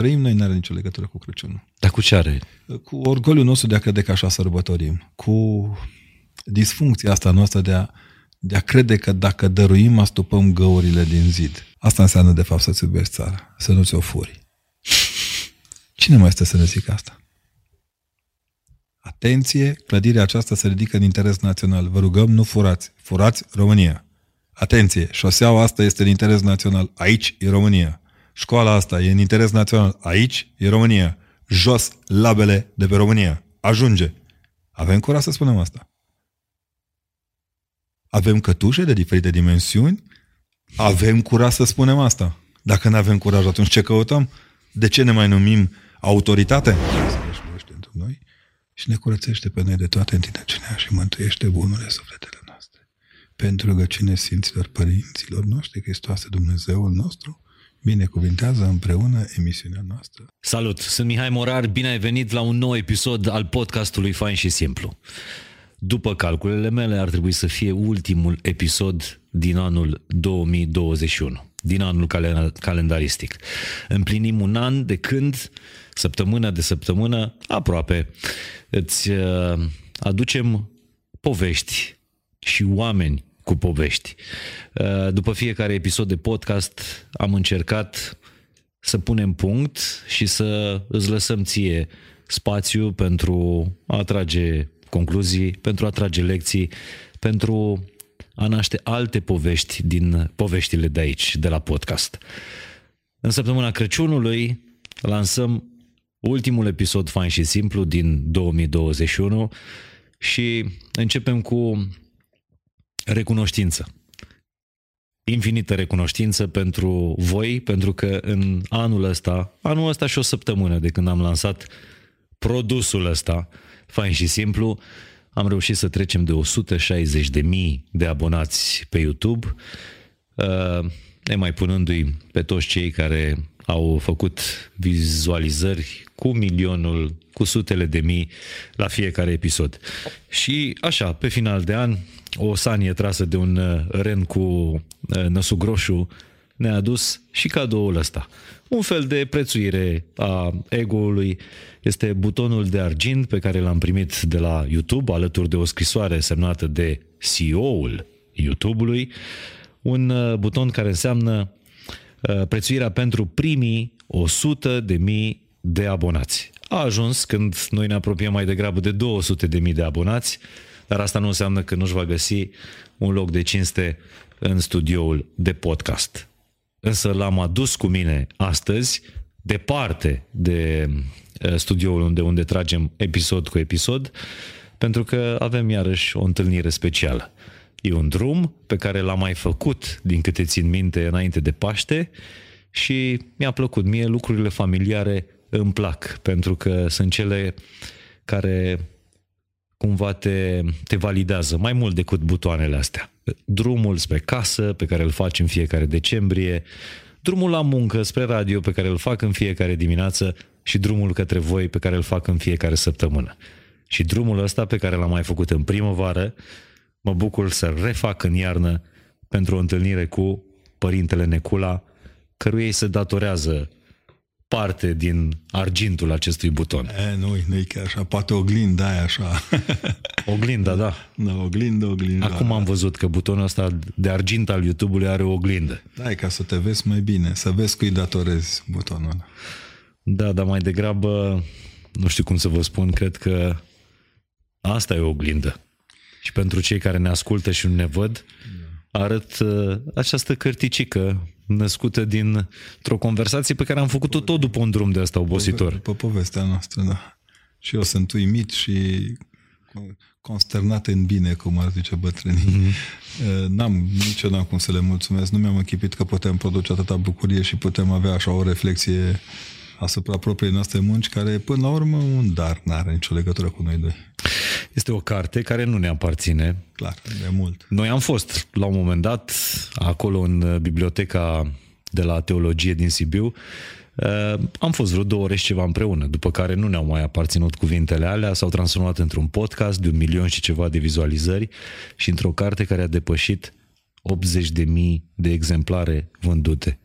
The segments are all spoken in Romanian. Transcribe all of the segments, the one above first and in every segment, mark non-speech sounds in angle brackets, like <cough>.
trăim noi nu are nicio legătură cu Crăciunul. Dar cu ce are? Cu orgoliul nostru de a crede că așa sărbătorim, cu disfuncția asta noastră de a, de a crede că dacă dăruim, astupăm găurile din zid. Asta înseamnă, de fapt, să-ți iubești țara, să nu ți-o furi. Cine mai este să ne zică asta? Atenție, clădirea aceasta se ridică în interes național. Vă rugăm, nu furați. Furați România. Atenție, șoseaua asta este în interes național. Aici e România. Școala asta e în interes național. Aici e România. Jos labele de pe România. Ajunge. Avem curaj să spunem asta. Avem cătușe de diferite dimensiuni. Avem curaj să spunem asta. Dacă nu avem curaj, atunci ce căutăm? De ce ne mai numim autoritate? Să într noi și ne curățește pe noi de toată întinăciunea și mântuiește bunurile sufletele noastre. Pentru rugăciune Sfinților Părinților noștri, Hristoase Dumnezeul nostru, binecuvintează împreună emisiunea noastră. Salut, sunt Mihai Morar, bine ai venit la un nou episod al podcastului Fain și Simplu. După calculele mele, ar trebui să fie ultimul episod din anul 2021 din anul calendaristic. Împlinim un an de când, săptămână de săptămână, aproape, îți uh, aducem povești și oameni cu povești. Uh, după fiecare episod de podcast am încercat să punem punct și să îți lăsăm ție spațiu pentru a atrage concluzii, pentru a trage lecții, pentru a naște alte povești din poveștile de aici, de la podcast. În săptămâna Crăciunului lansăm ultimul episod fain și simplu din 2021 și începem cu recunoștință. Infinită recunoștință pentru voi, pentru că în anul ăsta, anul ăsta și o săptămână de când am lansat produsul ăsta, fain și simplu, am reușit să trecem de 160.000 de abonați pe YouTube, uh, ne mai punându-i pe toți cei care au făcut vizualizări cu milionul, cu sutele de mii la fiecare episod. Și așa, pe final de an, o sanie trasă de un uh, ren cu uh, năsul groșu ne-a adus și cadoul ăsta. Un fel de prețuire a ego-ului este butonul de argint pe care l-am primit de la YouTube, alături de o scrisoare semnată de CEO-ul YouTube-ului, un uh, buton care înseamnă uh, prețuirea pentru primii 100 de mii de abonați. A ajuns când noi ne apropiem mai degrabă de 200 de mii de abonați, dar asta nu înseamnă că nu-și va găsi un loc de cinste în studioul de podcast însă l-am adus cu mine astăzi, departe de uh, studioul unde, unde tragem episod cu episod, pentru că avem iarăși o întâlnire specială. E un drum pe care l-am mai făcut, din câte țin minte, înainte de Paște și mi-a plăcut. Mie lucrurile familiare îmi plac, pentru că sunt cele care cumva te, te validează mai mult decât butoanele astea. Drumul spre casă, pe care îl faci în fiecare decembrie, drumul la muncă spre radio, pe care îl fac în fiecare dimineață și drumul către voi, pe care îl fac în fiecare săptămână. Și drumul ăsta, pe care l-am mai făcut în primăvară, mă bucur să refac în iarnă pentru o întâlnire cu Părintele Necula, căruia îi se datorează parte din argintul acestui buton. E, nu, nu e chiar așa, poate oglinda aia așa. <laughs> Oglinda, da. Da, oglindă, oglindă. Acum am văzut că butonul ăsta de argint al YouTube-ului are o oglindă. Da, e ca să te vezi mai bine, să vezi cui datorezi butonul ăla. Da, dar mai degrabă, nu știu cum să vă spun, cred că asta e o oglindă. Și pentru cei care ne ascultă și nu ne văd, arăt uh, această cărticică născută dintr-o conversație pe care am făcut-o tot după un drum de asta obositor. După povestea noastră, da. Și eu sunt uimit și consternat în bine, cum ar zice bătrânii. Mm-hmm. N-am, nici eu n-am cum să le mulțumesc. Nu mi-am închipit că putem produce atâta bucurie și putem avea așa o reflexie asupra propriei noastre munci, care până la urmă un dar, n-are nicio legătură cu noi doi. Este o carte care nu ne aparține. Clar, de mult. Noi am fost la un moment dat acolo în biblioteca de la teologie din Sibiu. Uh, am fost vreo două ore și ceva împreună, după care nu ne-au mai aparținut cuvintele alea, s-au transformat într-un podcast de un milion și ceva de vizualizări și într-o carte care a depășit 80.000 de exemplare vândute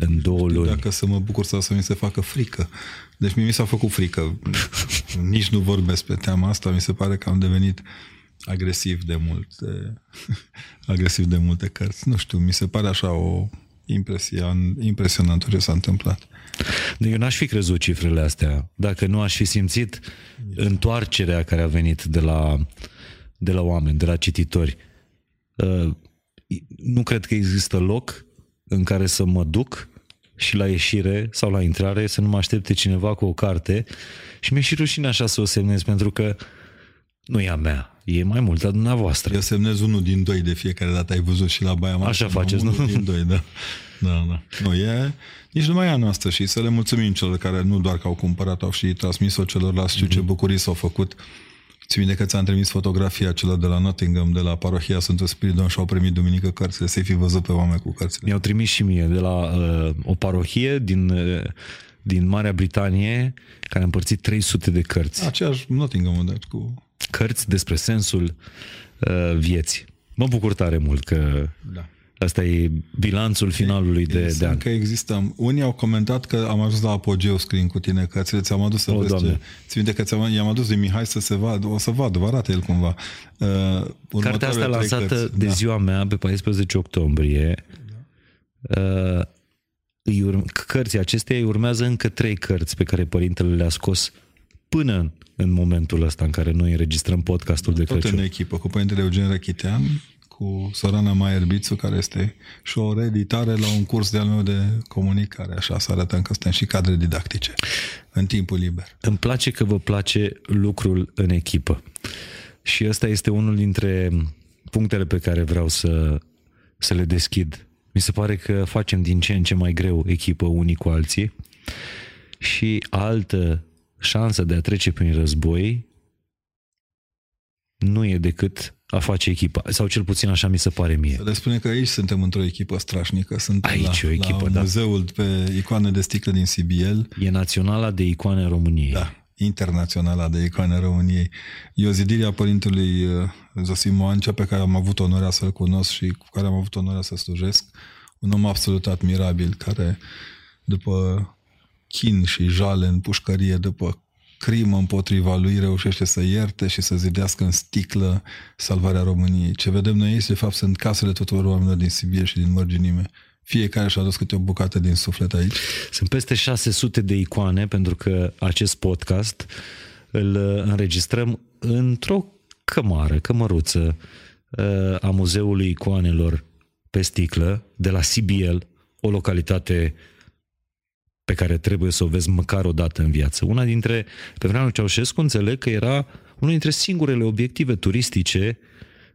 în două luni. Dacă să mă bucur sau să mi se facă frică. Deci mie mi s-a făcut frică. <laughs> Nici nu vorbesc pe teama asta. Mi se pare că am devenit agresiv de multe, <laughs> agresiv de multe cărți. Nu știu, mi se pare așa o impresia, impresionant ce s-a întâmplat. Eu n-aș fi crezut cifrele astea dacă nu aș fi simțit întoarcerea care a venit de la, de la oameni, de la cititori. Uh, nu cred că există loc în care să mă duc și la ieșire sau la intrare să nu mă aștepte cineva cu o carte și mi-e și rușine așa să o semnez pentru că nu e a mea, e mai mult a dumneavoastră. Eu semnez unul din doi de fiecare dată, ai văzut și la Baia Mare. Așa faceți, nu? din doi, da. Da, da. Nu, e nici numai a noastră și să le mulțumim celor care nu doar că au cumpărat, au și transmis-o celorlalți, știu mm-hmm. ce mhm. bucurii s-au făcut. Ți minte că ți-am trimis fotografia celor de la Nottingham, de la parohia Sfântul Spiridon și au primit duminică cărțile, să-i fi văzut pe oameni cu cărțile. Mi-au trimis și mie de la uh, o parohie din, uh, din Marea Britanie care a împărțit 300 de cărți. Aceeași Nottingham, deci cu... Cărți despre sensul uh, vieții. Mă bucur tare mult că da. Asta e bilanțul finalului de, de an. că există. Unii au comentat că am ajuns la apogeu screen cu tine, că ți ți-am adus să o, vezi ce... Ți minte că ți-am, i-am adus de Mihai să se vadă, o să vadă, vă arată el cumva. Uh, Cartea asta lansată cărți. de da. ziua mea pe 14 octombrie. Da. Uh, îi cărții acesteia îi urmează încă trei cărți pe care părintele le-a scos până în momentul ăsta în care noi înregistrăm podcastul de Crăciun. Tot în echipă, cu părintele Eugen Răchitean, cu Sorana Maier Bițu, care este și o reeditare la un curs de-al meu de comunicare, așa să arătăm că suntem și cadre didactice în timpul liber. Îmi place că vă place lucrul în echipă. Și ăsta este unul dintre punctele pe care vreau să, să le deschid. Mi se pare că facem din ce în ce mai greu echipă unii cu alții și altă șansă de a trece prin război nu e decât a face echipa, sau cel puțin așa mi se pare mie. Să le spune că aici suntem într-o echipă strașnică, suntem aici la, o echipă, la da. muzeul pe icoane de sticlă din CBL. E Naționala de Icoane României. Da, internaționala de icoane României. E o zidire a părintelui uh, Zosim Moancea, pe care am avut onoarea să-l cunosc și cu care am avut onoarea să slujesc. Un om absolut admirabil, care după chin și jale în pușcărie, după crimă împotriva lui reușește să ierte și să zidească în sticlă salvarea României. Ce vedem noi aici, de fapt, sunt casele tuturor oamenilor din Sibiu și din Mărginime. Fiecare și-a adus câte o bucată din suflet aici. Sunt peste 600 de icoane pentru că acest podcast îl înregistrăm într-o cămară, cămăruță uh, a Muzeului Icoanelor pe sticlă de la CBL, o localitate pe care trebuie să o vezi măcar o dată în viață. Una dintre, pe vremea lui Ceaușescu, înțeleg că era unul dintre singurele obiective turistice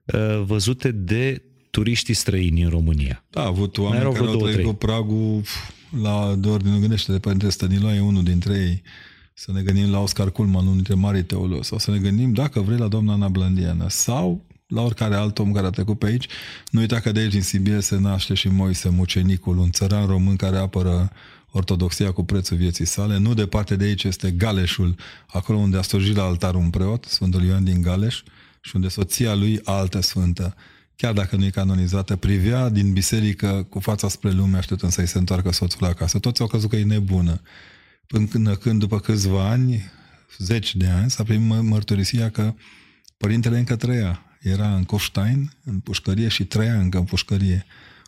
uh, văzute de turiștii străini în România. Da, a avut oameni care au trăit cu pragul la de ordine, gândește de Părinte Stăniloae, unul dintre ei. Să ne gândim la Oscar Culman, unul dintre mari teologi, sau să ne gândim, dacă vrei, la doamna Ana Blândiană, sau la oricare alt om care a trecut pe aici. Nu uita că de aici, din Sibiu, se naște și Moise, mucenicul, un țăran român care apără ortodoxia cu prețul vieții sale. Nu departe de aici este Galeșul, acolo unde a slujit la altar un preot, Sfântul Ioan din Galeș, și unde soția lui, altă sfântă, chiar dacă nu e canonizată, privea din biserică cu fața spre lume, așteptând să-i se întoarcă soțul acasă. Toți au crezut că e nebună. Până când, după câțiva ani, zeci de ani, s-a primit mărturisia că părintele încă trăia. Era în Coștain, în pușcărie, și trăia încă în pușcărie.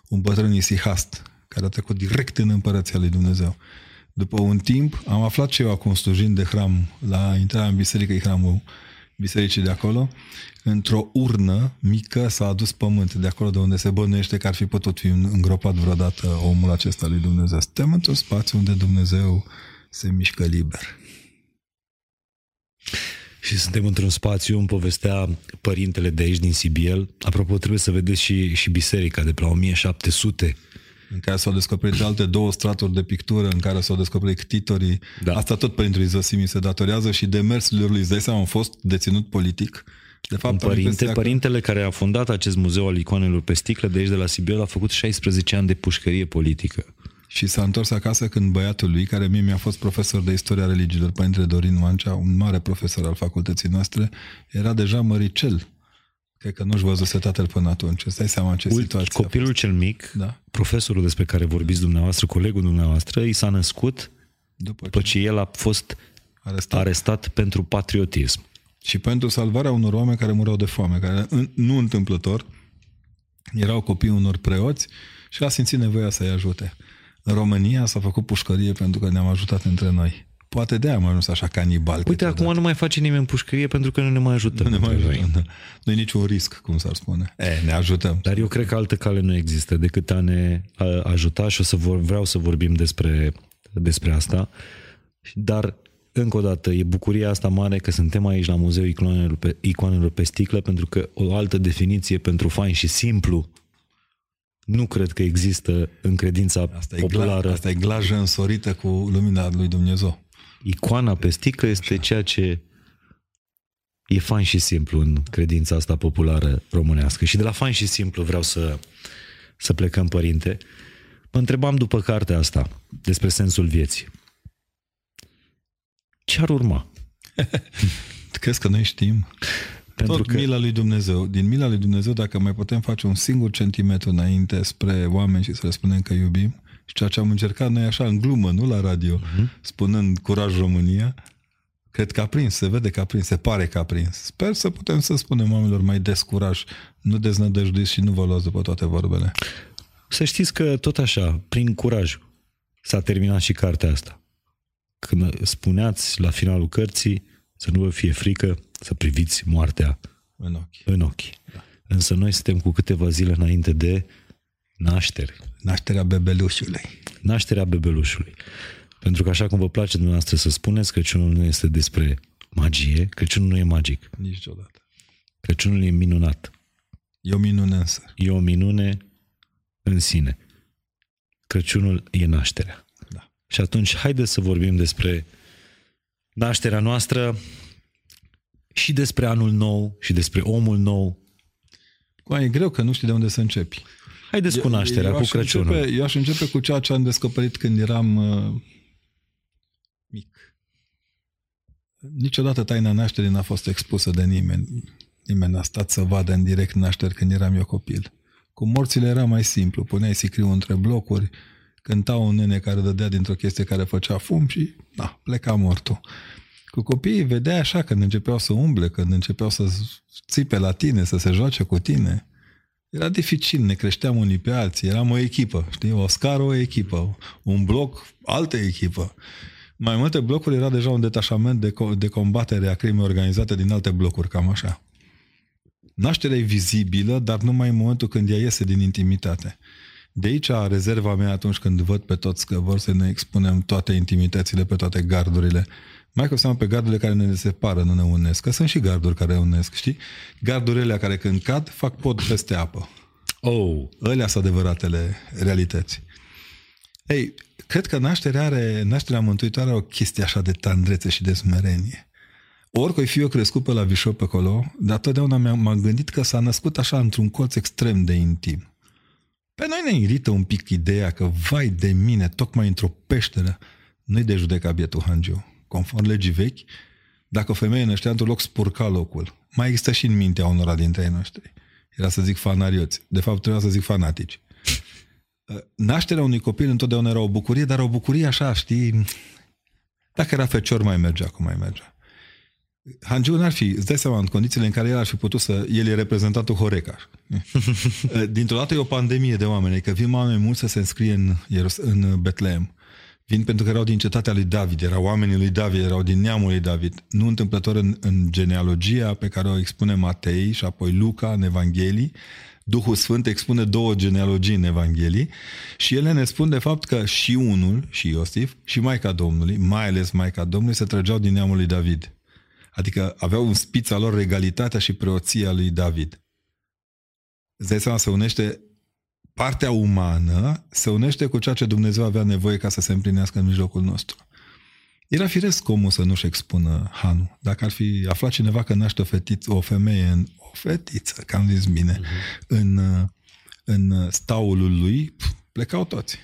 Un bătrân isihast, care a trecut direct în împărăția lui Dumnezeu. După un timp, am aflat ceva cu un slujind de hram, la intrarea în biserică, e hramul bisericii de acolo, într-o urnă mică s-a adus pământ de acolo de unde se bănuiește că ar fi putut fi îngropat vreodată omul acesta lui Dumnezeu. Suntem într-un spațiu unde Dumnezeu se mișcă liber. Și suntem într-un spațiu, îmi povestea părintele de aici din Sibiel. Apropo, trebuie să vedeți și, și biserica de pe la 1700 în care s-au descoperit alte două straturi de pictură, în care s-au descoperit ctitorii. Da. Asta tot pentru Izosimi se datorează și demersurile lui. Îți dai seama, a fost deținut politic. De fapt, Un părinte, că... părintele care a fondat acest muzeu al icoanelor pe sticlă de aici de la Sibiu a făcut 16 ani de pușcărie politică. Și s-a întors acasă când băiatul lui, care mie mi-a fost profesor de istoria religiilor, Părintele Dorin Mancea, un mare profesor al facultății noastre, era deja măricel Cred că nu-și văzuse tatăl până atunci. Îți dai seama ce Ult- situație a Copilul cel mic, Da. profesorul despre care vorbiți dumneavoastră, colegul dumneavoastră, i s-a născut După după ce ce el a fost arestat. arestat pentru patriotism. Și pentru salvarea unor oameni care mureau de foame, care în- nu întâmplător erau copii unor preoți și a simțit nevoia să-i ajute. În România s-a făcut pușcărie pentru că ne-am ajutat între noi. Poate de-aia am ajuns așa canibal. Uite, câteodată. acum nu mai face nimeni pușcărie pentru că nu ne mai ajută. nu ne mai între noi. ajutăm. Da. Nu e niciun risc, cum s-ar spune. E, ne ajutăm. Dar eu cred că altă cale nu există decât a ne a, ajuta și o să vor, vreau să vorbim despre, despre asta. Dar, încă o dată, e bucuria asta mare că suntem aici la Muzeul Icoanelor pe, Icoanelor pe sticlă, pentru că o altă definiție pentru fain și simplu nu cred că există în credința Asta e, populară. gla, asta e glajă însorită cu lumina lui Dumnezeu. Icoana pe sticlă este ceea ce e fain și simplu în credința asta populară românească. Și de la fain și simplu vreau să, să plecăm, părinte. Mă întrebam după cartea asta despre sensul vieții. Ce ar urma? <laughs> Crezi că noi știm? Pentru Tot că mila lui Dumnezeu. Din mila lui Dumnezeu, dacă mai putem face un singur centimetru înainte spre oameni și să le spunem că iubim, și ceea ce am încercat noi așa în glumă, nu la radio, uh-huh. spunând Curaj România, cred că a prins, se vede că a prins, se pare că a prins. Sper să putem să spunem oamenilor mai des curaj, nu deznădăjduiți și nu vă luați după toate vorbele. să știți că tot așa, prin curaj, s-a terminat și cartea asta. Când spuneați la finalul cărții să nu vă fie frică, să priviți moartea În ochi. în ochi. Însă noi suntem cu câteva zile înainte de naștere. Nașterea bebelușului. Nașterea bebelușului. Pentru că așa cum vă place dumneavoastră să spuneți, Crăciunul nu este despre magie, Crăciunul nu e magic. Niciodată. Crăciunul e minunat. E o minune însă. E o minune în sine. Crăciunul e nașterea. Da. Și atunci haideți să vorbim despre nașterea noastră și despre anul nou și despre omul nou. Cu aia e greu că nu știi de unde să începi. Haideți cu nașterea, eu cu aș Crăciunul. Începe, eu aș începe cu ceea ce am descoperit când eram uh, mic. Niciodată taina nașterii n-a fost expusă de nimeni. Nimeni n-a stat să vadă în direct nașteri când eram eu copil. Cu morțile era mai simplu. Puneai sicriu între blocuri, cânta un nene care dădea dintr-o chestie care făcea fum și na, pleca mortul. Cu copiii vedeai așa când începeau să umble, când începeau să țipe la tine, să se joace cu tine. Era dificil, ne creșteam unii pe alții, eram o echipă, știi, o scară, o echipă, un bloc, altă echipă. Mai multe blocuri era deja un detașament de, co- de combatere a crimei organizate din alte blocuri, cam așa. Nașterea e vizibilă, dar numai în momentul când ea iese din intimitate. De aici rezerva mea atunci când văd pe toți că vor să ne expunem toate intimitățile, pe toate gardurile. Mai cu seamă pe gardurile care ne separă, nu ne unesc. Că sunt și garduri care unesc, știi? Gardurile care când cad fac pod peste apă. Oh, Ălea sunt adevăratele realități. Ei, cred că nașterea are, nașterea mântuitoare are o chestie așa de tandrețe și de smerenie. Oricui fi eu crescut pe la Vișor pe acolo, dar totdeauna mi-am, m-am gândit că s-a născut așa într-un colț extrem de intim. Pe noi ne irită un pic ideea că, vai de mine, tocmai într-o peșteră, nu-i de judeca bietul Hangiu. Conform legii vechi, dacă o femeie năștea într-un loc, spurca locul. Mai există și în mintea unora dintre ei noștri. Era să zic fanarioți. De fapt, trebuia să zic fanatici. Nașterea unui copil întotdeauna era o bucurie, dar o bucurie așa, știi, dacă era fecior, mai mergea cum mai mergea. Hangiu n-ar fi, îți dai seama, în condițiile în care el ar fi putut să... El e reprezentantul Horeca. <laughs> Dintr-o dată e o pandemie de oameni, că vin oameni mulți să se înscrie în, Ieros- în Betleem. Vin pentru că erau din cetatea lui David, erau oamenii lui David, erau din neamul lui David. Nu întâmplător în, în genealogia pe care o expune Matei și apoi Luca în Evanghelii, Duhul Sfânt expune două genealogii în Evanghelii și ele ne spun de fapt că și unul, și Iosif, și Maica Domnului, mai ales Maica Domnului, se trăgeau din neamul lui David. Adică aveau în spița lor regalitatea și preoția lui David. Îți dai seama, se unește partea umană, se unește cu ceea ce Dumnezeu avea nevoie ca să se împlinească în mijlocul nostru. Era firesc omul să nu-și expună hanul. Dacă ar fi aflat cineva că naște o, fetiță, o femeie, în, o fetiță, că am zis bine, uh-huh. în, în staulul lui, pf, plecau toți.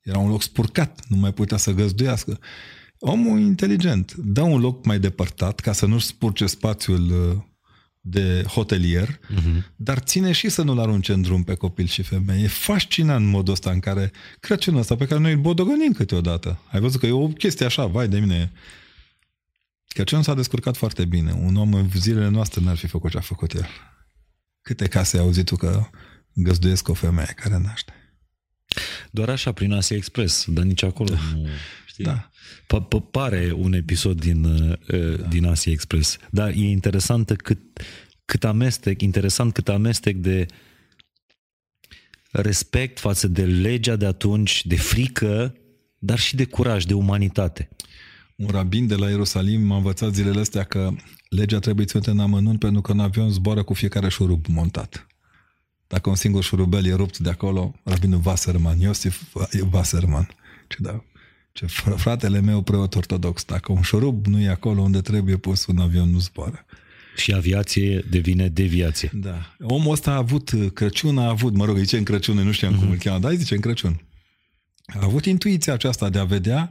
Era un loc spurcat, nu mai putea să găzduiască. Omul inteligent dă un loc mai depărtat ca să nu-și spurce spațiul uh, de hotelier, uh-huh. dar ține și să nu-l arunce în drum pe copil și femeie. E fascinant modul ăsta în care Crăciunul ăsta pe care noi îl bodogănim câteodată. Ai văzut că e o chestie așa, vai de mine. Crăciunul s-a descurcat foarte bine. Un om în zilele noastre n-ar fi făcut ce a făcut el. Câte case ai auzit tu că găzduiesc o femeie care naște? Doar așa, prin Asia Express, dar nici acolo da. nu... Știi? Da. Pa- pare un episod din, uh, da. din Asia Express. Dar e interesant cât, cât amestec, interesant cât amestec de respect față de legea de atunci, de frică, dar și de curaj, de umanitate. Un rabin de la Ierusalim m-a învățat zilele astea că legea trebuie ținută în amănunt pentru că în avion zboară cu fiecare șurub montat. Dacă un singur șurubel e rupt de acolo, rabinul Wasserman, Iosif Wasserman, ce da, ce fratele meu preot ortodox, dacă un șurub nu e acolo unde trebuie pus, un avion nu zboară. Și aviație devine deviație. Da. Omul ăsta a avut Crăciun, a avut, mă rog, zice în Crăciun, nu știam mm-hmm. cum îl cheamă, dar zice în Crăciun. A avut intuiția aceasta de a vedea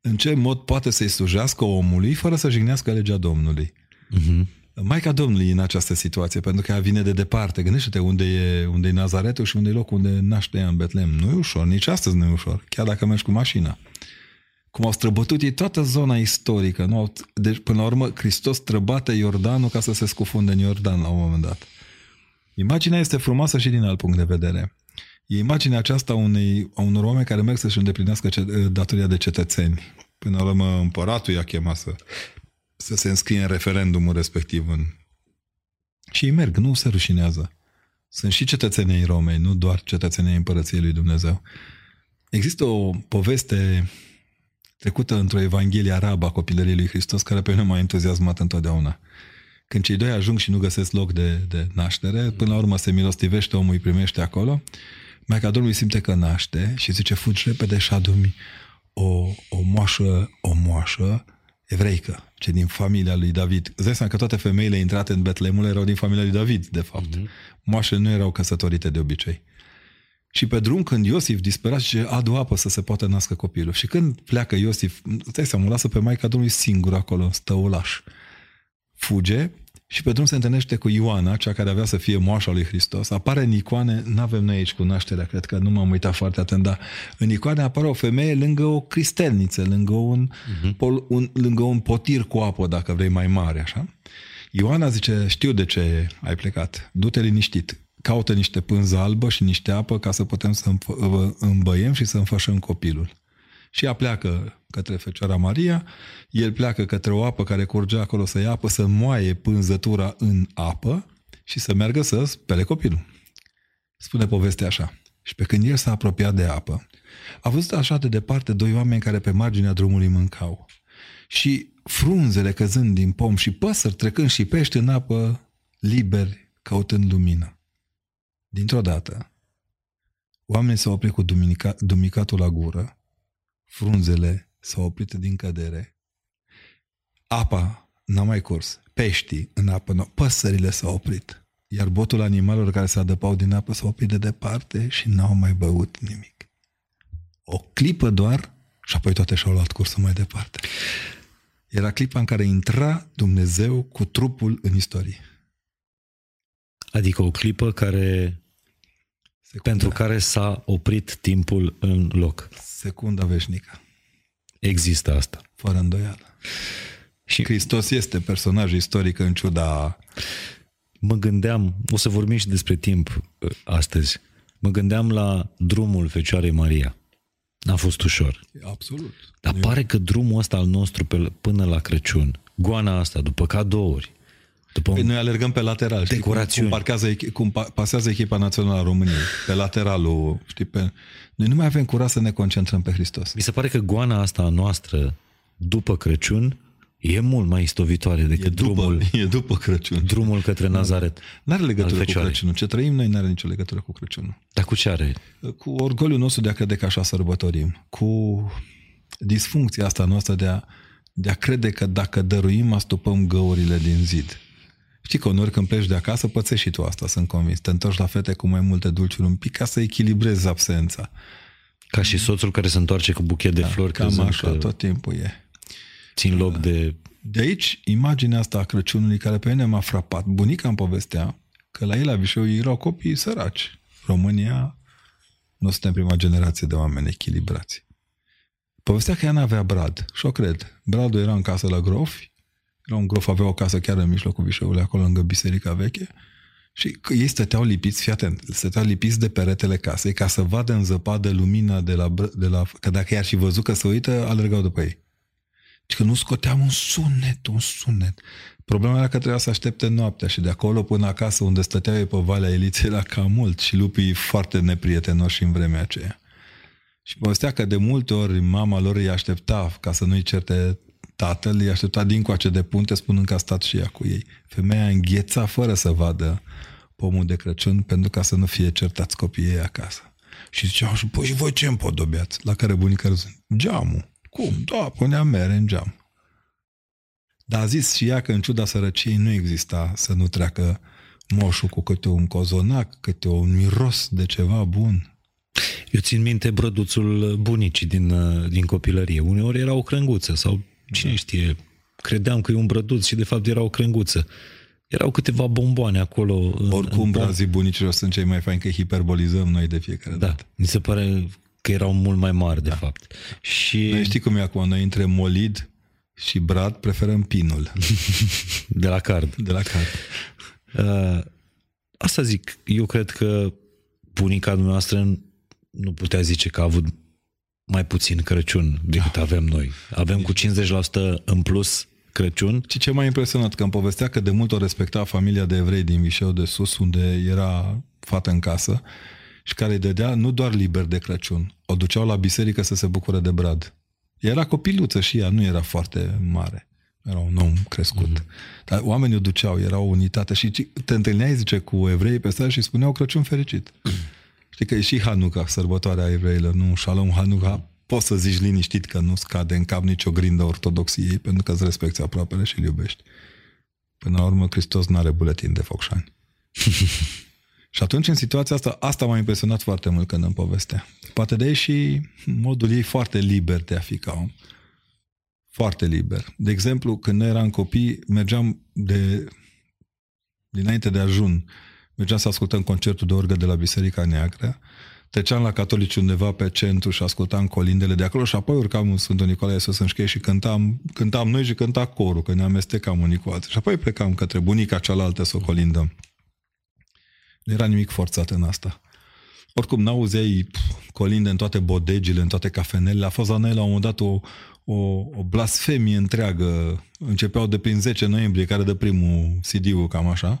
în ce mod poate să-i slujească omului fără să jignească legea Domnului. Mm-hmm. Maica Domnului în această situație, pentru că ea vine de departe. Gândește-te unde e, unde e Nazaretul și unde e locul unde naște ea în Betlem. Nu e ușor, nici astăzi nu e ușor, chiar dacă mergi cu mașina. Cum au străbătut ei toată zona istorică. Nu au, deci, până la urmă, Hristos străbate Iordanul ca să se scufunde în Iordan la un moment dat. Imaginea este frumoasă și din alt punct de vedere. E imaginea aceasta unei, a unor oameni care merg să-și îndeplinească datoria de cetățeni. Până la urmă, împăratul i-a chemat să să se înscrie în referendumul respectiv. În... Și ei merg, nu se rușinează. Sunt și cetățenii Romei, nu doar cetățenii Împărăției lui Dumnezeu. Există o poveste trecută într-o Evanghelie arabă a copilăriei lui Hristos care pe mine m-a entuziasmat întotdeauna. Când cei doi ajung și nu găsesc loc de, de naștere, până la urmă se milostivește, omul îi primește acolo, Maica Domnului simte că naște și zice, fugi repede și adu o, o moașă, o moașă evreică, ce din familia lui David. Îți dai seama că toate femeile intrate în Betlemul erau din familia lui David, de fapt. Mm-hmm. Moașele nu erau căsătorite de obicei. Și pe drum, când Iosif disperat și adu apă să se poată nască copilul. Și când pleacă Iosif, îți dai seama, lasă pe Maica Domnului singur acolo, stăulaș. Fuge și pe drum se întâlnește cu Ioana, cea care avea să fie moașa lui Hristos. Apare în icoane, nu avem noi aici cunoașterea, cred că nu m-am uitat foarte atent, dar în icoane apare o femeie lângă o cristelniță, lângă un, uh-huh. pol, un, lângă un potir cu apă, dacă vrei, mai mare, așa. Ioana zice, știu de ce ai plecat, du-te liniștit, caută niște pânză albă și niște apă ca să putem să îmbăiem și să înfășăm copilul. Și ea pleacă către Fecioara Maria, el pleacă către o apă care curgea acolo să ia apă, să moaie pânzătura în apă și să meargă să spele copilul. Spune povestea așa. Și pe când el s-a apropiat de apă, a văzut așa de departe doi oameni care pe marginea drumului mâncau. Și frunzele căzând din pom și păsări trecând și pești în apă, liberi, căutând lumină. Dintr-o dată, oamenii s-au oprit cu duminica, dumicatul la gură frunzele s-au oprit din cădere, apa n-a mai curs, peștii în apă, nu, păsările s-au oprit, iar botul animalelor care se adăpau din apă s-au oprit de departe și n-au mai băut nimic. O clipă doar și apoi toate și-au luat cursul mai departe. Era clipa în care intra Dumnezeu cu trupul în istorie. Adică o clipă care Secunda. pentru care s-a oprit timpul în loc secunda veșnică. Există asta. Fără îndoială. Și Hristos este personaj istoric în ciuda... Mă gândeam, o să vorbim și despre timp uh, astăzi, mă gândeam la drumul Fecioarei Maria. N-a fost ușor. Absolut. Dar Eu... pare că drumul ăsta al nostru pe, până la Crăciun, goana asta, după cadouri, după păi noi alergăm pe lateral, știi, cum, cum, parchează, cum pasează echipa națională a României, pe lateralul, știi, pe... Noi nu mai avem curaj să ne concentrăm pe Hristos. Mi se pare că goana asta a noastră, după Crăciun, e mult mai istovitoare decât e după, drumul, <laughs> e după Crăciun. drumul către Nazaret. Nu are legătură cu Crăciunul. Ce trăim noi nu are nicio legătură cu Crăciunul. Dar cu ce are? Cu orgoliul nostru de a crede că așa sărbătorim. Cu disfuncția asta noastră de a, de a crede că dacă dăruim, astupăm găurile din zid. Știi că uneori când pleci de acasă, pățești și tu asta, sunt convins. Te întorci la fete cu mai multe dulciuri un pic ca să echilibrezi absența. Ca și soțul care se întoarce cu buchet de da, flori. Cam așa, că... tot timpul e. țin loc de... De aici, imaginea asta a Crăciunului care pe mine m-a frapat. Bunica îmi povestea că la ei la Vișeu erau copii săraci. România nu suntem prima generație de oameni echilibrați. Povestea că ea n-avea brad și o cred. Bradul era în casă la grofi, era un grof, avea o casă chiar în mijlocul Vișeului, acolo lângă biserica veche, și că ei stăteau lipiți, fii atent, stăteau lipiți de peretele casei ca să vadă în zăpadă lumina de la, de la că dacă i-ar și văzut că se uită, alergau după ei. Și că nu scoteam un sunet, un sunet. Problema era că trebuia să aștepte noaptea și de acolo până acasă unde stăteau ei pe Valea Eliței era cam mult și lupii foarte neprietenoși în vremea aceea. Și povestea că de multe ori mama lor îi aștepta ca să nu-i certe tatăl, îi aștepta din coace de punte spunând că a stat și ea cu ei. Femeia îngheța fără să vadă pomul de Crăciun pentru ca să nu fie certați copiii ei acasă. Și ziceau, și păi și voi ce împodobeați? La care bunica râzând, geamul. Cum? Da, punea mere în geam. Dar a zis și ea că în ciuda sărăciei nu exista să nu treacă moșul cu câte un cozonac, câte un miros de ceva bun. Eu țin minte brăduțul bunicii din, din copilărie. Uneori era o crânguță sau cine da. știe, credeam că e un brăduț și de fapt era o crânguță. Erau câteva bomboane acolo. Oricum, în brazii bunicilor sunt cei mai faini că hiperbolizăm noi de fiecare da, dată. mi se pare că erau mult mai mari, de da. fapt. Și... Noi știi cum e acum, noi între molid și brad preferăm pinul. <laughs> de la card. De la card. Uh, asta zic, eu cred că bunica noastră nu putea zice că a avut mai puțin Crăciun decât da. avem noi. Avem cu 50% în plus Crăciun. Și ce m-a impresionat, că îmi povestea că de mult o respecta familia de evrei din Vișeu de Sus, unde era fată în casă, și care îi dădea nu doar liber de Crăciun, o duceau la biserică să se bucure de brad. Era copiluță și ea, nu era foarte mare. Era un om crescut. Mm-hmm. Dar oamenii o duceau, era o unitate. Și te întâlneai, zice, cu evrei pe stradă și spuneau Crăciun fericit. Mm-hmm. Știi că e și Hanuca, sărbătoarea evreilor, nu? Shalom Hanuca, poți să zici liniștit că nu scade în cap nicio grindă ortodoxiei, pentru că îți respecti aproapele și îl iubești. Până la urmă, Hristos nu are buletin de focșani. <laughs> și atunci, în situația asta, asta m-a impresionat foarte mult când îmi povestea. Poate de ei și modul ei foarte liber de a fi ca om. Foarte liber. De exemplu, când noi eram copii, mergeam de dinainte de ajun mergeam să ascultăm concertul de orgă de la Biserica Neagră, treceam la catolici undeva pe centru și ascultam colindele de acolo și apoi urcam în Sfântul Nicolae să înșchei și cântam, cântam noi și cânta corul, că ne amestecam unii cu alții. Și apoi plecam către bunica cealaltă să o colindăm. Nu era nimic forțat în asta. Oricum, n-auzeai colinde în toate bodegile, în toate cafenelele. A fost la noi la un moment dat o, o, o blasfemie întreagă. Începeau de prin 10 noiembrie, care de primul CD-ul, cam așa.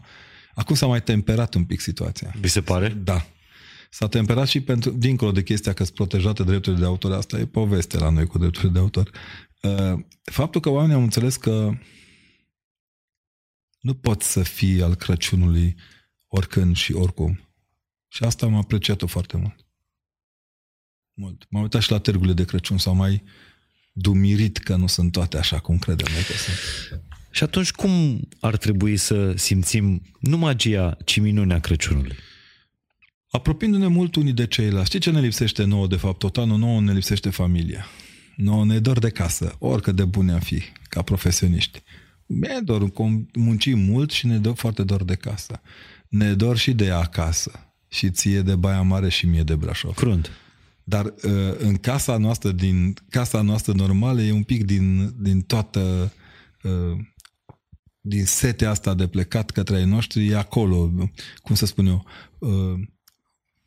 Acum s-a mai temperat un pic situația. Vi se pare? Da. S-a temperat și pentru, dincolo de chestia că sunt protejate drepturile de autor, asta e poveste la noi cu drepturile de autor. Uh, faptul că oamenii au înțeles că nu poți să fii al Crăciunului oricând și oricum. Și asta am apreciat-o foarte mult. Mult. M-am uitat și la târgurile de Crăciun, sau mai dumirit că nu sunt toate așa cum credem noi că sunt. Și atunci cum ar trebui să simțim nu magia, ci minunea Crăciunului? Apropiindu-ne mult unii de ceilalți. Știi ce ne lipsește nouă, de fapt? Tot anul nouă ne lipsește familia. Nouă ne dor de casă, oricât de bune am fi, ca profesioniști. Ne dor, muncim mult și ne dor foarte dor de casă. Ne dor și de acasă. Și ție de Baia Mare și mie de Brașov. Crunt. Dar uh, în casa noastră, din casa noastră normală, e un pic din, din toată uh, din setea asta de plecat către ai noștri, e acolo, cum să spun eu, uh,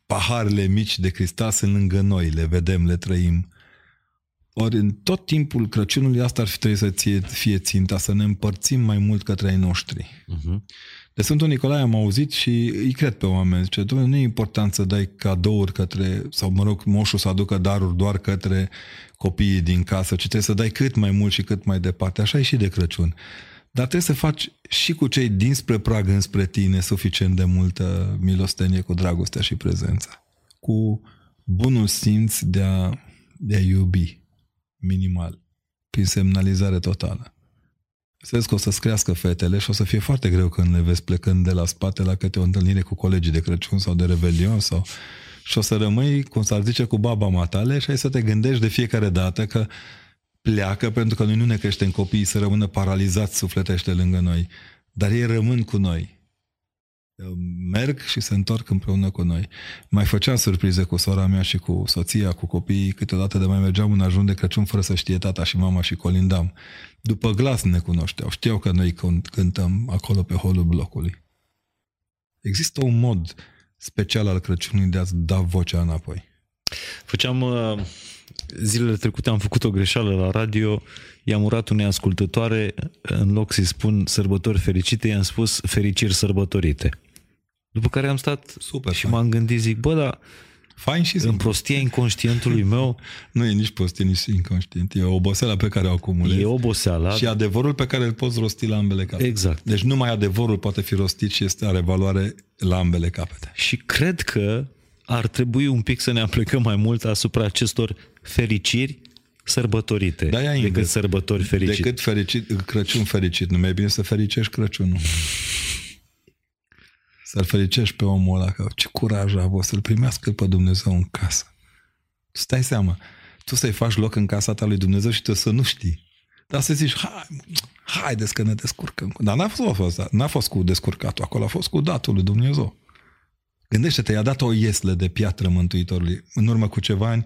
paharele mici de cristal sunt lângă noi, le vedem, le trăim. Ori în tot timpul Crăciunului asta ar fi trebuit să ție, fie ținta, să ne împărțim mai mult către ai noștri. Uh-huh. De Sfântul Nicolae am auzit și îi cred pe oameni. Zice, domnule, nu e important să dai cadouri către, sau mă rog, moșul să aducă daruri doar către copiii din casă, ci trebuie să dai cât mai mult și cât mai departe. Așa e și de Crăciun. Dar trebuie să faci și cu cei dinspre prag înspre tine suficient de multă milostenie cu dragostea și prezența. Cu bunul simț de a, de a iubi, minimal, prin semnalizare totală. Să vezi că o să-ți crească fetele și o să fie foarte greu când le vezi plecând de la spate la câte o întâlnire cu colegii de Crăciun sau de Revelion sau... Și o să rămâi, cum s-ar zice, cu baba matale și ai să te gândești de fiecare dată că pleacă pentru că noi nu ne creștem copiii să rămână paralizați sufletește lângă noi, dar ei rămân cu noi. Merg și se întorc împreună cu noi. Mai făceam surprize cu sora mea și cu soția, cu copiii, câteodată de mai mergeam în ajun de Crăciun fără să știe tata și mama și colindam. După glas ne cunoșteau, știau că noi cântăm acolo pe holul blocului. Există un mod special al Crăciunului de a-ți da vocea înapoi. Făceam uh, zilele trecute am făcut o greșeală la radio, i-am urat unei ascultătoare, în loc să-i spun sărbători fericite, i-am spus fericiri sărbătorite. După care am stat Super, și fain. m-am gândit, zic, bă, dar Fain și în simplu. prostia inconștientului meu <laughs> Nu e nici prostie, nici inconștient. E oboseala pe care o acumulezi. e oboseala. Și adevărul pe care îl poți rosti la ambele capete. Exact. Deci numai adevărul poate fi rostit și este are valoare la ambele capete. Și cred că ar trebui un pic să ne aplicăm mai mult asupra acestor fericiri sărbătorite Da, ia decât invers. sărbători fericite. Decât fericit, Crăciun fericit. Nu mai e bine să fericești Crăciunul. Să-l fericești pe omul ăla, că ce curaj a avut să-l primească pe Dumnezeu în casă. Tu stai seama, tu să-i faci loc în casa ta lui Dumnezeu și tu să nu știi. Dar să zici, hai, haideți că ne descurcăm. Dar n-a fost, n-a fost cu descurcatul acolo, a fost cu datul lui Dumnezeu. Gândește-te, i-a dat o iesle de piatră Mântuitorului. În urmă cu ceva ani,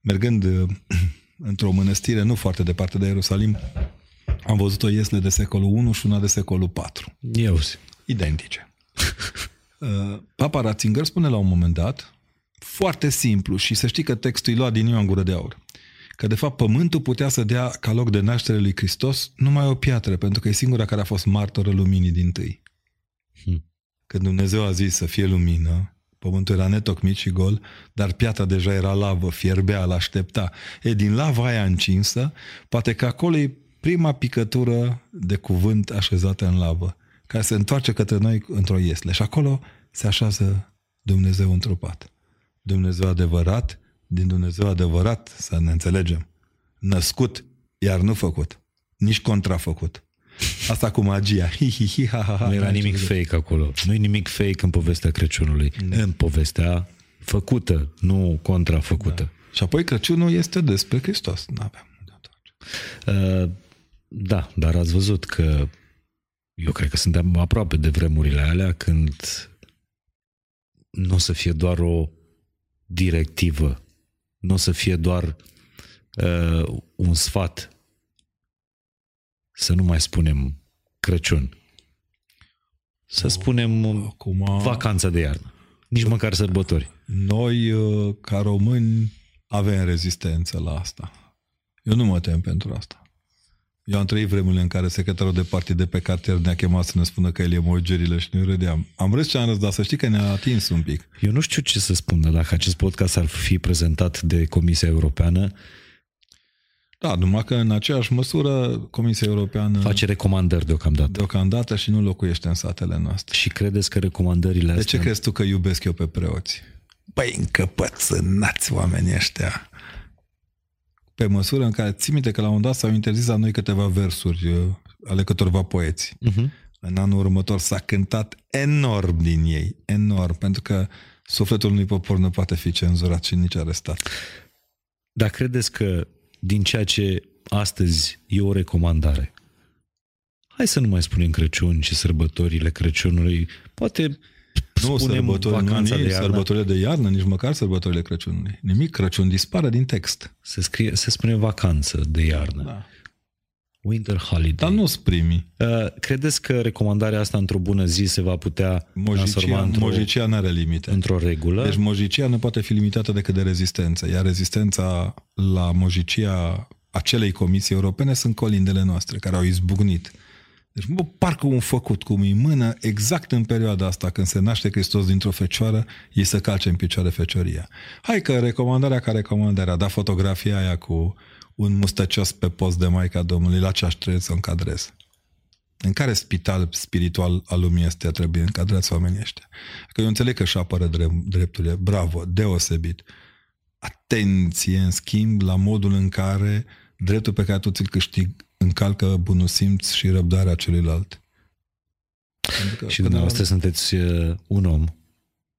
mergând uh, <clears throat> într-o mănăstire nu foarte departe de Ierusalim, am văzut o iesle de secolul 1 și una de secolul 4. Eu zi. Identice. Uh, <laughs> Papa Ratzinger spune la un moment dat, foarte simplu, și să știi că textul îi lua din Ioan Gură de Aur, că de fapt pământul putea să dea ca loc de naștere lui Hristos numai o piatră, pentru că e singura care a fost martoră luminii din tâi. Hmm. Când Dumnezeu a zis să fie lumină, pământul era netocmit și gol, dar piatra deja era lavă, fierbea, îl aștepta. E din lava aia încinsă, poate că acolo e prima picătură de cuvânt așezată în lavă, care se întoarce către noi într-o iesle. Și acolo se așează Dumnezeu întrupat. Dumnezeu adevărat, din Dumnezeu adevărat, să ne înțelegem. Născut, iar nu făcut. Nici contrafăcut. Asta cu magia. Hi, hi, hi, ha, ha, ha. Nu era nimic fake acolo. Nu e nimic fake în povestea Crăciunului. În povestea făcută, nu contrafăcută. Da. Și apoi Crăciunul este despre Hristos. Nu avem unde întoarce. Uh, da, dar ați văzut că eu cred că suntem aproape de vremurile alea când nu o să fie doar o directivă, nu o să fie doar uh, un sfat să nu mai spunem Crăciun. Să spunem Acum, vacanța de iarnă. Nici măcar sărbători. noi, uh, ca români, avem rezistență la asta. Eu nu mă tem pentru asta. Eu am trăit vremurile în care secretarul de partid de pe cartier ne-a chemat să ne spună că el e mogerile și noi râdeam. Am râs ce am râs, dar să știi că ne-a atins un pic. Eu nu știu ce să spun, dar dacă acest podcast ar fi prezentat de Comisia Europeană, Da, numai că în aceeași măsură Comisia Europeană face recomandări deocamdată. deocamdată și nu locuiește în satele noastre. Și credeți că recomandările De astea... ce crezi tu că iubesc eu pe preoți? Băi, încăpățânați oamenii ăștia. Pe măsură în care, ții minte că la un dat s-au interzis la noi câteva versuri uh, ale câtorva poeți. Uh-huh. În anul următor s-a cântat enorm din ei, enorm, pentru că sufletul unui popor nu poate fi cenzurat și nici arestat. Dar credeți că din ceea ce astăzi e o recomandare, hai să nu mai spunem Crăciun și sărbătorile Crăciunului, poate Nu spunem sărbători, nu, vacanța nici de iarnă, sărbătorile de iarnă, nici măcar sărbătorile Crăciunului. Nimic, Crăciun dispare din text. se, scrie, se spune vacanță de iarnă, Da. Winter holiday. Dar nu primii. Uh, credeți că recomandarea asta într-o bună zi se va putea transforma Mojicia, într-o, mojicia nu are limite. într-o regulă? Deci mojicia nu poate fi limitată decât de rezistență, iar rezistența la mojicia acelei comisii europene sunt colindele noastre, care au izbucnit. Deci, bă, parcă un făcut cum îi mână, exact în perioada asta, când se naște Hristos dintr-o fecioară, ei să calce în picioare fecioria. Hai că recomandarea ca recomandarea, da fotografia aia cu un mustăcios pe post de Maica Domnului, la ce aș trebui să o încadrez? În care spital spiritual al lumii este trebuie încadrați oamenii ăștia? Că eu înțeleg că își apără drept, drepturile, bravo, deosebit. Atenție, în schimb, la modul în care dreptul pe care tu ți-l câștigi încalcă bunul simț și răbdarea celuilalt. Pentru că Și până la dumneavoastră sunteți uh, un om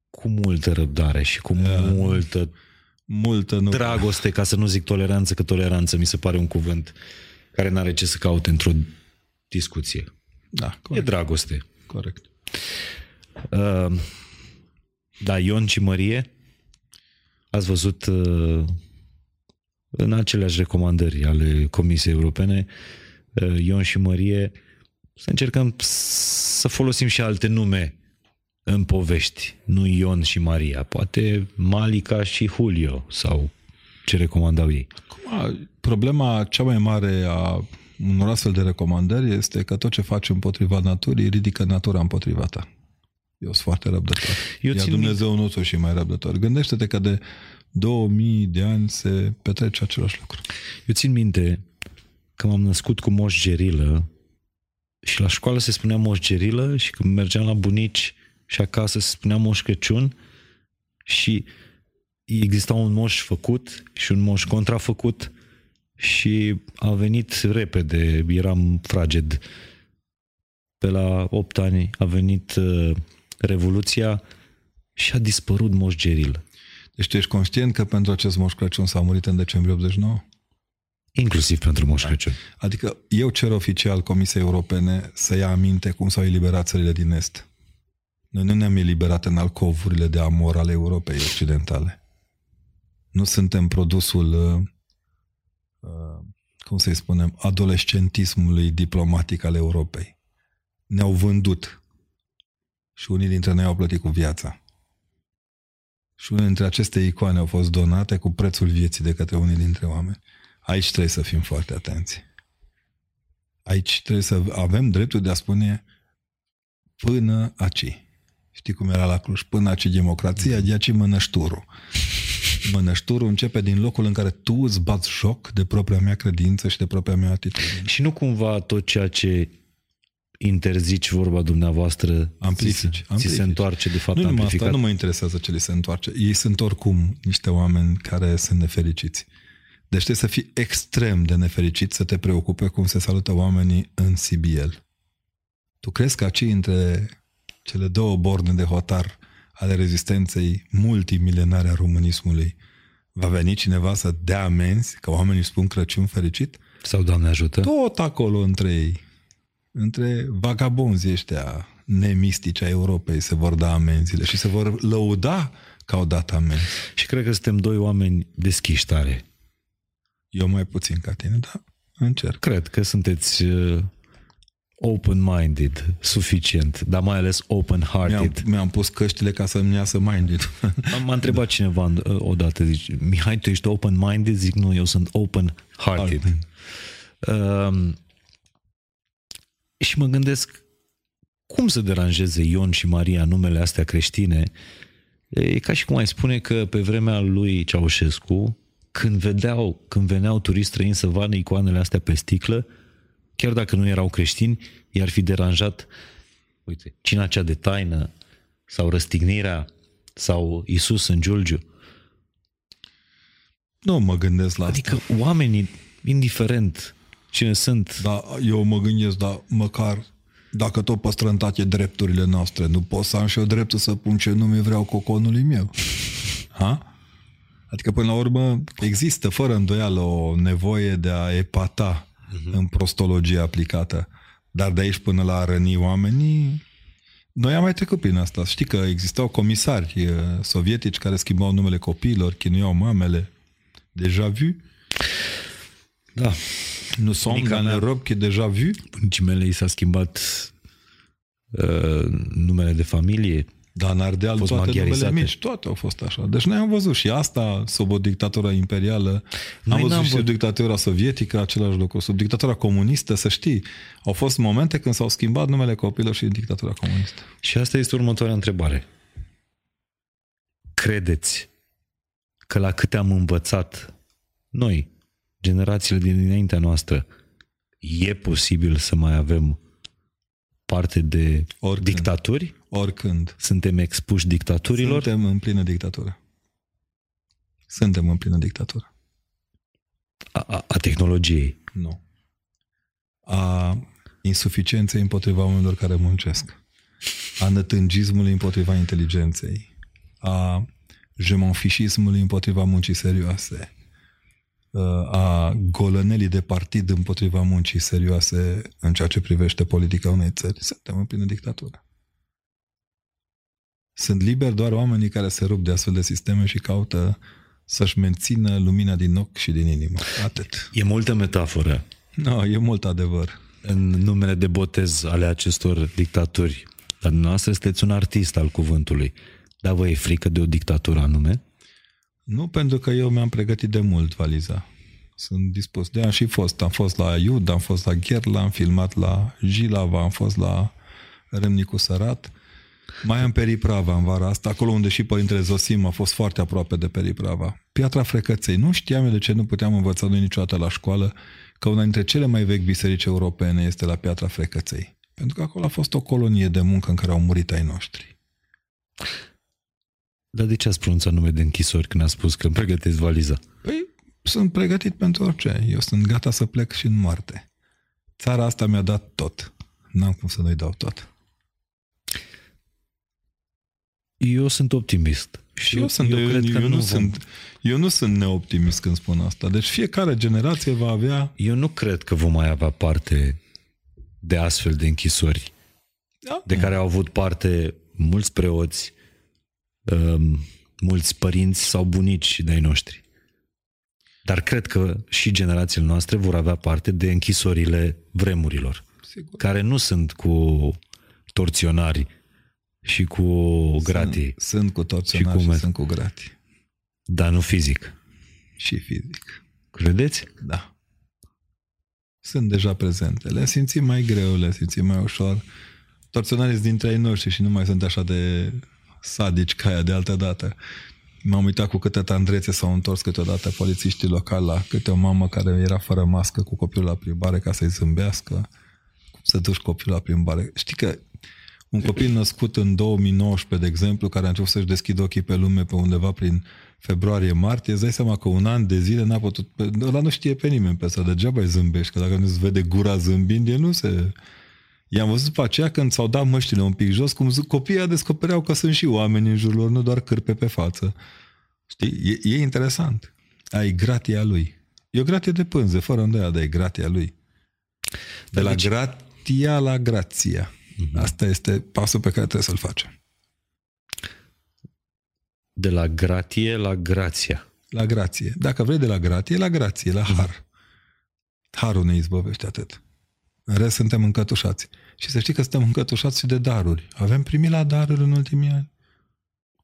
cu multă răbdare și cu Da. multă Multă nu. dragoste, ca să nu zic toleranță, că toleranță mi se pare un cuvânt care n-are ce să caute într-o discuție. Da, E corect. dragoste. corect. Uh, da, Ion și Mărie, ați văzut uh, în aceleași recomandări ale Comisiei Europene, uh, Ion și Mărie, să încercăm să folosim și alte nume în povești, nu Ion și Maria, poate Malica și Julio sau ce recomandau ei. Acum, problema cea mai mare a unor astfel de recomandări este că tot ce faci împotriva naturii ridică natura împotriva ta. Eu sunt foarte răbdător. Eu Iar țin Dumnezeu nu ți și mai răbdător. Gândește-te că de 2000 de ani se petrece același lucru. Eu țin minte că m-am născut cu moș gerilă și la școală se spunea moș gerilă și când mergeam la bunici și acasă se spunea moș Crăciun și exista un moș făcut și un moș contrafăcut și a venit repede, eram fraged. Pe la 8 ani a venit uh, Revoluția și a dispărut moș gerilă. Deci tu ești conștient că pentru acest Moș Crăciun s-a murit în decembrie 89? Inclusiv pentru moș Crăciun. Adică eu cer oficial Comisiei Europene să ia aminte cum s-au eliberat țările din Est. Noi nu ne-am eliberat în alcovurile de amor ale Europei Occidentale. Nu suntem produsul, uh, uh, cum să-i spunem, adolescentismului diplomatic al Europei. Ne-au vândut și unii dintre noi au plătit cu viața. Și unele dintre aceste icoane au fost donate cu prețul vieții de către unii dintre oameni. Aici trebuie să fim foarte atenți. Aici trebuie să avem dreptul de a spune până aici. Știi cum era la Cluj? Până aici democrația, de aici mănășturul. Mănășturul începe din locul în care tu îți bați joc de propria mea credință și de propria mea atitudine. Și nu cumva tot ceea ce interzici vorba dumneavoastră Amplifici, ți, se- ți amplifici. se întoarce de fapt Nu numai amplificat. asta, nu mă interesează ce li se întoarce. Ei sunt oricum niște oameni care sunt nefericiți. Deci trebuie să fii extrem de nefericit să te preocupe cum se salută oamenii în CBL. Tu crezi că aici între cele două borne de hotar ale rezistenței multimilenare a românismului va veni cineva să dea amenzi că oamenii spun Crăciun fericit? Sau Doamne ajută? Tot acolo între ei, între vagabonzii ăștia nemistici a Europei se vor da amenziile și se vor lăuda că au dat amenzi. Și cred că suntem doi oameni deschiși tare. Eu mai puțin ca tine, dar încerc. Cred că sunteți uh, open-minded, suficient, dar mai ales Mi-am, open-hearted. mi-am pus căștile ca să-mi iasă minded. M- M-a întrebat cineva uh, odată, zice, Mihai, tu ești open-minded? Zic, nu, eu sunt open-hearted. Um, și mă gândesc, cum să deranjeze Ion și Maria numele astea creștine? E ca și cum ai spune că pe vremea lui Ceaușescu, când vedeau, când veneau turiști străini să vadă icoanele astea pe sticlă, chiar dacă nu erau creștini, i-ar fi deranjat, uite, cina cea de taină, sau răstignirea, sau Isus în Giulgiu. nu mă gândesc la asta. Adică oamenii, indiferent cine sunt, Da, eu mă gândesc, dar măcar dacă tot păstrăm toate drepturile noastre, nu pot să am și eu dreptul să pun ce nume vreau coconului meu. <laughs> Ha? Adică, până la urmă, există fără îndoială o nevoie de a epata uh-huh. în prostologie aplicată. Dar de aici până la a răni oamenii, noi am mai trecut prin asta. Știi că existau comisari eh, sovietici care schimbau numele copiilor, chinuiau mamele. Deja vu? da, Nu sommes Bunica dans mea- l'Europe qui est déjà vu? bunicii mele i s-a schimbat uh, numele de familie. Dar în Ardeal Fost toate numele maghiarizate. mici, toate au fost așa. Deci noi am văzut și asta sub o dictatură imperială. Noi am văzut n-am și sub văzut. dictatura sovietică același lucru. Sub dictatura comunistă, să știi, au fost momente când s-au schimbat numele copilor și în dictatura comunistă. Și asta este următoarea întrebare. Credeți că la câte am învățat noi, generațiile din dinaintea noastră, e posibil să mai avem parte de Oricând. dictaturi? Oricând. Suntem expuși dictaturilor? Suntem în plină dictatură. Suntem în plină dictatură. A, a, a tehnologiei. Nu. A insuficienței împotriva oamenilor care muncesc. A nătângismului împotriva inteligenței. A jemonfișismului împotriva muncii serioase, uh, a golănelii de partid împotriva muncii serioase în ceea ce privește politica unei țări, suntem în plină dictatură. Sunt liberi doar oamenii care se rup de astfel de sisteme și caută să-și mențină lumina din ochi și din inimă. Atât. E multă metaforă. No, e mult adevăr. În numele de botez ale acestor dictaturi. Dar dumneavoastră sunteți un artist al cuvântului. Dar vă e frică de o dictatură anume? Nu pentru că eu mi-am pregătit de mult valiza. Sunt dispus. De am și fost. Am fost la Iud, am fost la Gherla, am filmat la Jilava, am fost la Râmnicu Sărat. Mai am Periprava în vara asta, acolo unde și Părintele Zosim a fost foarte aproape de Periprava. Piatra Frecăței. Nu știam eu de ce nu puteam învăța noi niciodată la școală că una dintre cele mai vechi biserici europene este la Piatra Frecăței. Pentru că acolo a fost o colonie de muncă în care au murit ai noștri. Dar de ce ați pronunțat nume de închisori când a spus că îmi pregătiți valiza? Păi, sunt pregătit pentru orice. Eu sunt gata să plec și în moarte. Țara asta mi-a dat tot. N-am cum să nu-i dau tot. Eu sunt optimist. Și eu, eu sunt, eu, eu, cred că eu nu, nu sunt, eu nu sunt neoptimist când spun asta. Deci fiecare generație va avea... Eu nu cred că vom mai avea parte de astfel de închisori da. de care au avut parte mulți preoți, um, mulți părinți sau bunici de ai noștri. Dar cred că și generațiile noastre vor avea parte de închisorile vremurilor, Sigur. care nu sunt cu torționari și cu gratii. Sunt, sunt cu torționari și, cu, și sunt cu gratii. Dar nu fizic. Și fizic. Credeți? Da. Sunt deja prezente. Le simțim mai greu, le simțim mai ușor. Torționarii sunt dintre ei noștri și nu mai sunt așa de sadici ca aia de altă dată. M-am uitat cu câte tandrețe s-au întors câteodată polițiștii locali la câte o mamă care era fără mască cu copilul la plimbare ca să-i zâmbească. Cum să duci copilul la plimbare? Știi că un copil născut în 2019, de exemplu, care a început să-și deschidă ochii pe lume pe undeva prin februarie-martie, îți dai seama că un an de zile n-a putut... Ăla nu știe pe nimeni pe asta, degeaba îi zâmbești, că dacă nu-ți vede gura zâmbind, el nu se... I-am văzut după aceea când s-au dat măștile un pic jos, cum copiii descopereau că sunt și oameni în jurul lor, nu doar cârpe pe față. Știi? E, e interesant. Ai gratia lui. E o gratie de pânze, fără îndoială, dar e gratia lui. De la deci... gratia la grația. Mm-hmm. Asta este pasul pe care trebuie să-l facem. De la gratie la grația. La grație. Dacă vrei de la gratie, la grație, la har. Harul ne izbăvește atât. În rest suntem încătușați. Și să știi că suntem încătușați și de daruri. Avem primit la daruri în ultimii ani.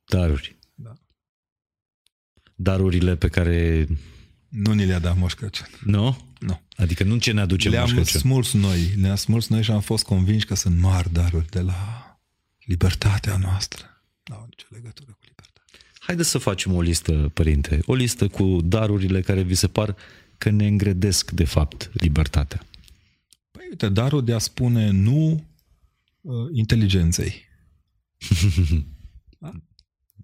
Daruri. Da. Darurile pe care... Nu ni le-a dat Moș Crăciun. Nu? Nu. Adică nu ce ne aduce Le-am Moș Crăciun. smuls noi. Le-am smuls noi și am fost convinși că sunt mari daruri de la libertatea noastră. Nu au nicio legătură cu libertatea. Haideți să facem o listă, părinte. O listă cu darurile care vi se par că ne îngredesc, de fapt, libertatea. Păi uite, darul de a spune nu uh, inteligenței. <laughs> da?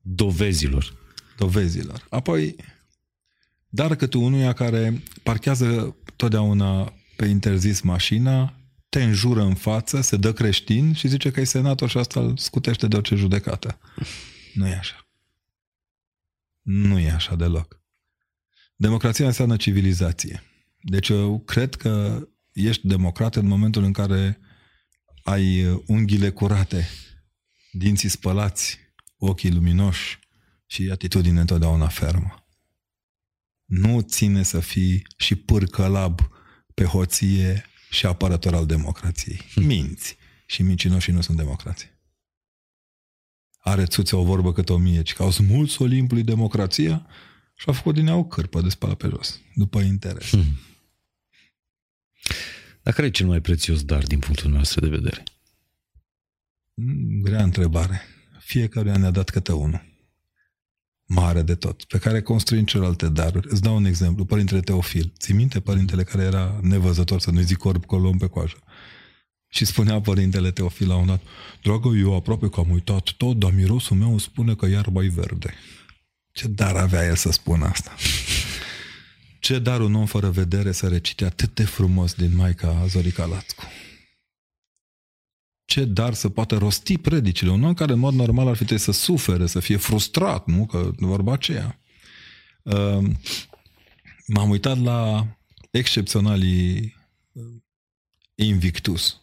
Dovezilor. Dovezilor. Apoi, dar câte unuia care parchează totdeauna pe interzis mașina, te înjură în față, se dă creștin și zice că e senator și asta îl scutește de orice judecată. Nu e așa. Nu e așa deloc. Democrația înseamnă civilizație. Deci eu cred că ești democrat în momentul în care ai unghiile curate, dinții spălați, ochii luminoși și atitudine întotdeauna fermă. Nu ține să fii și pârcălab pe hoție și apărător al democrației. Hm. Minți. Și mincinoșii nu sunt democrații. Are țuțe o vorbă cât o mie, ci că au smulți Olimpului democrația și a făcut din ea o cârpă de spală pe jos, după interes. Hmm. Dar care e cel mai prețios dar din punctul nostru de vedere? Hmm, grea întrebare. Fiecare ne-a dat câte unul. Mare de tot, pe care construim celelalte daruri. Îți dau un exemplu. Părintele Teofil. Ții minte părintele care era nevăzător, să nu-i zic corp colom pe coajă. Și spunea părintele Teofil la un dat, dragă, eu aproape că am uitat tot, dar mirosul meu spune că iarba e verde. Ce dar avea el să spună asta? Ce dar un om fără vedere să recite atât de frumos din Maica Zorica Lațcu? Ce dar să poată rosti predicile. Un om care în mod normal ar fi trebuit să sufere, să fie frustrat, nu? Că vorba aceea. Uh, m-am uitat la excepționalii uh, Invictus,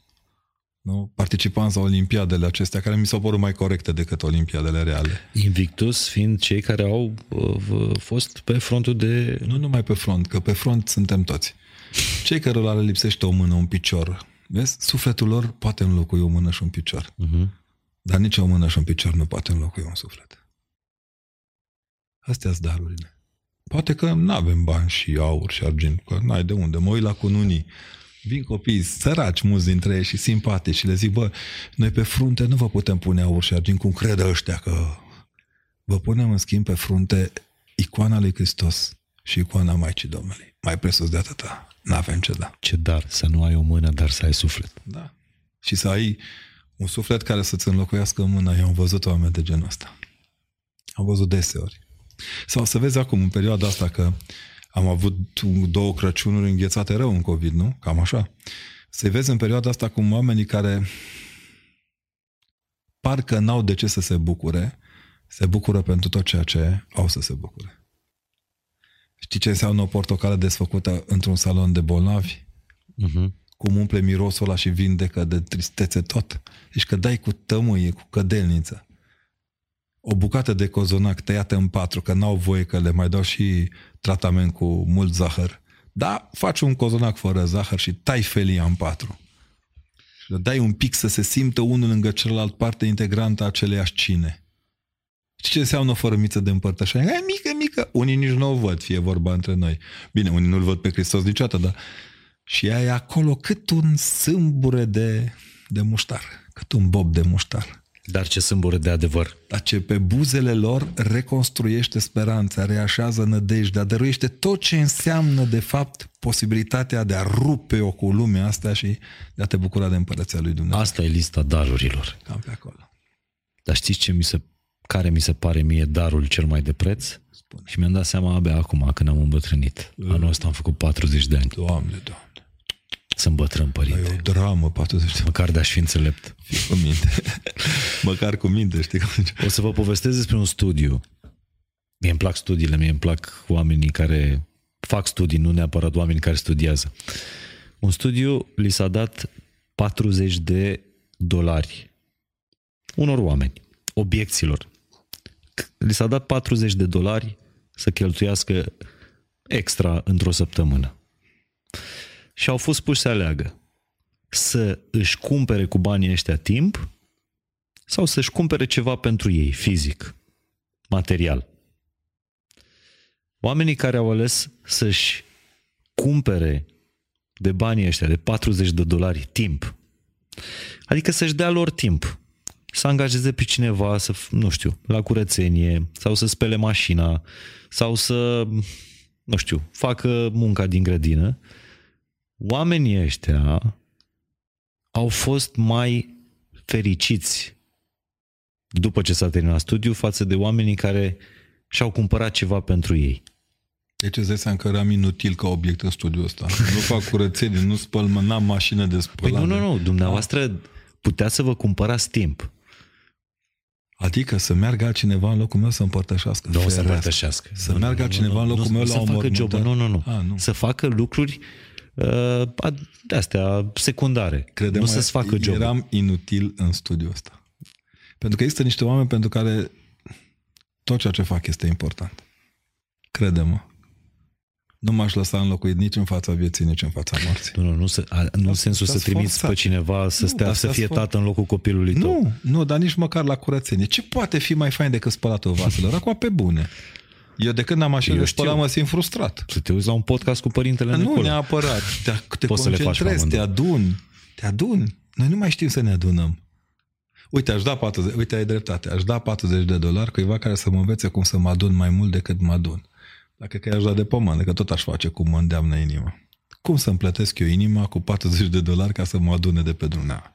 nu? participanți la olimpiadele acestea, care mi s-au părut mai corecte decât olimpiadele reale. Invictus fiind cei care au uh, fost pe frontul de... Nu numai pe front, că pe front suntem toți. Cei care le lipsește o mână, un picior, vezi, sufletul lor poate înlocui o mână și un picior. Uh-huh. Dar nici o mână și un picior nu poate înlocui un suflet. Astea sunt darurile. Poate că nu avem bani și aur și argint, că n-ai de unde. Mă uit la cununii. Vin copii săraci mulți dintre ei și simpatici și le zic, bă, noi pe frunte nu vă putem pune aur și argint cum cred ăștia că vă punem în schimb pe frunte icoana lui Hristos și icoana Maicii Domnului. Mai presus de atâta, n-avem ce da. Ce dar, să nu ai o mână, dar să ai suflet. Da. Și să ai un suflet care să-ți înlocuiască mâna. Eu am văzut oameni de genul ăsta. Am văzut deseori. Sau să vezi acum, în perioada asta, că am avut două Crăciunuri înghețate rău în COVID, nu? Cam așa. Să vezi în perioada asta cum oamenii care parcă n-au de ce să se bucure, se bucură pentru tot ceea ce au să se bucure. Știi ce înseamnă o portocală desfăcută într-un salon de bolnavi? Uh-huh. Cum umple mirosul ăla și vindecă de tristețe tot. Deci că dai cu tămâie, cu cădelniță o bucată de cozonac tăiată în patru, că n-au voie că le mai dau și tratament cu mult zahăr. Da, faci un cozonac fără zahăr și tai felia în patru. Și dai un pic să se simtă unul lângă celălalt parte integrantă a aceleiași cine. Știi ce înseamnă o fărămiță de împărtășanie? E mică, mică. Unii nici nu o văd, fie vorba între noi. Bine, unii nu-L văd pe Hristos niciodată, dar și ea e acolo cât un sâmbure de, de muștar, cât un bob de muștar. Dar ce sâmbure de adevăr. Dar ce pe buzele lor reconstruiește speranța, reașează nădejdea, dăruiește tot ce înseamnă de fapt posibilitatea de a rupe-o cu lumea asta și de a te bucura de împărăția lui Dumnezeu. Asta e lista darurilor. Cam pe acolo. Dar știți ce mi se, care mi se pare mie darul cel mai de preț? Spune. Și mi-am dat seama abia acum când am îmbătrânit. Anul ăsta am făcut 40 de ani. Doamne, Doamne. Sunt bătrân, părinte. E o dramă, 40 de Măcar de-aș fi înțelept. Fii cu minte. <laughs> Măcar cu minte, știi cum O să vă povestesc despre un studiu. Mie îmi plac studiile, mie îmi plac oamenii care fac studii, nu neapărat oamenii care studiază. Un studiu li s-a dat 40 de dolari unor oameni, obiecților. Li s-a dat 40 de dolari să cheltuiască extra într-o săptămână și au fost puși să aleagă să își cumpere cu banii ăștia timp sau să-și cumpere ceva pentru ei, fizic, material. Oamenii care au ales să-și cumpere de banii ăștia, de 40 de dolari, timp, adică să-și dea lor timp, să angajeze pe cineva, să, nu știu, la curățenie, sau să spele mașina, sau să, nu știu, facă munca din grădină, oamenii ăștia au fost mai fericiți după ce s-a terminat studiul față de oamenii care și-au cumpărat ceva pentru ei. Deci îți dai seama că eram inutil ca obiect în studiul ăsta. Nu fac curățenie, nu spăl, mă, n-am mașină de spălat. Păi nu, nu, nu, dumneavoastră puteați să vă cumpărați timp. Adică să meargă cineva în locul meu să împărtășească. Nu să împărtășească. Să meargă cineva în locul meu la o facă job. Nu, nu, nu. A, nu. Să facă lucruri uh, de astea secundare. Crede nu să-ți facă job. Eram inutil în studiul ăsta. Pentru că există niște oameni pentru care tot ceea ce fac este important. Crede-mă. Nu m-aș lăsa înlocuit nici în fața vieții, nici în fața morții. Nu, nu, nu, să, a, nu în sensul să trimiți forțat. pe cineva să, nu, stea, să fie for... tată în locul copilului nu, tău. Nu, nu, dar nici măcar la curățenie. Ce poate fi mai fain decât spălatul vaselor? Acum pe bune. Eu de când am mașină de spălat mă simt frustrat. Să te uiți la un podcast cu părintele Nu Nicole. neapărat. Te, te Poți concentrezi, să le te aduni. Te aduni. Noi nu mai știm să ne adunăm. Uite, aș da 40, uite, ai dreptate, aș da 40 de dolari cuiva care să mă învețe cum să mă adun mai mult decât mă adun. Dacă că i-aș da de pomană, că tot aș face cum mă îndeamnă inima. Cum să-mi plătesc eu inima cu 40 de dolari ca să mă adune de pe Dumnezeu?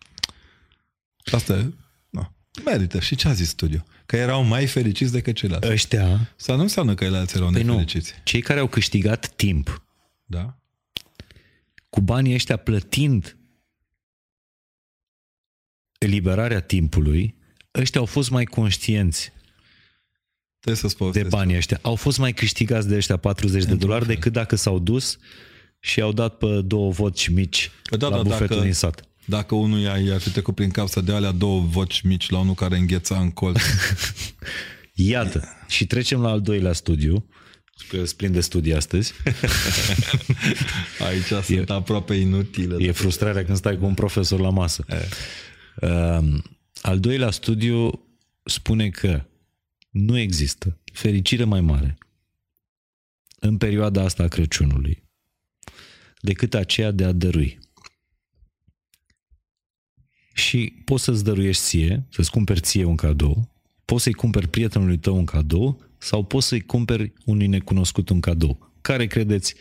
Asta e, no. merită. Și ce a zis studiu? Că erau mai fericiți decât ceilalți. Ăștia... Sau nu înseamnă că ceilalți erau păi nefericiți. Nu. Cei care au câștigat timp. Da? Cu banii ăștia plătind eliberarea timpului, ăștia au fost mai conștienți Trebuie să de banii ăștia. Au fost mai câștigați de ăștia 40 de dolari decât dacă s-au dus și au dat pe două voci mici Păi da, la da, bufetul dacă- din sat. Dacă unul i-ar i-ar fi trecut prin cap să dea alea două voci mici la unul care îngheța în colț. <laughs> Iată. Și trecem la al doilea studiu, că sunt plin de studii astăzi. <laughs> Aici sunt aproape inutile. E frustrarea când stai cu un profesor la masă. Um, al doilea studiu spune că nu există fericire mai mare în perioada asta a Crăciunului decât aceea de a dărui. Și poți să-ți dăruiești ție, să-ți cumperi ție un cadou, poți să-i cumperi prietenului tău un cadou sau poți să-i cumperi unui necunoscut un cadou. Care credeți că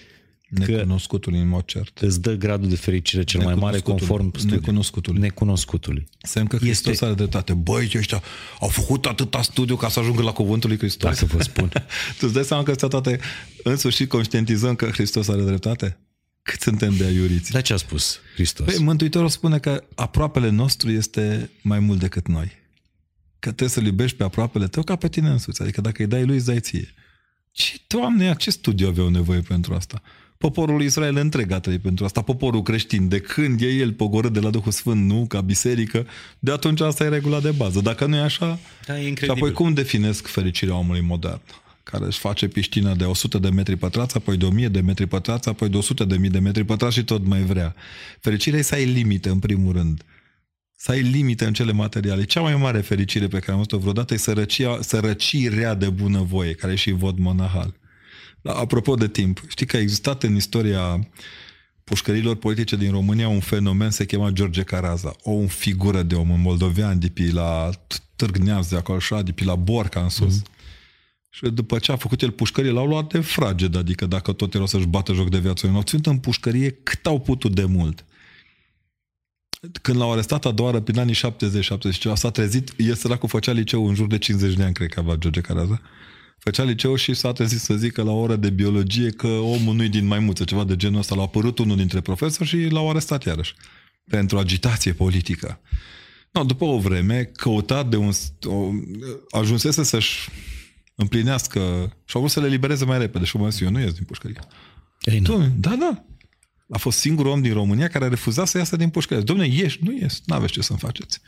Necunoscutul în mod cert. îți dă gradul de fericire cel mai mare Necunoscutul. conform studiului? Necunoscutului. Necunoscutului. Semn că Hristos Este- are dreptate. Băi, ăștia au făcut atâta studiu ca să ajungă la cuvântul lui Hristos. Dacă vă spun. <laughs> tu îți dai seama că ăstea toate în sfârșit conștientizăm că Hristos are dreptate? Cât suntem de aiuriți? Dar ce a spus Hristos? Păi, Mântuitorul spune că aproapele nostru este mai mult decât noi. Că trebuie să-L iubești pe aproapele tău ca pe tine însuți. Adică dacă îi dai lui, îți dai ție. Ce, Doamne, ce studiu aveau nevoie pentru asta? Poporul Israel întreg a trăit pentru asta. Poporul creștin, de când e el pogorât de la Duhul Sfânt, nu, ca biserică, de atunci asta e regula de bază. Dacă nu e așa, Da, e și incredibil. apoi cum definesc fericirea omului modern? Care își face piscină de 100 de metri pătrați, apoi de 1000 de metri pătrați, apoi de 100 de mii de metri pătrați și tot mai vrea. Fericirea e să ai limite, în primul rând. Să ai limite în cele materiale. Cea mai mare fericire pe care am văzut-o vreodată e sărăcia, sărăcirea de bunăvoie, care e și vot monahal. La, apropo de timp, știi că a existat în istoria pușcărilor politice din România un fenomen se chema George Caraza, o un figură de om, un moldovean, de pe la Târg Neamț, de acolo așa, de pe la Borca în sus. Mm-hmm. Și după ce a făcut el pușcărie, l-au luat de fraged, adică dacă tot erau să-și bată joc de viață. L-au ținut în pușcărie cât au putut de mult. Când l-au arestat a doua oară, prin anii 70-70 ceva, s-a trezit, el săracul făcea liceu în jur de 50 de ani, cred că avea George Caraza. Făcea liceu și s-a trezit să zică la o oră de biologie că omul nu-i din maimuță, ceva de genul ăsta. L-a apărut unul dintre profesori și l-au arestat iarăși. Pentru agitație politică. No, după o vreme, căutat de un... O, ajunsese să-și împlinească și au vrut să le libereze mai repede. Și eu nu ies din pușcărie. Ei, nu. Dom'le, da, da. A fost singurul om din România care a refuzat să iasă din pușcărie. Dom'le, ieși, nu ies, n-aveți ce să-mi faceți.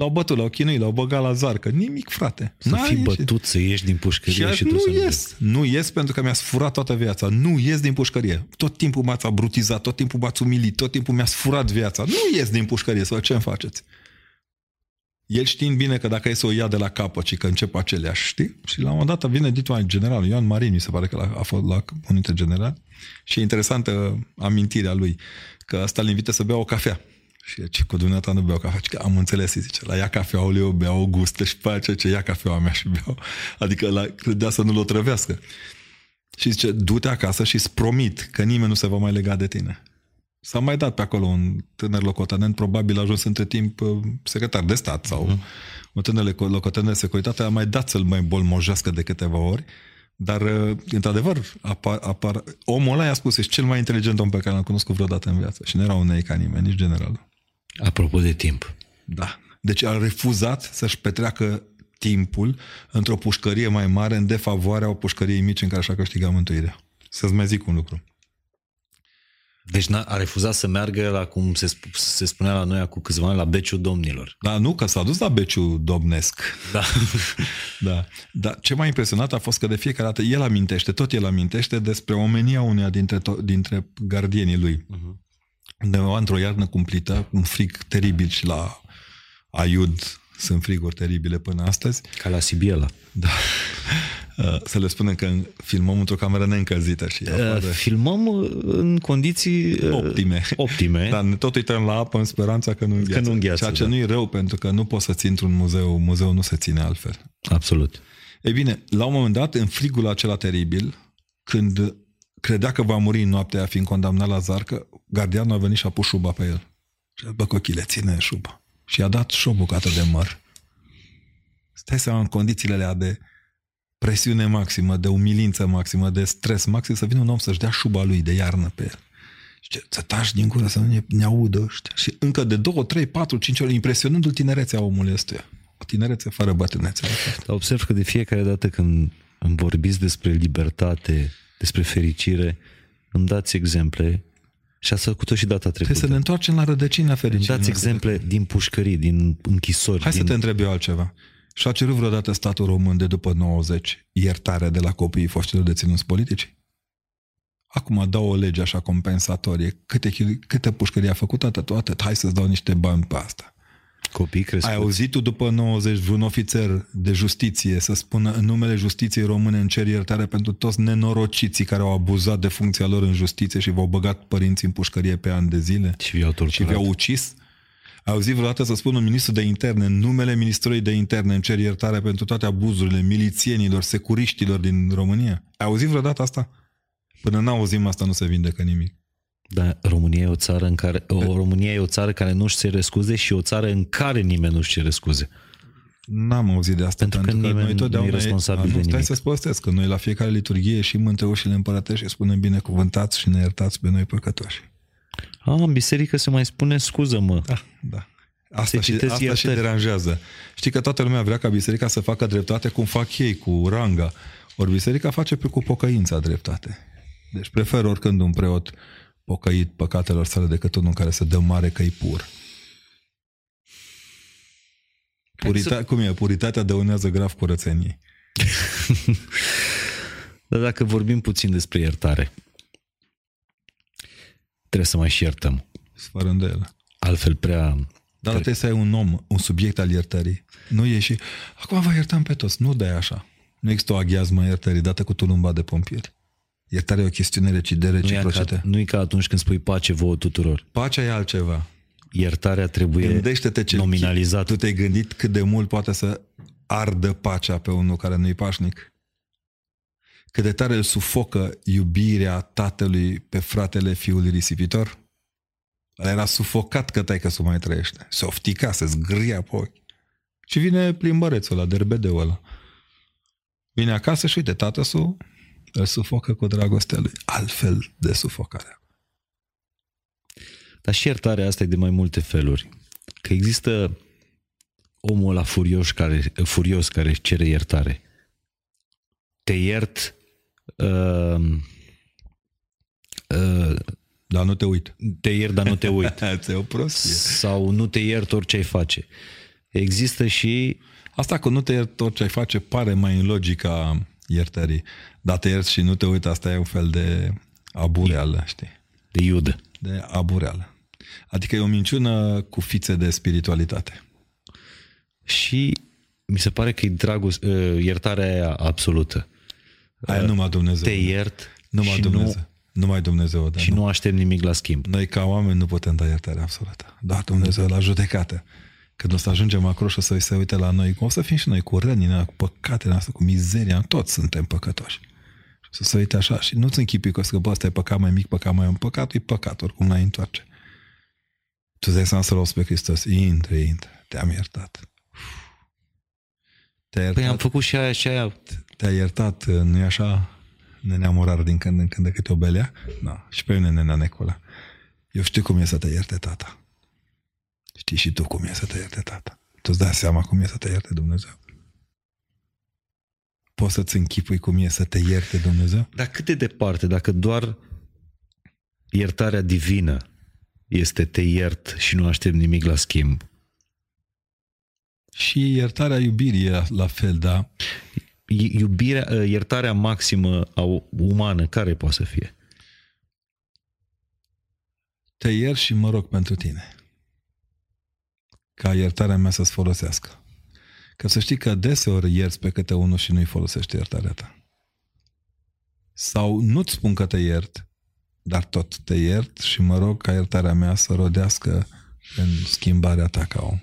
L-au bătut, l-au chinuit, l-au băgat la zarcă. Nimic, frate. Să N-a fii ieșit. bătut, să ieși din Și, pușcărie și și, tu nu să ies. Nu ies pentru că mi-ați furat toată viața. Nu ies din pușcărie. Tot timpul m-ați abrutizat, tot timpul m-ați umilit, tot timpul mi-ați furat viața. Nu ies din pușcărie, să văd ce îmi faceți. El știind bine că dacă e să o ia de la capăt și că încep aceleași, știi? Și la un moment dat vine ditul general, Ioan Marin, mi se pare că la- a fost la unul dintre general, și e interesantă amintirea lui, că asta îl invită să bea o cafea. Și ce cu dumneata nu beau cafea, Și că am înțeles, îi zice, la ia cafeaul eu beau o gustă și pe aceea ce ia cafeaua mea și beau. Adică la, credea să nu-l otrăvească. Și zice, du-te acasă și îți promit că nimeni nu se va mai lega de tine. S-a mai dat pe acolo un tânăr locotenent, probabil a ajuns între timp uh, secretar de stat sau Mhm. uh-huh. un tânăr loco- locotenent de securitate, a mai dat să-l mai bolmojească de câteva ori, dar, uh, într-adevăr, apar, apar, omul ăla i-a spus, ești cel mai inteligent om pe care l-am cunoscut vreodată în viață. Și nu era un nei ca nimeni, nici general. Apropo de timp. Da. Deci a refuzat să-și petreacă timpul într-o pușcărie mai mare în defavoarea o pușcăriei mici în care și-a câștigat mântuirea. Să-ți mai zic un lucru. Deci n-a- a refuzat să meargă la, cum se, sp- se spunea la noi cu câțiva ani, la beciul domnilor. Dar nu, că s-a dus la beciu domnesc. Da. <laughs> Da. Dar ce m-a impresionat a fost că de fiecare dată el amintește, tot el amintește despre omenia uneia dintre, to- dintre gardienii lui. Mhm. Undeva într-o iarnă cumplită, un frig teribil și la Aiud sunt friguri teribile până astăzi. Ca la Sibiela. Da. <laughs> Uh, Să le spunem că filmăm într-o cameră neîncălzită și afară Uh, Filmăm uh, în condiții uh, optime. <laughs> optime. Dar ne tot uităm la apă în speranța că nu îngheață. nu îngheață, Ceea ce da. nu e rău, pentru că nu poți să ții într-un muzeu. Muzeul nu se ține altfel. Absolut. Ei bine, la un moment dat, în frigul acela teribil, când credea că va muri în noaptea fiind condamnat la zarcă, gardianul a venit și a pus șuba pe el. Și a zis, bă, cochile, ține șuba. Și i-a dat și o bucată de măr. Stai seama în condițiile alea de presiune maximă, de umilință maximă, de stres maxim, să vină un om să-și dea șuba lui de iarnă pe el. Și să tași din gură, să nu ne, ne audă ăștia. Și încă de două, trei, patru, cinci ori, impresionându-l tinerețea omului ăstuia. O tinerețe fără bătrânețe. de fapt. Dar observ că de fiecare dată când îmi vorbiți despre libertate, despre fericire, îmi dați exemple și ați făcut-o și data trecută. Trebuie să ne întoarcem la rădăcina Îmi fericirii. dați noastre. exemple din pușcării, din închisori. Hai din... să te întreb eu altceva. Și-a cerut vreodată statul român de după 90 iertare de la copiii foștilor deținuți politici? Acum dau o lege așa compensatorie. Câte, chili- câte pușcării a făcut atât, atât. Hai să-ți dau niște bani pe asta. Copii crescuți. Ai auzit tu după 90 vreun ofițer de justiție să spună în numele justiției române în cer iertare pentru toți nenorociții care au abuzat de funcția lor în justiție și v-au băgat părinții în pușcărie pe ani de zile? Și vi-au torturat. și vi-au ucis? Ai auzit vreodată să spună un ministru de interne, în numele ministrului de interne, în cer iertare pentru toate abuzurile milițienilor, securiștilor din România? Ai auzit vreodată asta? Până n-auzim asta nu se vindecă nimic. Dar România e o țară în care o România e o țară care nu-și cere scuze și o țară în care nimeni nu-și cere scuze. N-am auzit de asta. Pentru că nimeni nu e responsabil A, de nu, Stai nimic. să-ți povestesc că noi la fiecare liturghie ieșim între ușile împărătești și spunem binecuvântați și ne iertați pe noi păcătoși. A, în biserică se mai spune scuză, mă. Da, da. Asta, Se și, citesc asta și iertări. deranjează. Știi că toată lumea vrea ca biserica să facă dreptate cum fac ei, cu ranga. Ori biserica face pe cu pocăința dreptate. Deci prefer oricând un preot pocăit păcatelor sale decât unul care se dă mare că pur. Purita, Cum e? Puritatea dăunează grav curățeniei. <laughs> Dar dacă vorbim puțin despre iertare, trebuie să mai și iertăm. Fără îndoială. Altfel prea... Dar trebuie să ai un om, un subiect al iertării. Nu e și, acum vă iertăm pe toți. Nu dai așa. Nu există o aghiazmă a iertării dată cu tulumba de pompieri. Iertarea e o chestiune reci- de Nu e, reciprocitate. ca, nu e ca atunci când spui pace vouă tuturor. Pacea e altceva. Iertarea trebuie Gândește-te ce nominalizat. Tu te-ai gândit cât de mult poate să ardă pacea pe unul care nu-i pașnic? Cât de tare îl sufocă iubirea tatălui pe fratele fiului risipitor? Ăla era sufocat că taică să mai trăiește. Se oftica, se zgâria pe ochi. Și vine plimbărețul ăla, derbedeul ăla. Vine acasă și uite, tată su îl sufocă cu dragostea lui. Altfel de sufocarea. Dar și iertarea asta e de mai multe feluri. Că există omul ăla furios care, furios care își cere iertare. Te iert uh, uh, Dar nu te uit. te iert, dar nu te uit. <laughs> Ți-e o prostie. Sau nu te iert orice ai face. Există și Asta cu nu te iert tot ce ai face pare mai în logica iertării. Dar te ierți și nu te uiți, asta e un fel de abureală, știi? de iudă. De abureală. Adică e o minciună cu fițe de spiritualitate. Și mi se pare că e dragoste, uh, iertarea aia absolută. Aia numai Dumnezeu. Te iert numai și, Dumnezeu. nu, Numai Dumnezeu. Da, și nu aștept nimic la schimb. Noi ca oameni nu putem da iertare absolută. Doar Dumnezeu la judecată. Când o să ajungem acolo și o să se uite la noi, cum o să fim și noi cu rănile, cu păcatele noastre, cu mizeria, toți suntem păcătoși. Și o să se uite așa și nu-ți închipui că o să că, bă, ăsta e păcat mai mic, păcat mai un păcat, e păcat, oricum n-ai întoarce. Tu îți dai seama să rost pe Hristos, intră, intră, te-am iertat. Te-a iertat, Păi am făcut și aia și aia. te-a iertat, nu-i așa? Nenea Morar din când în când de câte o belea? Da. Și pe mine, nenea Necola. Eu știu cum e să te ierte tata. Știi și tu cum e să te ierte tata. Tu îți dai seama cum e să te ierte Dumnezeu? Poți să-ți închipui cum e să te ierte Dumnezeu? Dar cât de departe, dacă doar iertarea divină este te iert și nu aștept nimic la schimb, Și iertarea iubirii e la fel, da? I- iubirea, iertarea maximă a umană, care poate să fie? Te iert și mă rog pentru tine. Ca iertarea mea să-ți folosească. Că să știi că deseori ierți pe câte unul și nu-i folosește iertarea ta. Sau nu-ți spun că te iert, dar tot te iert și mă rog ca iertarea mea să rodească în schimbarea ta ca om.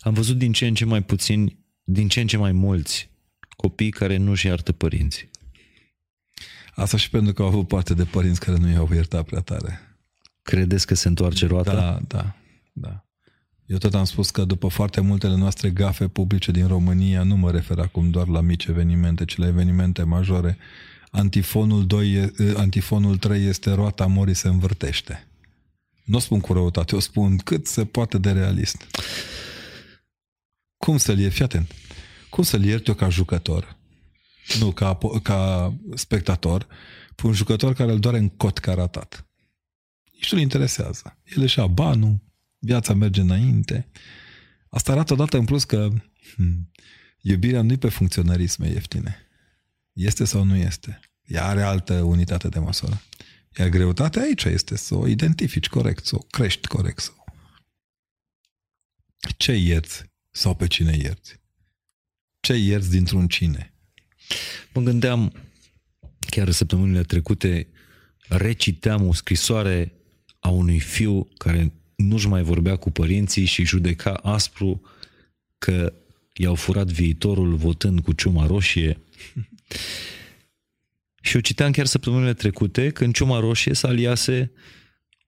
Am văzut din ce în ce mai puțini, din ce în ce mai mulți copii care nu-și iartă părinții. Asta și pentru că au avut parte de părinți care nu i-au iertat prea tare. Credeți că se întoarce roata? Da, da, da. Eu tot am spus că după foarte multele noastre gafe publice din România, nu mă refer acum doar la mici evenimente, ci la evenimente majore, antifonul, 2, e- antifonul 3 este roata morii se învârtește. Nu o spun cu răutate, o spun cât se poate de realist. Cum să-l ieri? Fii atent. Cum să-l ierti eu ca jucător? Nu, ca, po- ca spectator. Pe un jucător care îl doare în cot ca ratat. Nici nu-l interesează. El își ia banul, viața merge înainte. Asta arată odată în plus că hmm, iubirea nu e pe funcționărisme ieftine. Este sau nu este? Ea are altă unitate de măsură. Iar greutatea aici este să o identifici corect, să o crești corect. Să o... Ce ierți sau pe cine ierți? Ce ierți dintr-un cine? Mă gândeam, chiar săptămânile trecute, reciteam o scrisoare a unui fiu care nu-și mai vorbea cu părinții și judeca aspru că i-au furat viitorul votând cu ciuma roșie. <laughs> și eu citeam chiar săptămânile trecute când ciuma roșie se aliase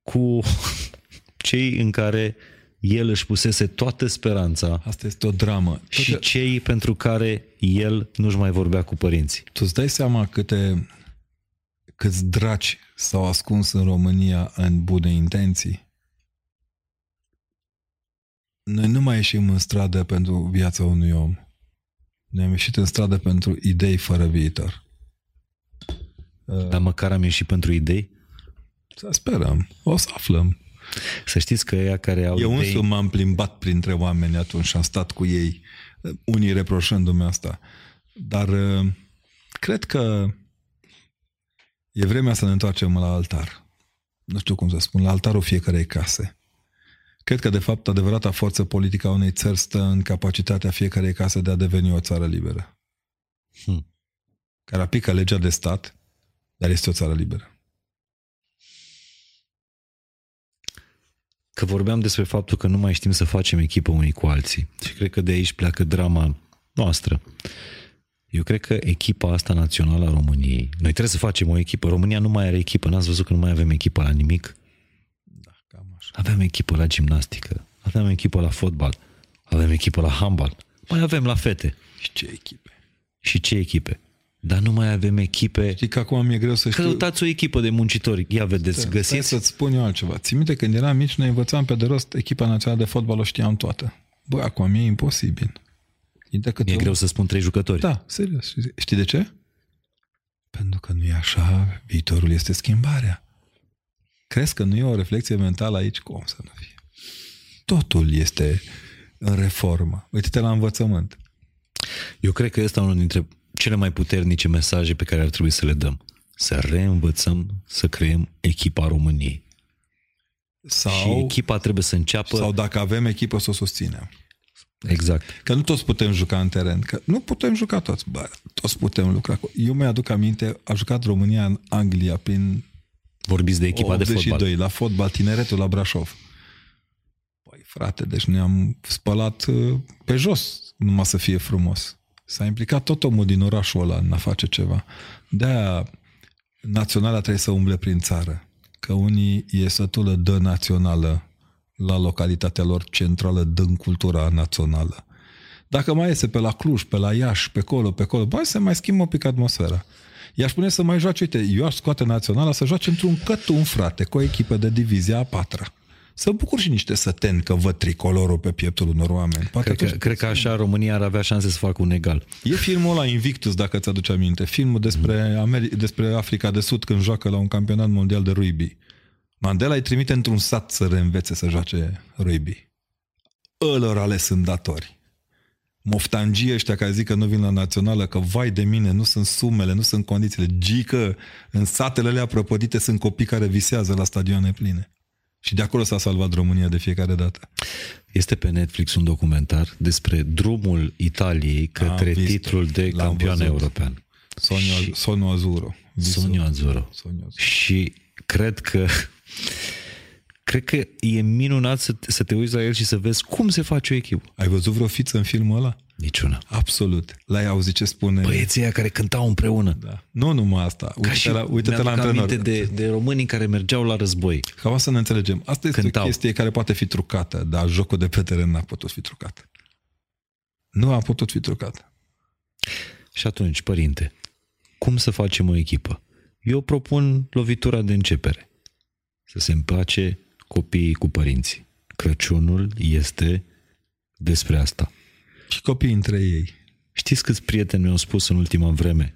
cu <laughs> cei în care el își pusese toată speranța Asta este o dramă. și Toate- cei pentru care el nu-și mai vorbea cu părinții. Tu îți dai seama câte, câți draci s-au ascuns în România în bune intenții? Noi nu mai ieșim în stradă pentru viața unui om. Noi am ieșit în stradă pentru idei fără viitor. Dar măcar am ieșit pentru idei. Să sperăm. O să aflăm. Să știți că ea care au Eu idei... însumi m-am plimbat printre oameni atunci și am stat cu ei, unii reproșându-mi asta. Dar uh, cred că e vremea să ne întoarcem la altar. Nu știu cum să spun, la altarul fiecarei case. Cred că, de fapt, adevărata forță politică a unei țări stă în capacitatea fiecarei case de a deveni o țară liberă. Hmm. Care aplică legea de stat, dar este o țară liberă. Că vorbeam despre faptul că nu mai știm să facem echipă unii cu alții. Și cred că de aici pleacă drama noastră. Eu cred că echipa asta națională a României, noi trebuie să facem o echipă. România nu mai are echipă, n-ați văzut că nu mai avem echipă la nimic? Da, cam așa. Avem echipă la gimnastică, avem echipă la fotbal, avem echipă la handbal, mai avem la fete. Și ce echipe? Și ce echipe? Dar nu mai avem echipe. Știi că acum mi-e greu să știu... Căutați o echipă de muncitori. Ia vedeți, Stai găsiți. să-ți spun eu altceva. Ții minte când eram mici, noi învățam pe de rost echipa națională de fotbal, o știam toată. Bă, acum e imposibil. E, decât E o- greu să spun trei jucători. Da, serios. Știi de ce? Pentru că nu e așa, viitorul este schimbarea. Crezi că nu e o reflexie mentală aici? Cum să nu fie? Totul este în reformă. Uite-te la învățământ. Eu cred că este unul dintre cele mai puternice mesaje pe care ar trebui să le dăm. Să reînvățăm să creăm echipa României. Sau, Și echipa trebuie să înceapă... sau dacă avem echipă, să o susținem. Exact. Că nu toți putem juca în teren, că nu putem juca toți, bă, toți putem lucra. cu- Eu mi-aduc aminte, a jucat România în Anglia prin Vorbiți de echipa de 82, fotbal. la fotbal, tineretul la Brașov. Păi frate, deci ne-am spălat uh, pe jos, numai să fie frumos. S-a implicat tot omul din orașul ăla în a face ceva. De-aia naționala trebuie să umble prin țară. Că unii e sătulă de națională la localitatea lor centrală din cultura națională. Dacă mai iese pe la Cluj, pe la Iași, pe acolo, pe acolo, băi, se mai schimbă un pic atmosfera. I-aș spune să mai joace, uite, eu aș scoate naționala să joace într-un cătun, frate, cu o echipă de divizia a patra. Să bucur și niște săteni că văd tricolorul pe pieptul unor oameni. Poate Cred că, atunci- cred că așa România ar avea șanse să facă un egal. E filmul ăla Invictus, dacă ți-aduce aminte. Filmul despre, Ameri- despre Africa de Sud când joacă la un campionat mondial de rugby. Mandela îi trimite într-un sat să reînvețe să joace rugby. Ălor ales sunt datori. Moftangii ăștia care zic că nu vin la națională, că vai de mine, nu sunt sumele, nu sunt condițiile. Gică, în satele alea prăpădite sunt copii care visează la stadioane pline. Și de acolo s-a salvat România de fiecare dată. Este pe Netflix un documentar despre drumul Italiei către vist-o. titlul de L-am campion văzut. european. Sonio, Sonio Azuro. Visul- Sonio Azzurro. Sonio Azuro. Și cred că cred că e minunat să, să te uiți la el și să vezi cum se face o echipă. Ai văzut vreo fiță în filmul ăla? Niciuna. Absolut. L-ai auzit ce spune? Băieții ăia care cântau împreună. Da. Nu numai asta. Ca Uite-te și la, uite-te la mi-aduc antrenor. aminte de, de românii care mergeau la război. Cam să ne înțelegem. Asta este Cântau. o chestie care poate fi trucată, dar jocul de pe teren n-a putut fi trucat. Nu a putut fi trucat. Și atunci, părinte, Cum să facem o echipă? Eu propun lovitura de începere. Să se împace copiii cu părinții. Crăciunul este despre asta. Și copiii între ei. Știți câți prieteni mi-au spus în ultima vreme?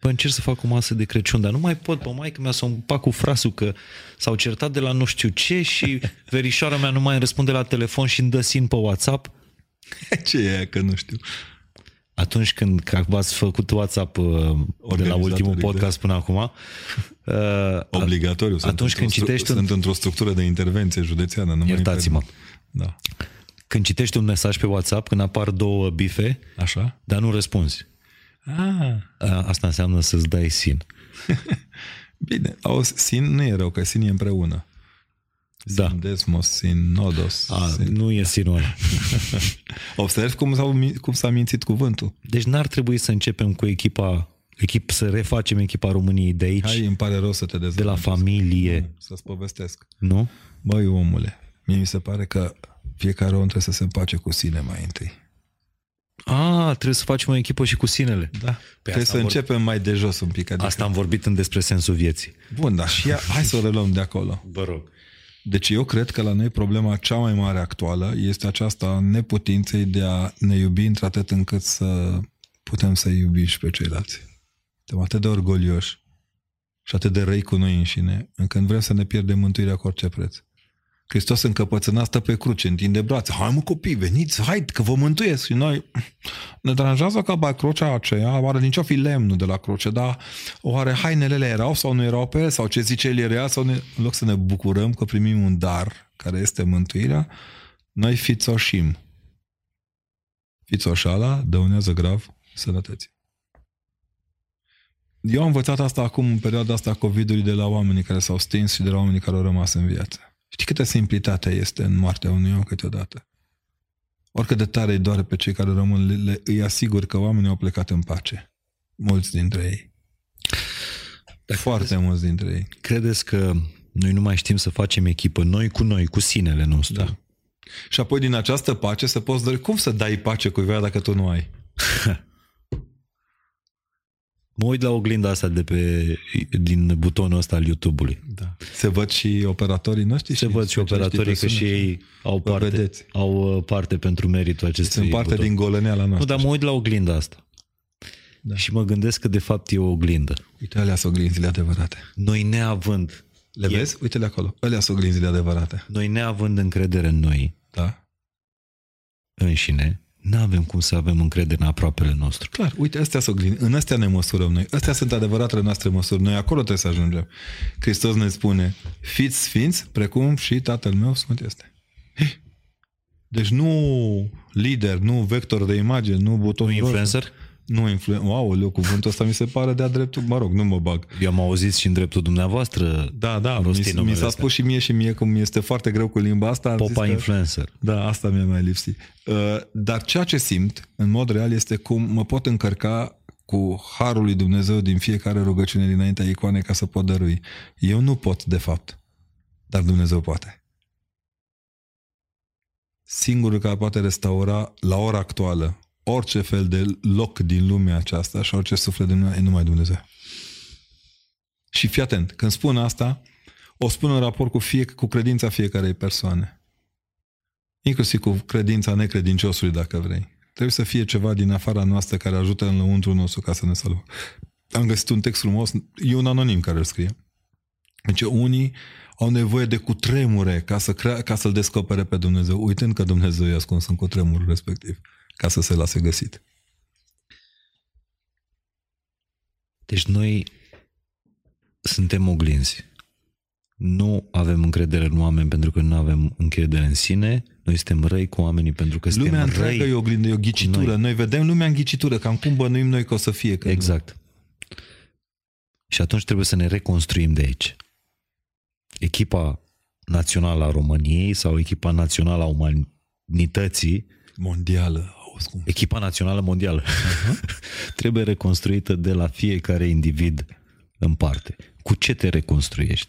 Bă, încerc să fac o masă de Crăciun, dar nu mai pot, pe maică mea să o împac cu frasul că s-au certat de la nu știu ce și <laughs> verișoara mea nu mai îmi răspunde la telefon și îmi dă sin pe WhatsApp. Ce e aia că nu știu? Atunci când că v-ați făcut WhatsApp uh, de la ultimul Organizatoric, podcast până acum, uh, Obligatoriu. Sunt Atunci când într-o stru- citești un- Sunt într-o structură de intervenție județeană. Nu mai iertați-mă, permit. Da. când citești un mesaj pe WhatsApp, când apar două bife, Așa? dar nu răspunzi, Ah, uh, asta înseamnă să-ți dai sin. <laughs> bine. Au, sin nu e rău, că sin e împreună. Da. Sin desmos, sin nodos. A, sin... nu e sinul ăla. <laughs> Observi cum, s-au, mi- cum s-a mințit cuvântul. Deci n-ar trebui să începem cu echipa, echip, să refacem echipa României de aici, Hai, îmi pare rău să te de la dezamăgesc. familie, Să-ți povestesc. nu? Băi, omule, mie mi se pare că fiecare om trebuie să se împace cu sine mai întâi. A, trebuie să facem o echipă și cu sinele. Da. Trebuie asta să am începem mai de jos un pic. Adică... Asta am vorbit în despre sensul vieții. Bun, dar și ea, hai să o reluăm de acolo. Vă rog. Deci eu cred că la noi problema cea mai mare actuală este aceasta a neputinței de a ne iubi într-atât încât să putem să iubim și pe ceilalți. Suntem atât de orgolioși și atât de răi cu noi înșine, încât vrem să ne pierdem mântuirea cu orice preț. Hristos încăpățâna stă pe cruce, întinde brațe. Hai mă copii, veniți, hai că vă mântuiesc. Și noi <clears throat> ne deranjează că ba, crucea aceea, oare nici o fi lemnul de la cruce, dar oare hainele erau sau nu erau pe el, sau ce zice el era, sau ne, în loc să ne bucurăm că primim un dar care este mântuirea, noi fițoșim. Fițoșala dăunează grav sănătății. Eu am învățat asta acum în perioada asta a COVID-ului de la oamenii care s-au stins și de la oamenii care au rămas în viață. Știi câtă simplitate este în moartea unui om câteodată? Oricât de tare îi doare pe cei care rămân, le, le, îi asigur că oamenii au plecat în pace. Mulți dintre ei. Dacă Foarte credeți, mulți dintre ei. credeți că noi nu mai știm să facem echipă noi cu noi, cu sinele nostru? Da. Și apoi din această pace să poți dori. Cum să dai pace cuiva dacă tu nu ai? <laughs> Mă uit la oglinda asta de pe, din butonul ăsta al YouTube-ului. Da. Se văd și operatorii noștri Se văd și specialiștii operatorii pe că și sunet. ei au Vă parte, vedeți. au uh, parte pentru meritul acestui Sunt parte buton. din goleneala Nu, noastră. dar mă uit la oglinda asta. Da. Și mă gândesc că de fapt e o oglindă. Uite, alea sunt oglinzile adevărate. Noi neavând, Le E- vezi? Uite-le acolo. Alea sunt oglinzile adevărate. noi neavând încredere în noi Da? înșine, nu avem cum să avem încredere în aproapele nostru. Clar, uite, astea sunt oglinzi. În astea ne măsurăm noi. Astea sunt adevăratele noastre măsuri. Noi acolo trebuie să ajungem. Hristos ne spune, fiți sfinți, precum și Tatăl meu Sfânt este. Deci nu lider, nu vector de imagine, nu buton Nu roșu. Influencer? Nu influencer. Wow, leu, cuvântul ăsta mi se pare de-a dreptul. Mă rog, nu mă bag. Eu am auzit și în dreptul dumneavoastră Da, da, mi, rosti mi numele s-a astea. spus și mie și mie cum este foarte greu cu limba asta. am zis Popa că- influencer. Da, asta mi-a mai lipsit. Uh, Dar ceea ce simt, în mod real, este cum mă pot încărca cu harul lui Dumnezeu din fiecare rugăciune dinaintea icoanei ca să pot dărui. Eu nu pot, de fapt, dar Dumnezeu poate. Singurul care poate restaura la ora actuală orice fel de loc din lumea aceasta și orice suflet din lume e numai Dumnezeu. Și fii atent, când spun asta, o spun în raport cu, fie, cu credința fiecarei persoane. Inclusiv cu credința necredinciosului, dacă vrei. Trebuie să fie ceva din afara noastră care ajută în lăuntru nostru ca să ne salvăm. Am găsit un text frumos, e un anonim care îl scrie. Deci unii au nevoie de cutremure ca, să crea, ca să-L descopere pe Dumnezeu, uitând că Dumnezeu e ascuns în cutremurul respectiv, ca să se lase găsit. Deci noi suntem oglinzi. Nu avem încredere în oameni pentru că nu avem încredere în sine. Noi suntem răi cu oamenii pentru că Lumea suntem întreagă răi. e o oglindă, e o ghicitură. noi. Noi. vedem lumea în ghicitură, cam cum bănuim noi că o să fie. Când Exact. Și atunci trebuie să ne reconstruim de aici. Echipa națională a României sau echipa națională a umanității, Mondială, auzi cum. echipa națională mondială, <laughs> trebuie reconstruită de la fiecare individ în parte. Cu ce te reconstruiești?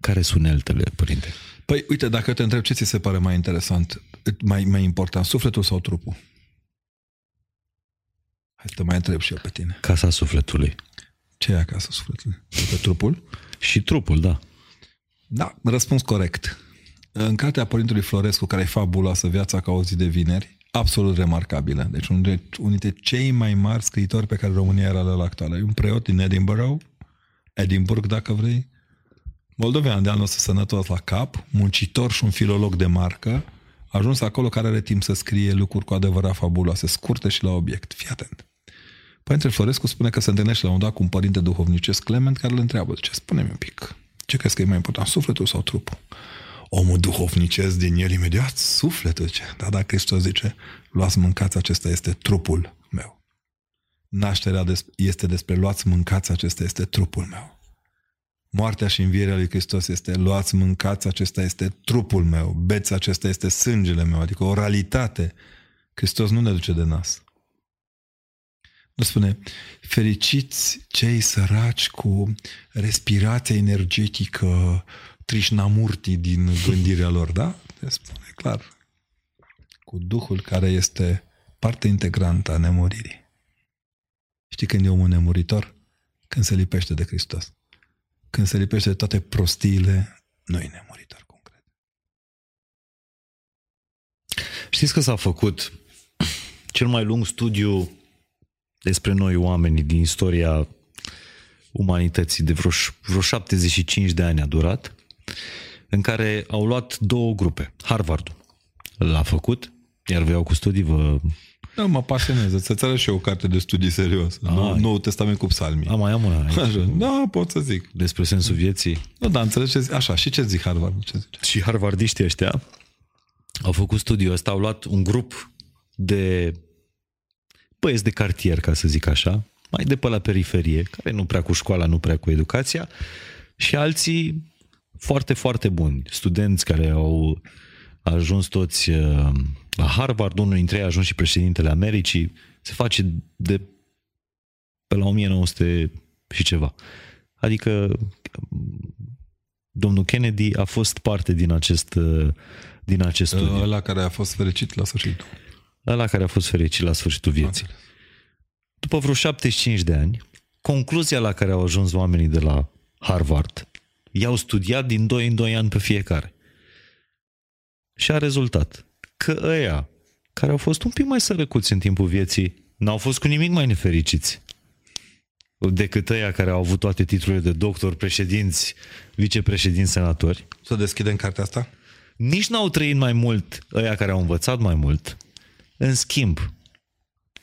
Care sunt uneltele, părinte? Păi, uite, dacă te întreb ce ți se pare mai interesant, mai, mai important, sufletul sau trupul? Hai să te mai întreb și eu pe tine. Casa sufletului. Ce e acasă sufletului? Pe trupul? Și trupul, da. Da, răspuns corect. În cartea Părintului Florescu, care e fabuloasă, Viața ca o zi de vineri, absolut remarcabilă. Deci unul dintre, unul dintre cei mai mari scriitori pe care România era la actuală. E un preot din Edinburgh, Edinburgh dacă vrei, moldovean de anul ăsta sănătos la cap, muncitor și un filolog de marcă, a ajuns acolo care are timp să scrie lucruri cu adevărat fabuloase, scurte și la obiect. Fii atent. Părintele Florescu spune că se întâlnește la un dat cu un părinte duhovnicesc Clement care îl întreabă, ce spune-mi un pic, ce crezi că e mai important, sufletul sau trupul? Omul duhovnicesc din el imediat, sufletul ce? Da, da, Hristos zice, luați mâncați, acesta este trupul meu. Nașterea este despre luați mâncați, acesta este trupul meu. Moartea și învierea lui Hristos este luați, mâncați, acesta este trupul meu, beți, acesta este sângele meu, adică o realitate. Hristos nu ne duce de nas. Nu spune, fericiți cei săraci cu respirația energetică trișnamurti din gândirea lor, da? Se spune clar. Cu Duhul care este parte integrantă a nemuririi. Știi când e omul nemuritor? Când se lipește de Hristos. Când se lipește de toate prostiile, nu e nemuritor concret. Știți că s-a făcut cel mai lung studiu despre noi oamenii din istoria umanității de vreo, vreo 75 de ani a durat, în care au luat două grupe. Harvard l-a făcut, iar vreau cu studii vă... Da, mă pasionează. Să-ți arăt și eu o carte de studii serios. Nou, Noul Testament cu psalmii. Am mai am una aici. Așa. Da, pot să zic. Despre sensul vieții. Nu, da, înțelegi ce zic. Așa, și ce zic Harvard? Ce zice? Și harvardiștii ăștia au făcut studiul ăsta, au luat un grup de băieți de cartier, ca să zic așa, mai de pe la periferie, care nu prea cu școala, nu prea cu educația, și alții foarte, foarte buni. Studenți care au ajuns toți uh, la Harvard, unul dintre ei a ajuns și președintele Americii, se face de pe la 1900 și ceva. Adică domnul Kennedy a fost parte din acest, uh, din acest studiu. Ăla care a fost fericit la sfârșitul. Ăla care a fost fericit la sfârșitul vieții. După vreo 75 de ani, concluzia la care au ajuns oamenii de la Harvard i-au studiat din 2 în 2 ani pe fiecare. Și a rezultat că ăia care au fost un pic mai sărăcuți în timpul vieții n-au fost cu nimic mai nefericiți decât ăia care au avut toate titlurile de doctor, președinți, vicepreședinți, senatori. Să deschidem cartea asta? Nici n-au trăit mai mult ăia care au învățat mai mult. În schimb,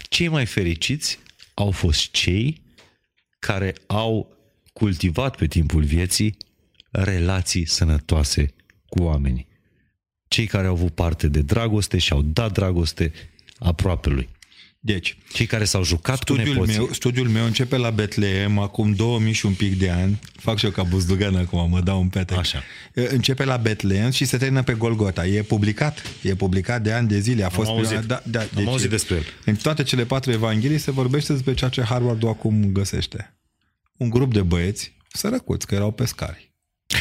cei mai fericiți au fost cei care au cultivat pe timpul vieții relații sănătoase cu oamenii. Cei care au avut parte de dragoste și au dat dragoste aproape lui. Deci, cei care s-au jucat studiul cu nepoții. meu, studiul meu începe la Betleem acum 2000 și un pic de ani. Fac și eu ca buzdugan acum, mă dau un petec. Așa. Începe la Betleem și se termină pe Golgota. E publicat, e publicat de ani de zile. A fost Am auzit, da, da, Am deci, auzit despre el. În toate cele patru evanghelii se vorbește despre ceea ce Harvard acum găsește. Un grup de băieți sărăcuți, că erau pescari. <laughs>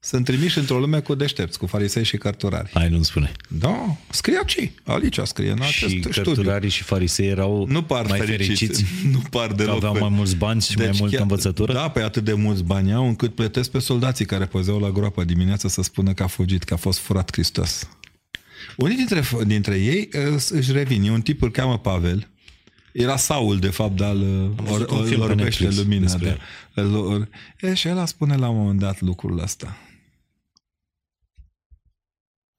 Sunt trimiși într-o lume cu deștepți, cu farisei și cărturari. Hai, nu-mi spune. Da, scrie aici. Aici scrie în acest Și studiu. cărturarii și farisei erau Nu par mai fericiți. fericiți. <laughs> Nu par Că deloc. aveau mai mulți bani și mai multă chiar- învățătură? Da, pe atât de mulți bani au încât plătesc pe soldații care păzeau la groapă dimineața să spună că a fugit, că a fost furat Hristos. Unii dintre, dintre ei uh, își revin. E un tip, îl cheamă Pavel. Era Saul, de fapt, dar îl văzut un or, film îl pe orbește Netflix lumina. despre Da. Îl, or, e, și el spune la un moment dat lucrul ăsta.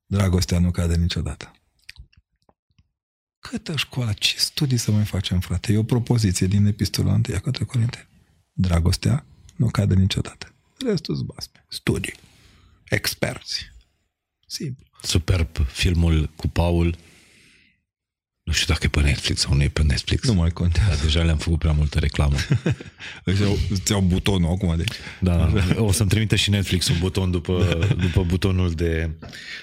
Dragostea nu cade niciodată. Câtă școală, ce studii să mai facem, frate? E o propoziție din epistola 1 către Corinteni. Dragostea nu cade niciodată. Restul basme. Studii. Experți. Simplu. Superb filmul cu Paul. Nu știu dacă e pe Netflix sau nu e pe Netflix. Nu mai contează. Dar deja le-am făcut prea multă reclamă. <laughs> Îți iau, îți iau butonul acum, deci. Da, o să-mi trimită și Netflix un buton după, după butonul de,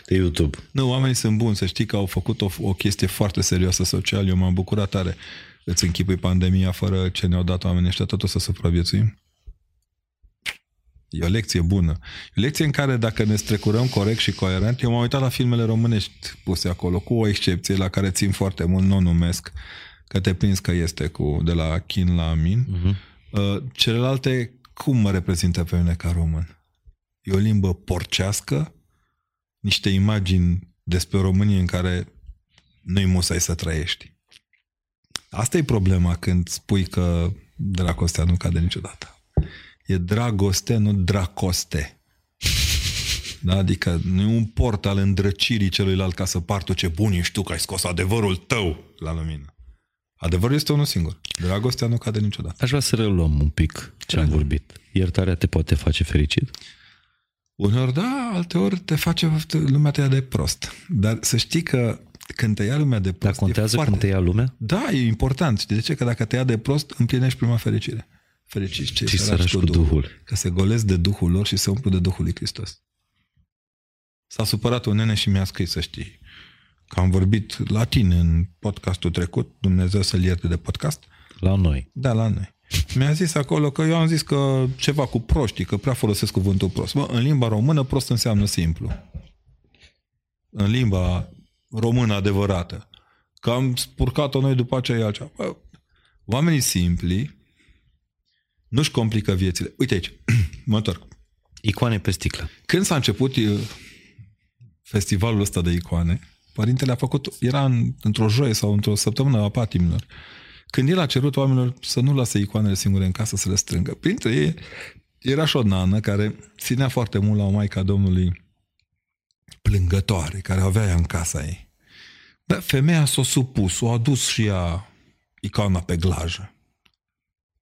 de YouTube. Nu, oamenii sunt buni, să știi că au făcut o, o chestie foarte serioasă social. Eu m-am bucurat tare. Îți închipui pandemia fără ce ne-au dat oamenii ăștia, tot o să supraviețuim. E o lecție bună. E o lecție în care dacă ne strecurăm corect și coerent, eu m-am uitat la filmele românești puse acolo, cu o excepție la care țin foarte mult, nu o numesc, că te prins că este cu de la chin la min. Uh-huh. Uh, celelalte, cum mă reprezintă pe mine ca român? E o limbă porcească, niște imagini despre România în care nu-i musai să trăiești. Asta e problema când spui că dragostea nu cade niciodată. E dragoste, nu dracoste. Da? Adică nu e un port al îndrăcirii celuilalt ca să partă ce bun ești tu că ai scos adevărul tău la lumină. Adevărul este unul singur. Dragostea nu cade niciodată. Aș vrea să reluăm un pic ce am vorbit. Iertarea te poate face fericit? Uneori da, alteori te face lumea te ia de prost. Dar să știi că când te ia lumea de prost... Dar contează foarte... când te ia lumea? Da, e important. Știi de ce? Că dacă te ia de prost, împlinești prima fericire. Fericiți cei Ce săraci cu Duhul. Duhul. Că se golesc de Duhul lor și se umplu de Duhul lui Hristos. S-a supărat un nene și mi-a scris, să știi, că am vorbit la tine în podcastul trecut, Dumnezeu să-l ierte de podcast. La noi. Da, la noi. Mi-a zis acolo că eu am zis că ceva cu proștii, că prea folosesc cuvântul prost. Bă, în limba română prost înseamnă simplu. În limba română adevărată. Că am spurcat-o noi după aceea altceva. Bă, oamenii simpli nu-și complică viețile. Uite aici, <clears throat> mă întorc. Icoane pe sticlă. Când s-a început festivalul ăsta de icoane, părintele a făcut, era în, într-o joie sau într-o săptămână a patimilor. Când el a cerut oamenilor să nu lase icoanele singure în casă să le strângă. Printre ei era și o nană care ținea foarte mult la o maica Domnului plângătoare, care avea ea în casa ei. Bă, femeia s-a supus, o adus și ea icona pe glajă.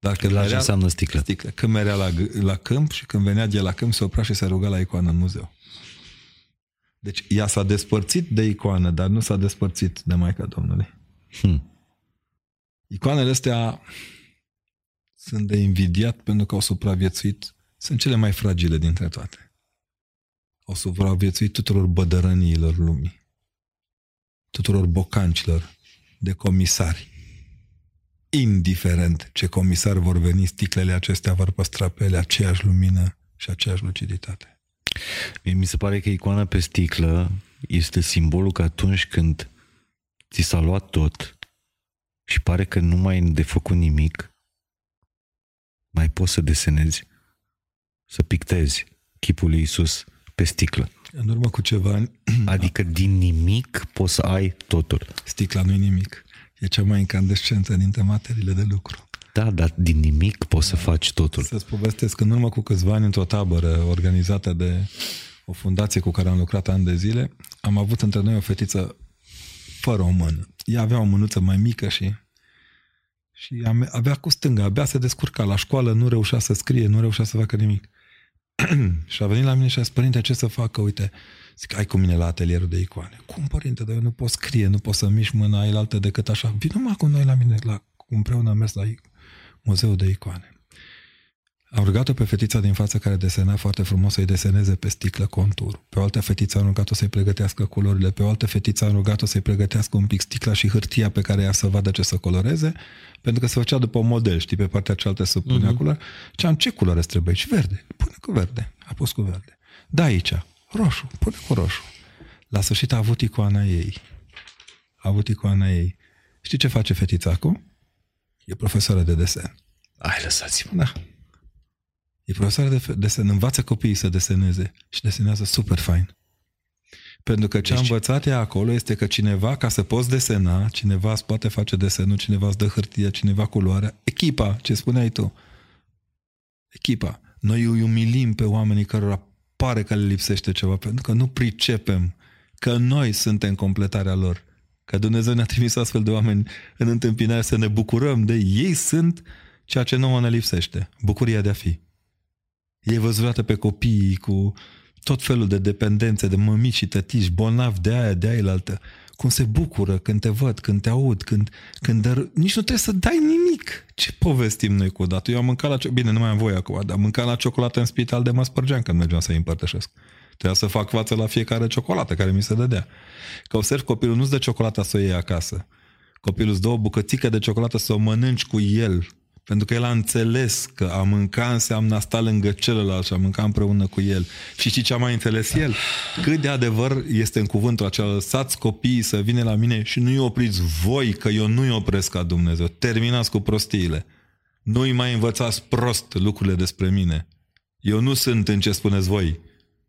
Dar când glajă înseamnă sticlă. sticlă. Când merea la, la câmp și când venea de la câmp, se oprea și se ruga la icoană în muzeu. Deci ea s-a despărțit de icoană, dar nu s-a despărțit de Maica Domnului. Hmm. Icoanele astea sunt de invidiat pentru că au supraviețuit, sunt cele mai fragile dintre toate. Au supraviețuit tuturor bădărăniilor lumii, tuturor bocancilor de comisari. Indiferent ce comisari vor veni, sticlele acestea vor păstra pe ele aceeași lumină și aceeași luciditate. Mi se pare că icoana pe sticlă este simbolul că atunci când ți s-a luat tot și pare că nu mai ai de făcut nimic, mai poți să desenezi, să pictezi chipul lui Isus pe sticlă. În urmă cu ceva ani... Adică din nimic poți să ai totul. Sticla nu e nimic. E cea mai incandescentă dintre materiile de lucru. Da, dar din nimic poți să faci totul. Să-ți povestesc, în urmă cu câțiva ani, într-o tabără organizată de o fundație cu care am lucrat ani de zile, am avut între noi o fetiță fără o mână. Ea avea o mânuță mai mică și și avea cu stânga, abia se descurca la școală, nu reușea să scrie, nu reușea să facă nimic. <clears throat> și a venit la mine și a zis, părinte, ce să facă? Uite, zic, ai cu mine la atelierul de icoane. Cum, părinte, dar eu nu pot scrie, nu pot să mișc mâna altă decât așa. Vino mă cu noi la mine, la, împreună am mers la muzeul de icoane. Am rugat-o pe fetița din față care desena foarte frumos să-i deseneze pe sticlă contur. Pe o altă fetiță am rugat-o să-i pregătească culorile. Pe o altă fetiță am rugat-o să-i pregătească un pic sticla și hârtia pe care ea să vadă ce să coloreze, pentru că se făcea după un model, știi, pe partea cealaltă să punea uh-huh. culoare. Ce am, ce culoare îți trebuie aici? Verde. Pune cu verde. A pus cu verde. Da, aici. Roșu. Pune cu roșu. La sfârșit a avut icoana ei. A avut icoana ei. Știi ce face fetița acum? E profesoară de desen. Ai lăsați-mă. Da. E profesoară de desen. Învață copiii să deseneze și desenează super fain. Pentru că ce deci... a învățat ea acolo este că cineva, ca să poți desena, cineva îți poate face desenul, cineva îți dă hârtie, cineva culoarea. Echipa, ce spuneai tu. Echipa. Noi îi umilim pe oamenii cărora pare că le lipsește ceva, pentru că nu pricepem că noi suntem completarea lor. Că Dumnezeu ne-a trimis astfel de oameni în întâmpinare să ne bucurăm de ei sunt ceea ce nouă ne lipsește. Bucuria de a fi. Ei văzurată pe copii cu tot felul de dependențe, de mămici și tătiși, bolnavi de aia, de aia altă. Cum se bucură când te văd, când te aud, când, când dăr... nici nu trebuie să dai nimic. Ce povestim noi cu odată? Eu am mâncat la... Bine, nu mai am voie acum, dar am mâncat la ciocolată în spital de mă spărgeam când mergeam să-i împărtășesc. Trebuia să fac față la fiecare ciocolată care mi se dădea. Că observ, copilul nu-ți dă ciocolata să o iei acasă. Copilul îți dă o bucățică de ciocolată să o mănânci cu el Pentru că el a înțeles că a mânca înseamnă a sta lângă celălalt și a mânca împreună cu el. Și știi ce a mai înțeles el? Cât de adevăr este în cuvântul acela, lăsați copiii să vină la mine și nu-i opriți voi, că eu nu-i opresc ca Dumnezeu. Terminați cu prostiile. Nu-i mai învățați prost lucrurile despre mine. Eu nu sunt în ce spuneți voi.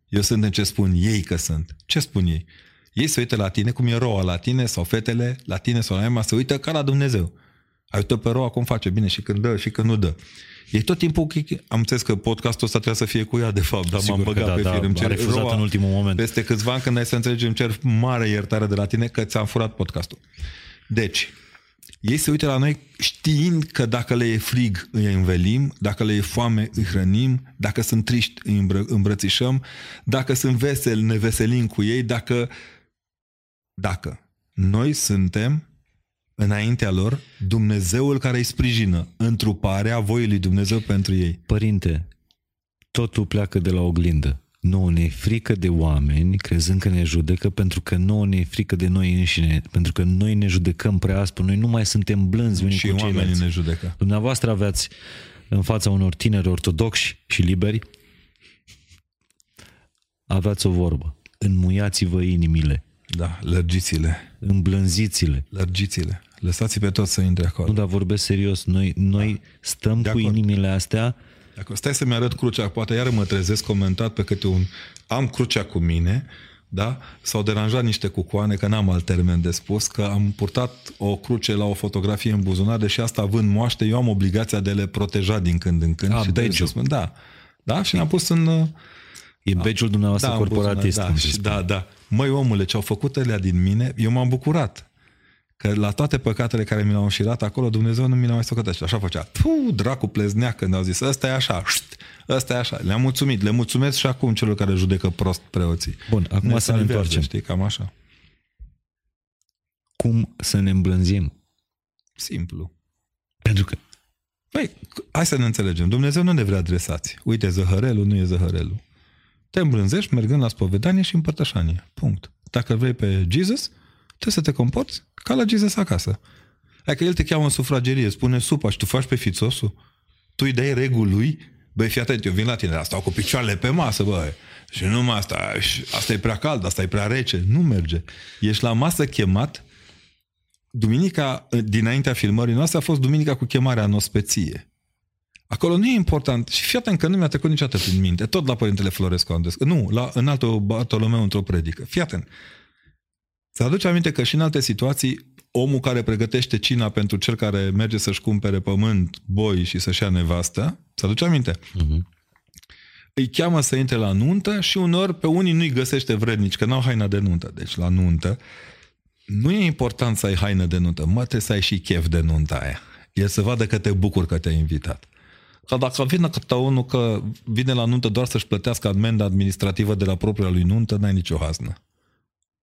Eu sunt în ce spun ei că sunt. Ce spun ei? Ei se uită la tine cum e roa la tine sau fetele la tine sau la Emma, se uită ca la Dumnezeu. Ai uitat pe roa cum face bine și când dă și când nu dă. E tot timpul, am înțeles că podcastul ăsta trebuie să fie cu ea, de fapt, dar Sigur m-am că băgat da, pe da, fir. Îmi a cer refuzat roa în ultimul moment. Peste câțiva ani, când ai să înțelegi, îmi cer mare iertare de la tine că ți-am furat podcastul. Deci, ei se uită la noi știind că dacă le e frig, îi învelim, dacă le e foame, îi hrănim, dacă sunt triști, îi îmbră- îmbrățișăm, dacă sunt veseli, ne veselim cu ei, dacă... Dacă noi suntem înaintea lor Dumnezeul care îi sprijină, întruparea voii lui Dumnezeu pentru ei. Părinte, totul pleacă de la oglindă. Nouă ne e frică de oameni, crezând că ne judecă, pentru că nouă ne e frică de noi înșine, pentru că noi ne judecăm prea aspru, noi nu mai suntem blânzi unii și cu oamenii ceilalți. ne judecă. Dumneavoastră aveați în fața unor tineri ortodoxi și liberi, aveați o vorbă. Înmuiați-vă inimile, Da, lărgiți-le, îmblânziți-le. lărgiți-le. Lăsați pe toți să intre acolo. Nu, dar vorbesc serios. Noi, noi stăm De cu acord. inimile astea Dacă stai să-mi arăt crucea, poate iar mă trezesc comentat pe câte un... Am crucea cu mine, da? S-au deranjat niște cucoane, că n-am alt termen de spus, că am purtat o cruce la o fotografie în buzunar, deși asta având moaște, eu am obligația de le proteja din când în când. A, și trebuie badge-ul. să spun, da. Da? Și ne-am pus în... uh, E badge-ul dumneavoastră în corporatist. buzunar, cum da, se și, spune. da, da. Măi, omule, ce au făcut alea din mine, eu m-am bucurat. Că la toate păcatele care mi le-au înșirat acolo, Dumnezeu nu mi le-a mai socotat. Și așa făcea. Puh, dracu pleznea când au zis, ăsta e așa, șt, ăsta e așa. Le-am mulțumit. Le mulțumesc și acum celor care judecă prost preoții. Bun, acum să ne salvează, întoarcem. Știi, cam așa. Cum să ne îmblânzim? Simplu. Pentru că Păi, hai să ne înțelegem. Dumnezeu nu ne vrea adresați. Uite, zăhărelul nu e zăhărelul. Te îmbrânzești mergând la spovedanie și împărtășanie. Punct. Dacă vrei pe Jesus, trebuie să te comporți ca la Jesus acasă. Adică el te cheamă în sufragerie, spune supa și tu faci pe fițosul. Tu îi dai reguli lui, băi, fii atent, eu vin la tine, dar stau cu picioarele pe masă, băi. Și numai asta, și asta e prea cald, asta e prea rece. Nu merge. Ești la masă chemat, duminica dinaintea filmării noastre a fost duminica cu chemarea în ospeție. Acolo nu e important. Și fii atent că nu mi-a trecut niciodată prin minte. Tot la Părintele Florescu am des... Nu, la, în altul Bartolomeu într-o predică. Fii atent. Să aduce aminte că și în alte situații omul care pregătește cina pentru cel care merge să-și cumpere pământ, boi și să-și ia nevastă, să aduce aminte, uh-huh. îi cheamă să intre la nuntă și unor pe unii nu-i găsește vrednici, că n-au haina de nuntă. Deci la nuntă nu e important să ai haină de nuntă, mă, trebuie să ai și chef de nunta aia. El să vadă că te bucur că te-a invitat. Că dacă vine câte unul că vine la nuntă doar să-și plătească amenda administrativă de la propria lui nuntă, n-ai nicio haznă.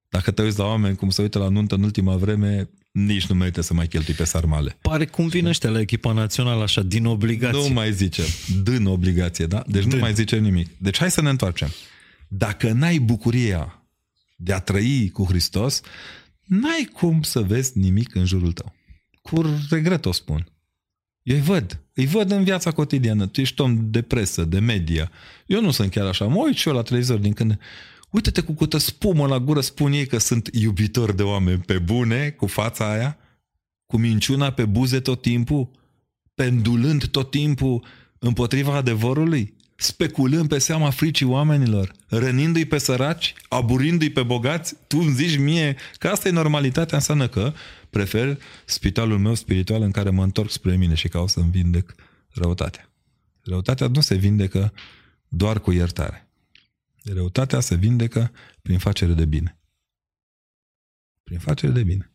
Dacă te uiți la oameni cum se uită la nuntă în ultima vreme, nici nu merită să mai cheltui pe sarmale. Pare cum vin ăștia la echipa națională așa, din obligație. Nu mai zicem. Dân obligație, da? Deci Dân. nu mai zicem nimic. Deci hai să ne întoarcem. Dacă n-ai bucuria de a trăi cu Hristos, n-ai cum să vezi nimic în jurul tău. Cu regret o spun. Eu îi văd. Îi văd în viața cotidiană. Tu ești om de presă, de media. Eu nu sunt chiar așa. Mă uit și eu la televizor din când... Uite-te cu câtă spumă la gură spun ei că sunt iubitori de oameni pe bune, cu fața aia, cu minciuna pe buze tot timpul, pendulând tot timpul împotriva adevărului, speculând pe seama fricii oamenilor, rănindu-i pe săraci, aburindu-i pe bogați, tu îmi zici mie că asta e normalitatea, înseamnă că prefer spitalul meu spiritual în care mă întorc spre mine și caut să-mi vindec răutatea. Răutatea nu se vindecă doar cu iertare. Răutatea se vindecă prin facere de bine. Prin facere de bine.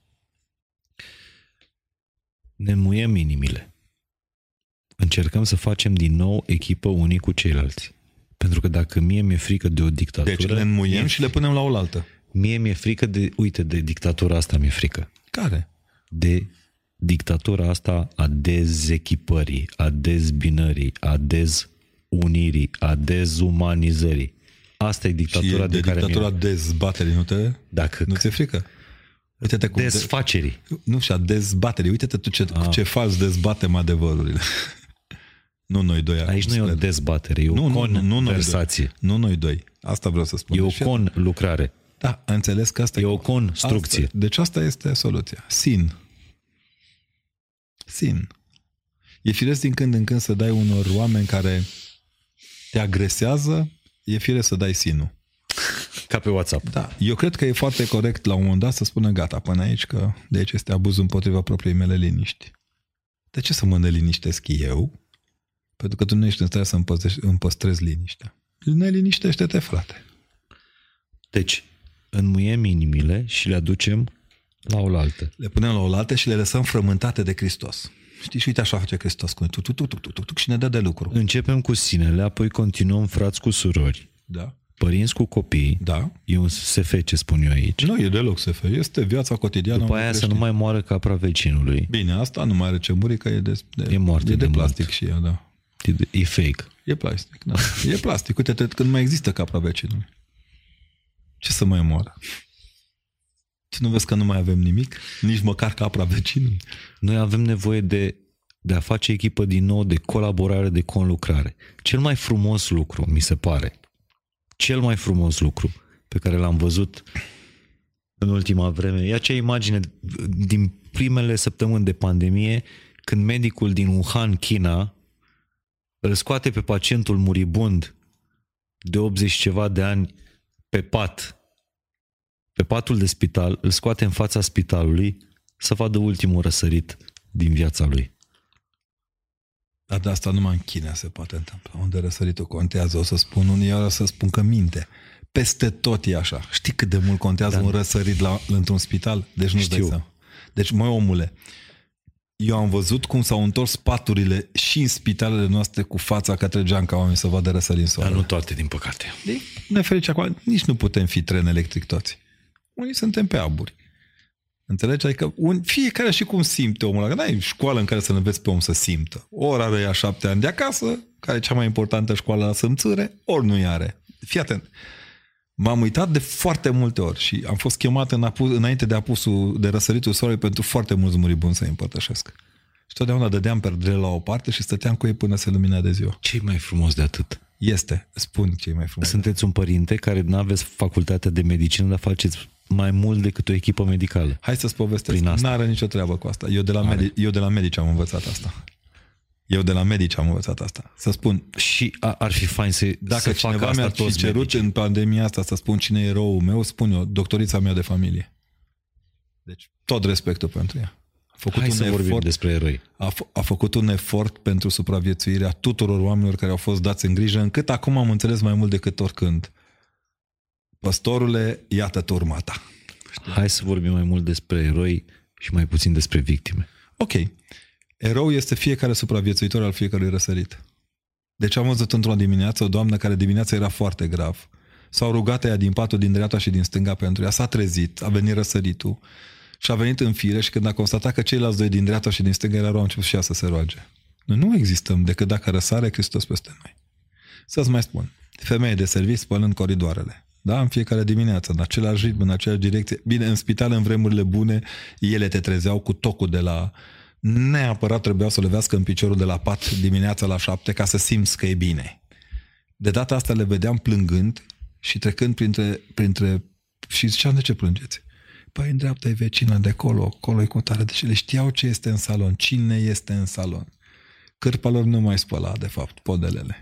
Ne muiem inimile. Încercăm să facem din nou echipă unii cu ceilalți. Pentru că dacă mie mi-e frică de o dictatură... Deci le înmuiem mie, și le punem la oaltă. Mie mi-e frică de... Uite, de dictatura asta mi-e frică. Care? De dictatura asta a dezechipării, a dezbinării, a dezunirii, a dezumanizării. Asta e dictatura și de, de care dictatura mi-e... dezbaterii, nu te... Dacă Nu ți-e frică? Uite-te cum Desfacerii. de, nu și a dezbaterii. Uite-te tu ce, Ah. cu ce fals dezbatem adevărurile. Nu noi doi. Aici nu e o sper. dezbatere, e o Nu, nu, nu, nu noi conversație. Nu noi doi. Asta vreau să spun. E o Deci, con-lucrare. Da, am înțeles că asta E o construcție. Asta, deci asta este soluția. Sin. Sin. E firesc din când în când să dai unor oameni care te agresează, e firesc să dai sinul. Ca pe WhatsApp. Da. Eu cred că e foarte corect la un moment dat să spună gata până aici, că de aici este abuzul împotriva propriei mele liniști. De ce să mă neliniștesc eu? Pentru că tu nu ești în stare să îmi păzești- îmi păstrezi liniștea. Neliniștește-te, frate. Deci, înmuiem inimile și le aducem la oaltă. Le punem la oaltă și le lăsăm frământate de Hristos. Știi, și uite așa face Hristos cu noi, tu, tu, tu, tu, tu, tu, tu, și ne dă de lucru. Începem cu sinele, apoi continuăm frați cu surori, Da? părinți cu copii. Da? E un SF, ce spun eu aici. Nu e deloc SF, este viața cotidiană. a După unui aia să creștin. nu mai moară capra vecinului. Bine, asta nu mai are ce muri, că e de, de, E moarte e de, de plastic mult. și ea, da. E, e fake. E plastic, da. E plastic. Uite-te, când mai există capra vecinului. Ce să mai moară? Tu nu vezi că nu mai avem nimic? Nici măcar capra vecinului? Noi avem nevoie de, de a face echipă din nou, de colaborare, de conlucrare. Cel mai frumos lucru, mi se pare, cel mai frumos lucru pe care l-am văzut în ultima vreme, e acea imagine din primele săptămâni de pandemie, când medicul din Wuhan, China, îl scoate pe pacientul muribund de 80 și ceva de ani pe pat, pe patul de spital, îl scoate în fața spitalului să vadă ultimul răsărit din viața lui. Dar de asta numai în China se poate întâmpla. Unde răsăritul contează, o să spun unii, iar o să spun că minte. Peste tot e așa. Știi cât de mult contează Da. un răsărit la, într-un spital? Deci nu Știu. dai seama. Deci, măi omule, eu am văzut cum s-au întors paturile și în spitalele noastre cu fața către geam ca oamenii să vadă răsărit în soare. Dar nu toate, din păcate. Din nefericire acum, nici nu putem fi tren electric toți. Unii suntem pe aburi. Înțelegi? Adică un, fiecare și cum simte omul ăla. Că n-ai școală în care să înveți pe om să simtă. Ori are ea șapte ani de acasă, care e cea mai importantă școală la sămțâre, ori nu are. Fii atent. M-am uitat de foarte multe ori și am fost chemat în apus, înainte de apusul de răsăritul soarelui pentru foarte mulți muribuni să-i împărtășesc. Și totdeauna dădeam perdere la o parte și stăteam cu ei până se lumina de ziua. ce mai frumos de atât? Este, spun ce e mai frumos. Sunteți un părinte care nu aveți facultatea de medicină, dar faceți mai mult decât o echipă medicală. Hai să-ți povestesc. Prin asta. N-are nicio treabă cu asta. Eu de, la medi- eu de la medici am învățat asta. Eu de la medici am învățat asta. Să spun, Și a, ar fi fain să, dacă să facă cineva asta mi-ar fi toți cerut medicii. în pandemia asta să spun cine e eroul meu, spun eu, doctorița mea de familie. Deci, tot respectul pentru ea. A făcut, Hai un să vorbim efort, despre eroi. a, f- a făcut un efort pentru supraviețuirea tuturor oamenilor care au fost dați în grijă, încât acum am înțeles mai mult decât oricând. Păstorule, iată turma ta. Hai să vorbim mai mult despre eroi și mai puțin despre victime. Ok. Erou este fiecare supraviețuitor al fiecărui răsărit. Deci am văzut într-o dimineață o doamnă care dimineața era foarte grav. S-au rugat ea din patul din dreapta și din stânga pentru ea. S-a trezit, a venit răsăritul și a venit în fire și când a constatat că ceilalți doi din dreapta și din stânga erau, au început și ea să se roage. Noi nu existăm decât dacă răsare Hristos peste noi. Să-ți mai spun, femeie de serviciu spălând coridoarele. Da, în fiecare dimineață, în același ritm, în aceeași direcție. Bine, în spital, în vremurile bune, ele te trezeau cu tocul de la... Neapărat trebuiau să levească în piciorul de la pat dimineața la șapte ca să simți că e bine. De data asta le vedeam plângând și trecând printre... printre și ziceam, de ce plângeți? Păi în dreapta e vecina de acolo, acolo e cu tare. Deci le știau ce este în salon, cine este în salon. Cârpa lor nu mai spăla, de fapt, podelele.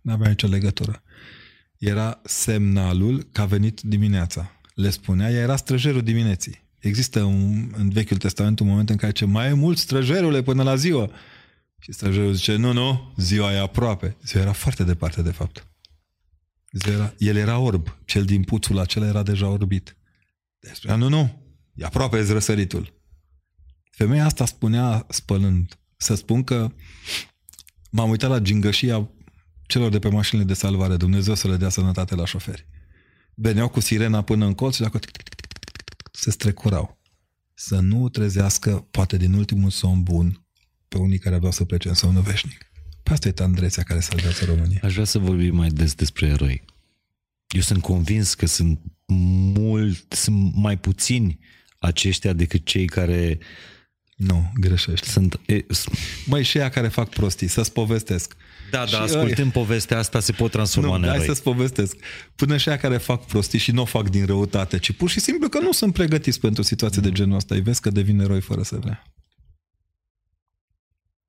N-avea nicio legătură. Era semnalul că a venit dimineața. Le spunea, ea era străjerul dimineții. Există un, în Vechiul Testament un moment în care ce mai e mult străjerule până la ziua. Și străjerul zice, nu, nu, ziua e aproape. Ziua era foarte departe, de fapt. Ziua era, el era orb. Cel din puțul acela era deja orbit. Deci spunea, nu, nu, e aproape răsăritul. Femeia asta spunea, spălând, să spun că m-am uitat la gingășia celor de pe mașinile de salvare. Dumnezeu să le dea sănătate la șoferi. Veneau cu sirena până în colț și dacă se strecurau. Să nu trezească, poate din ultimul somn bun, pe unii care aveau să plece în somnul veșnic. Pe asta e tandrețea care salvează România. Aș vrea să vorbim mai des despre eroi. Eu sunt convins că sunt mult, sunt mai puțini aceștia decât cei care Nu, greșești. sunt... E, s- Măi, și ea care fac prostii, să-ți povestesc. Da, Și da, ascultând povestea asta se pot transforma Nu, în hai eroi. să-ți povestesc. Până și aia care fac prostii și nu o fac din răutate, ci pur și simplu că nu sunt pregătiți pentru situații de genul ăsta. Îi vezi că devin eroi fără să vrea.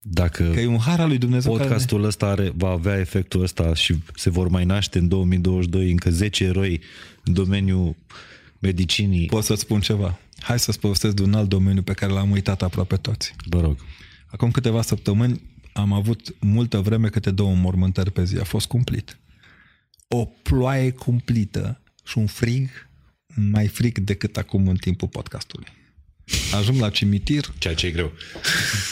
Dacă Că e un har al lui Dumnezeu care podcastul ăsta are, va avea efectul ăsta și se vor mai naște în 2022 încă 10 eroi în domeniul medicinii. Pot să-ți spun ceva. Hai să-ți povestesc de un alt domeniu pe care l-am uitat aproape toți. Vă rog. Acum câteva săptămâni am avut multă vreme câte două mormântări pe zi. A fost cumplit. O ploaie cumplită și un frig mai frig decât acum în timpul podcastului. Ajung la cimitir, Ceea ce e greu.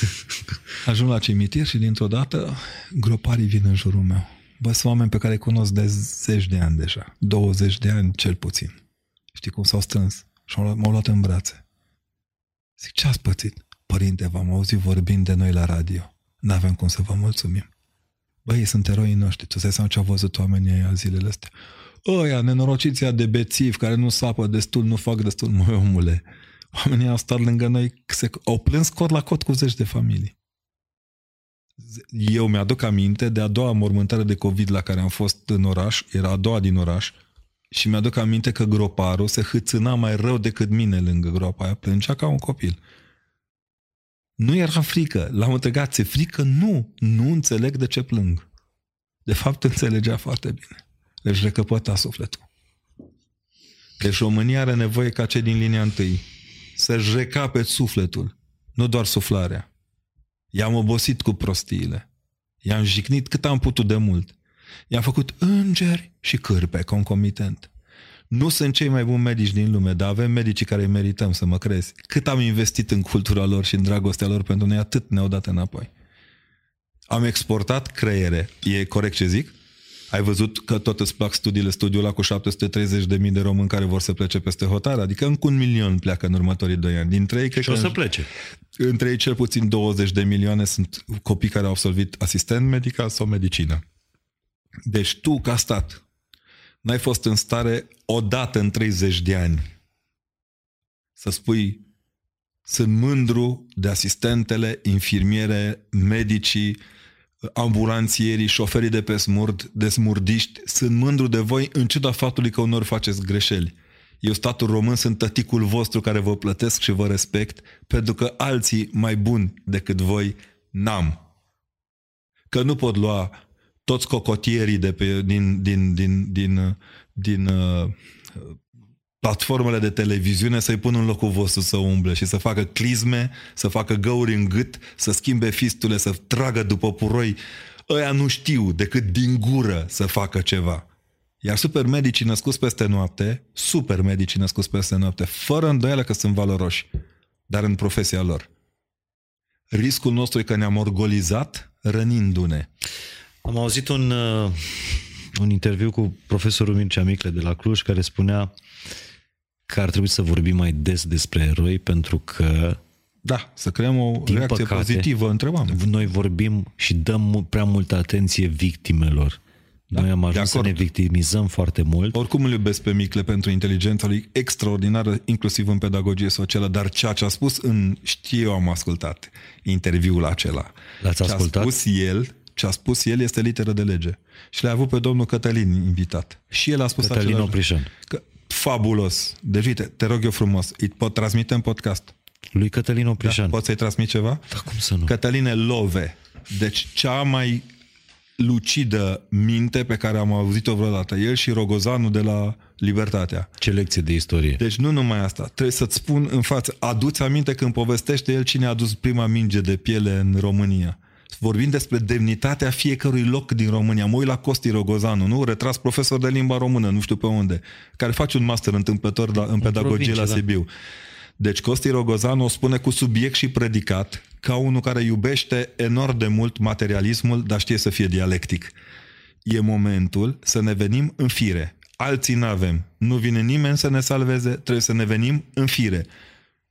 <laughs> ajung la cimitir și dintr-o dată groparii vin în jurul meu. Bă, sunt oameni pe care îi cunosc de zeci de ani deja. 20 de ani cel puțin. Știi cum s-au strâns? Și m-au luat- m-au luat în brațe. Zic, ce ați pățit? Părinte, v-am auzit vorbind de noi la radio. N-avem cum să vă mulțumim. Băi, ei sunt eroii noștri. Tu să seama ce au văzut oamenii ăia zilele astea. Ăia, nenorociții ăia de bețivi, care nu sapă destul, nu fac destul, măi omule. Oamenii au stat lângă noi, se, au plâns cot la cot cu zeci de familii. Eu mi-aduc aminte de a doua mormântare de COVID la care am fost în oraș, era a doua din oraș, și mi-aduc aminte că groparul se hâțâna mai rău decât mine lângă groapa aia, plângea ca un copil. Nu era frică. L-am întregat, ți frică? Nu. Nu înțeleg de ce plâng. De fapt, înțelegea foarte bine. Deci recăpăta sufletul. Deci România are nevoie ca cei din linia întâi să-și recape sufletul, nu doar suflarea. I-am obosit cu prostiile. I-am jicnit cât am putut de mult. I-am făcut îngeri și cârpe concomitent. Nu sunt cei mai buni medici din lume, dar avem medicii care îi merităm, să mă crezi. Cât am investit în cultura lor și în dragostea lor pentru noi, atât ne-au dat înapoi. Am exportat creiere. E corect ce zic? Ai văzut că tot îți plac studiile, studiul ăla cu 730.000 de români care vor să plece peste hotar? Adică încă un milion pleacă în următorii doi ani. Dintre ei, cred Și o că să plece. între ei cel puțin 20 de milioane sunt copii care au absolvit asistent medical sau medicină. Deci tu, ca stat, n-ai fost în stare odată în 30 de ani să spui sunt mândru de asistentele, infirmiere, medicii, ambulanțierii, șoferii de pe smurd, de smurdiști, sunt mândru de voi în ciuda faptului că unor faceți greșeli. Eu, statul român, sunt tăticul vostru care vă plătesc și vă respect, pentru că alții mai buni decât voi n-am. Că nu pot lua toți cocotierii de pe, din, din, din, din, din uh, platformele de televiziune să-i pun în locul vostru să umble și să facă clisme, să facă găuri în gât, să schimbe fistule, să tragă după puroi. Ăia nu știu decât din gură să facă ceva. Iar supermedicii născuți peste noapte, supermedicii născuți peste noapte, fără îndoială că sunt valoroși, dar în profesia lor. Riscul nostru e că ne-am orgolizat rănindu-ne. Am auzit un, uh, un interviu cu profesorul Mircea Micle de la Cluj care spunea că ar trebui să vorbim mai des despre eroi pentru că Da, să creăm o Din reacție păcate, pozitivă între oameni. noi vorbim și dăm mu- prea multă atenție victimelor. Da, noi am de ajuns să acord. ne victimizăm foarte mult. Oricum îl iubesc pe Micle pentru inteligența lui extraordinară, inclusiv în pedagogie socială, dar ceea ce a spus în, știu, eu am ascultat interviul acela. L-ați ce ascultat? a spus el, ce a spus el este literă de lege. Și l-a avut pe domnul Cătălin invitat. Și el a spus Cătălin același Oprișan. Că, fabulos. Deci, uite, te rog eu frumos, îi pot transmite în podcast. Lui Cătălin Oprișan. Poți să-i transmit ceva? Dar cum să nu? Cătăline Love. Deci cea mai lucidă minte pe care am auzit-o vreodată. El și Rogozanu de la Libertatea. Ce lecție de istorie. Deci nu numai asta. Trebuie să-ți spun în față. Aduți aminte când povestește el cine a adus prima minge de piele în România. Vorbim despre demnitatea fiecărui loc din România. Mă uit la Costi Rogozanu, nu? Retras profesor de limba română, nu știu pe unde, care face un master întâmplător la, în pedagogie provincie, la da. Sibiu. Deci Costi Rogozanu o spune cu subiect și predicat ca unul care iubește enorm de mult materialismul, dar știe să fie dialectic. E momentul să ne venim în fire. Alții n-avem. Nu vine nimeni să ne salveze, trebuie să ne venim în fire.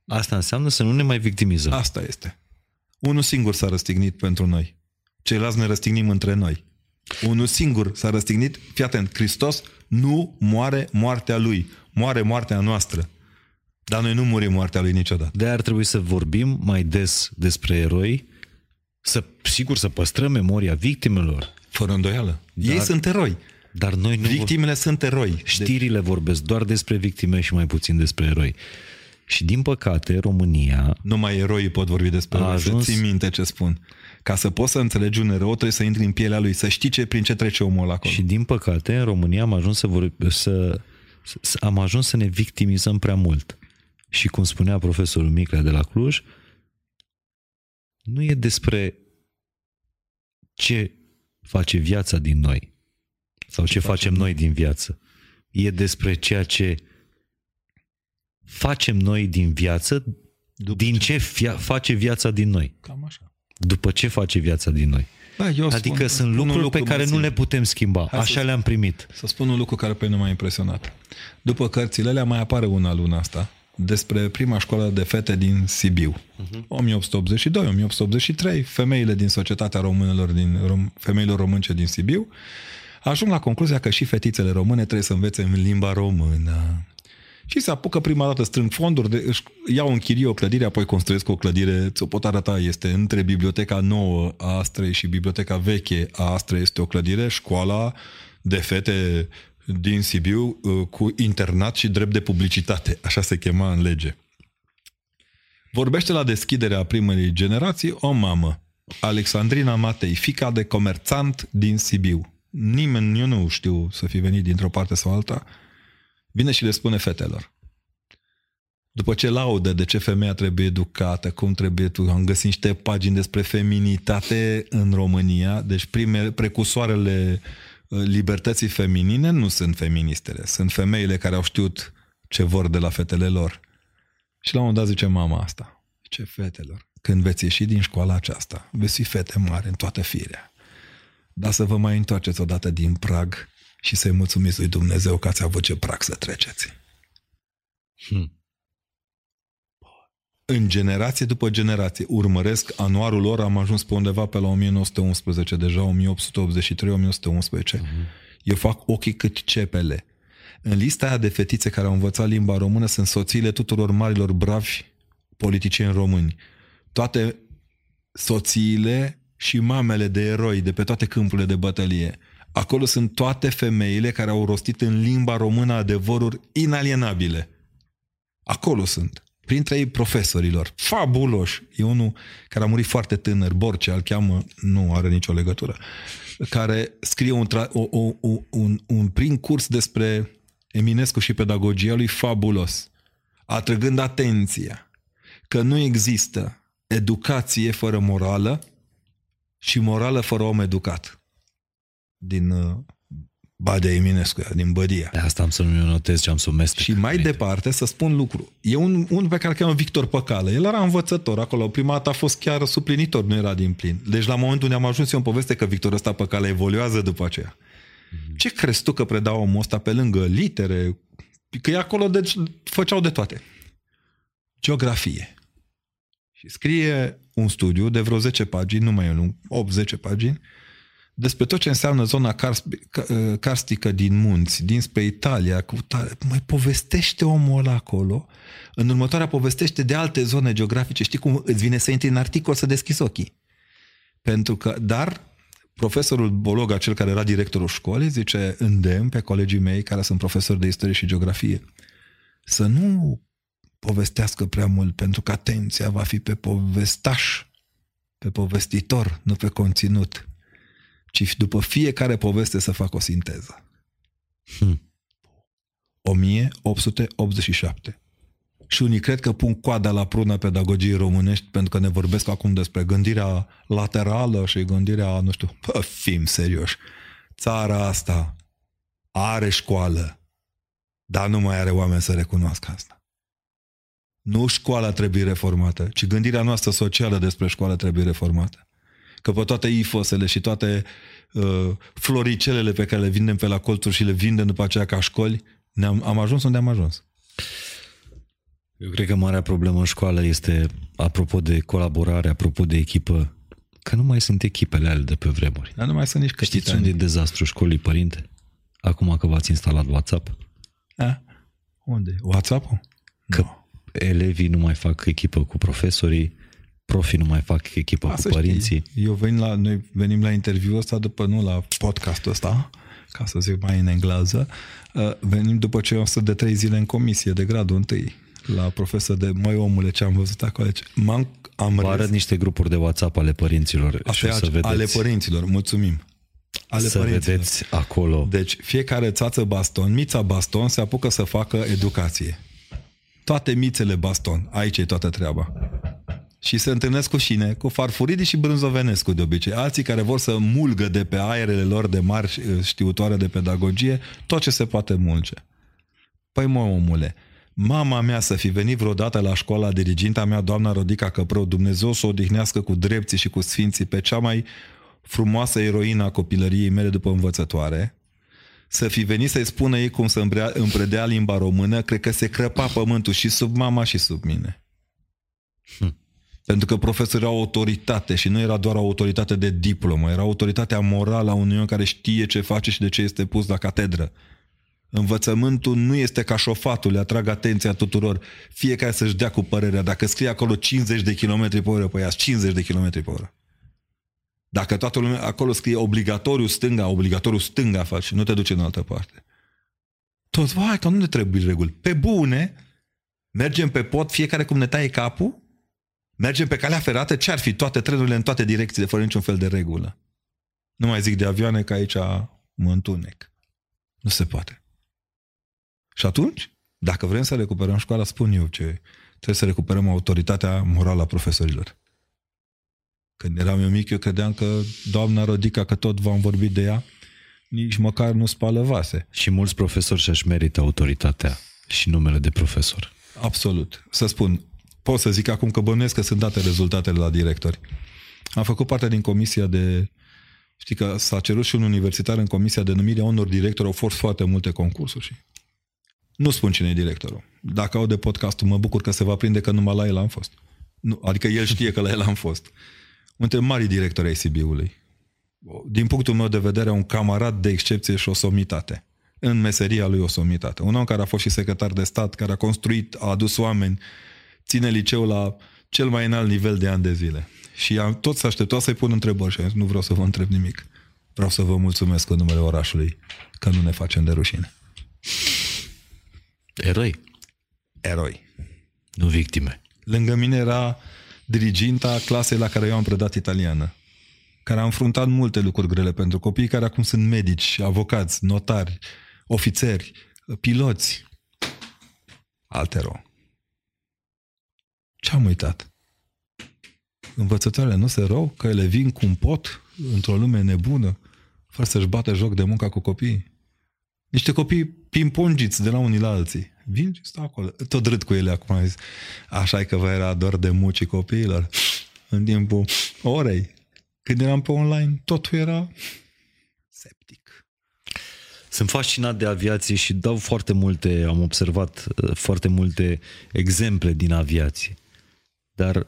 Asta înseamnă să nu ne mai victimizăm. Asta este. Unul singur s-a răstignit pentru noi. Ceilalți ne răstignim între noi. Unul singur s-a răstignit. Fii atent, Hristos nu moare moartea lui. Moare moartea noastră. Dar noi nu murim moartea lui niciodată. De ar trebui să vorbim mai des despre eroi, să, sigur, să păstrăm memoria victimelor, Fără îndoială. Dar- Ei sunt eroi. dar noi nu Victimele sunt eroi. De- Știrile vorbesc doar despre victime și mai puțin despre eroi. Și din păcate, România Numai eroii pot vorbi despre A eroi. ajuns- Să ții minte ce spun. Ca să poți să înțelegi un erou, trebuie să intri în pielea lui, să știi ce, prin ce trece omul ăla acolo. și din păcate în România am ajuns să, vor, să, să am ajuns să ne victimizăm prea mult. Și cum spunea profesorul Miclea de la Cluj, nu e despre ce face viața din noi sau ce, facem noi din viață. E despre ceea ce facem noi din viață, După din ce fia, face viața din noi. Cam așa. După ce face viața din noi. Da, eu Adică spun, sunt spun un lucruri lucru pe care mai nu le simplu. putem schimba. Hai să Așa spun. le-am primit. Să spun un lucru care pe mine m-a impresionat. După cărțile alea mai apare una luna asta despre prima școală de fete din Sibiu. Uh-huh. 1882-1883, femeile din societatea românilor, din rom, femeilor românce din Sibiu, ajung la concluzia că și fetițele române trebuie să învețe în limba română. Și se apucă prima dată, strâng fonduri, de, își iau în chirie o clădire, apoi construiesc o clădire, ți-o pot arăta, este între biblioteca nouă a Astrei și biblioteca veche a Astrei, este o clădire, școala de fete din Sibiu uh, cu internat și drept de publicitate, așa se chema în lege. Vorbește la deschiderea primei generații o mamă, Alexandrina Matei, fica de comerțant din Sibiu. Nimeni, eu nu știu să fi venit dintr-o parte sau alta, vine și le spune fetelor. După ce laudă de ce femeia trebuie educată, cum trebuie tu, am găsit niște pagini despre feminitate în România, deci prime, precursoarele uh, libertății feminine nu sunt feministele, sunt femeile care au știut ce vor de la fetele lor. Și la un moment dat zice mama asta, ce fetelor, când veți ieși din școala aceasta, veți fi fete mari în toată firea. Dar să vă mai întoarceți odată din prag și să-i mulțumiți lui Dumnezeu că ați avut ce prag să treceți. Hmm. În generație după generație, urmăresc anuarul lor, am ajuns pe undeva pe la 1911, deja 1883-1911. Eu fac ochii cât cepele. În lista aia de fetițe care au învățat limba română sunt soțiile tuturor marilor bravi politicieni români. Toate soțiile și mamele de eroi de pe toate câmpurile de bătălie. Acolo sunt toate femeile care au rostit în limba română adevăruri inalienabile. Acolo sunt. Printre ei profesorilor. Fabuloși. E unul care a murit foarte tânăr, Borcea, îl cheamă, nu are nicio legătură, care scrie un, tra- o, o, o, un, un prim curs despre Eminescu și pedagogia lui fabulos, atrăgând atenția că nu există educație fără morală și morală fără om educat. Din uh, Badea Eminescu, din Bădia. De asta am să nu notez ce am să mestec. Și mai departe să spun lucru. E un, un pe care îl cheamă Victor Păcală. El era învățător acolo. Prima dată a fost chiar suplinitor, nu era din plin. Deci la momentul unde am ajuns eu în poveste că Victor ăsta Păcală evoluează după aceea. Ce crezi tu că preda omul ăsta pe lângă litere? Că e acolo, deci făceau de toate. Geografie. Și scrie un studiu de vreo 10 pagini, nu mai e lung, 8-10 pagini, despre tot ce înseamnă zona cars- ca- carstică din munți, dinspre Italia, cu tare. mai povestește omul ăla acolo, în următoarea povestește de alte zone geografice. Știi cum îți vine să intri în articol să deschizi ochii? Pentru că, dar profesorul Bologa, cel care era directorul școlii, zice, îndemn pe colegii mei care sunt profesori de istorie și geografie să nu povestească prea mult, pentru că atenția va fi pe povestaș, pe povestitor, nu pe conținut ci după fiecare poveste să fac o sinteză. Hmm. 1887. Și unii cred că pun coada la prună pedagogiei românești pentru că ne vorbesc acum despre gândirea laterală și gândirea, nu știu, bă, fim serioși. Țara asta are școală, dar nu mai are oameni să recunoască asta. Nu școala trebuie reformată, ci gândirea noastră socială despre școală trebuie reformată că pe toate ifosele și toate uh, floricelele pe care le vindem pe la colțuri și le vindem după aceea ca școli, ne-am, am ajuns unde am ajuns. Eu cred că marea problemă în școală este, apropo de colaborare, apropo de echipă, că nu mai sunt echipele alea de pe vremuri. Dar nu mai sunt nici Știți cătitani. unde e dezastru școlii, părinte? Acum că v-ați instalat WhatsApp. A? Unde? WhatsApp-ul? Că Nu. elevii nu mai fac echipă cu profesorii, profii nu mai fac echipă Asta cu părinții. Știi. Eu vin la, noi venim la interviul ăsta după, nu la podcastul ăsta, ca să zic mai în engleză, uh, venim după ce am stat de trei zile în comisie de gradul întâi la profesor de, măi omule, ce am văzut acolo. Deci, m-am, am Vă râs. arăt niște grupuri de WhatsApp ale părinților și Asta o e să vedeți, ale părinților, mulțumim. Ale să părinților. vedeți acolo. Deci fiecare țață baston, mița baston, se apucă să facă educație. Toate mițele baston, aici e toată treaba. Și se întâlnesc cu șine, cu farfuridii și brânzovenescu de obicei. Alții care vor să mulgă de pe aerele lor de mari știutoare de pedagogie tot ce se poate mulge. Păi mă, omule, mama mea să fi venit vreodată la școala diriginta mea, doamna Rodica Căprău, Dumnezeu să o odihnească cu drepții și cu sfinții pe cea mai frumoasă eroină a copilăriei mele după învățătoare, să fi venit să-i spună ei cum să împrea- împredea limba română, cred că se crăpa pământul și sub mama și sub mine. Hm. Pentru că profesorii au autoritate și nu era doar o autoritate de diplomă, era autoritatea morală a unui om care știe ce face și de ce este pus la catedră. Învățământul nu este ca șofatul, le atrag atenția tuturor. Fiecare să-și dea cu părerea. Dacă scrie acolo 50 de km pe oră, păi ia 50 de km pe oră. Dacă toată lumea acolo scrie obligatoriu stânga, obligatoriu stânga faci, nu te duce în altă parte. Toți, vai, că nu ne trebuie reguli. Pe bune, mergem pe pod, fiecare cum ne taie capul, mergem pe calea ferată, ce ar fi toate trenurile în toate direcțiile, fără niciun fel de regulă. Nu mai zic de avioane, că aici mă întunec. Nu se poate. Și atunci, dacă vrem să recuperăm școala, spun eu ce trebuie să recuperăm autoritatea morală a profesorilor. Când eram eu mic, eu credeam că doamna Rodica, că tot v-am vorbit de ea, nici măcar nu spală vase. Și mulți profesori și-și merită autoritatea și numele de profesor. Absolut. Să spun, pot să zic acum că bănuiesc că sunt date rezultatele la directori. Am făcut parte din comisia de... Știi că s-a cerut și un universitar în comisia de numire a unor directori, au fost foarte multe concursuri și... Nu spun cine e directorul. Dacă au de podcastul, mă bucur că se va prinde că numai la el am fost. Nu, adică el știe că la el am fost. Între mari directori ai CB-ului. Din punctul meu de vedere, un camarad de excepție și o somitate. În meseria lui o somitate. Un om care a fost și secretar de stat, care a construit, a adus oameni, ține liceul la cel mai înalt nivel de ani de zile. Și am tot să așteptat să-i pun întrebări și am zis, nu vreau să vă întreb nimic. Vreau să vă mulțumesc în numele orașului că nu ne facem de rușine. Eroi, Eroi. nu victime. Lângă mine era diriginta clasei la care eu am predat italiană, care a înfruntat multe lucruri grele pentru copii care acum sunt medici, avocați, notari, ofițeri, piloți. Altero. Ce am uitat? Învățătoarele nu se rău că ele vin cum pot într-o lume nebună fără să-și bată joc de munca cu copiii. Niște copii pimpongiți de la unii la alții. Vin și stau acolo. Tot râd cu ele acum. Zis, așa că vă era doar de mucii copiilor. În timpul orei. Când eram pe online, totul era septic. Sunt fascinat de aviație și dau foarte multe, am observat uh, foarte multe exemple din aviație. Dar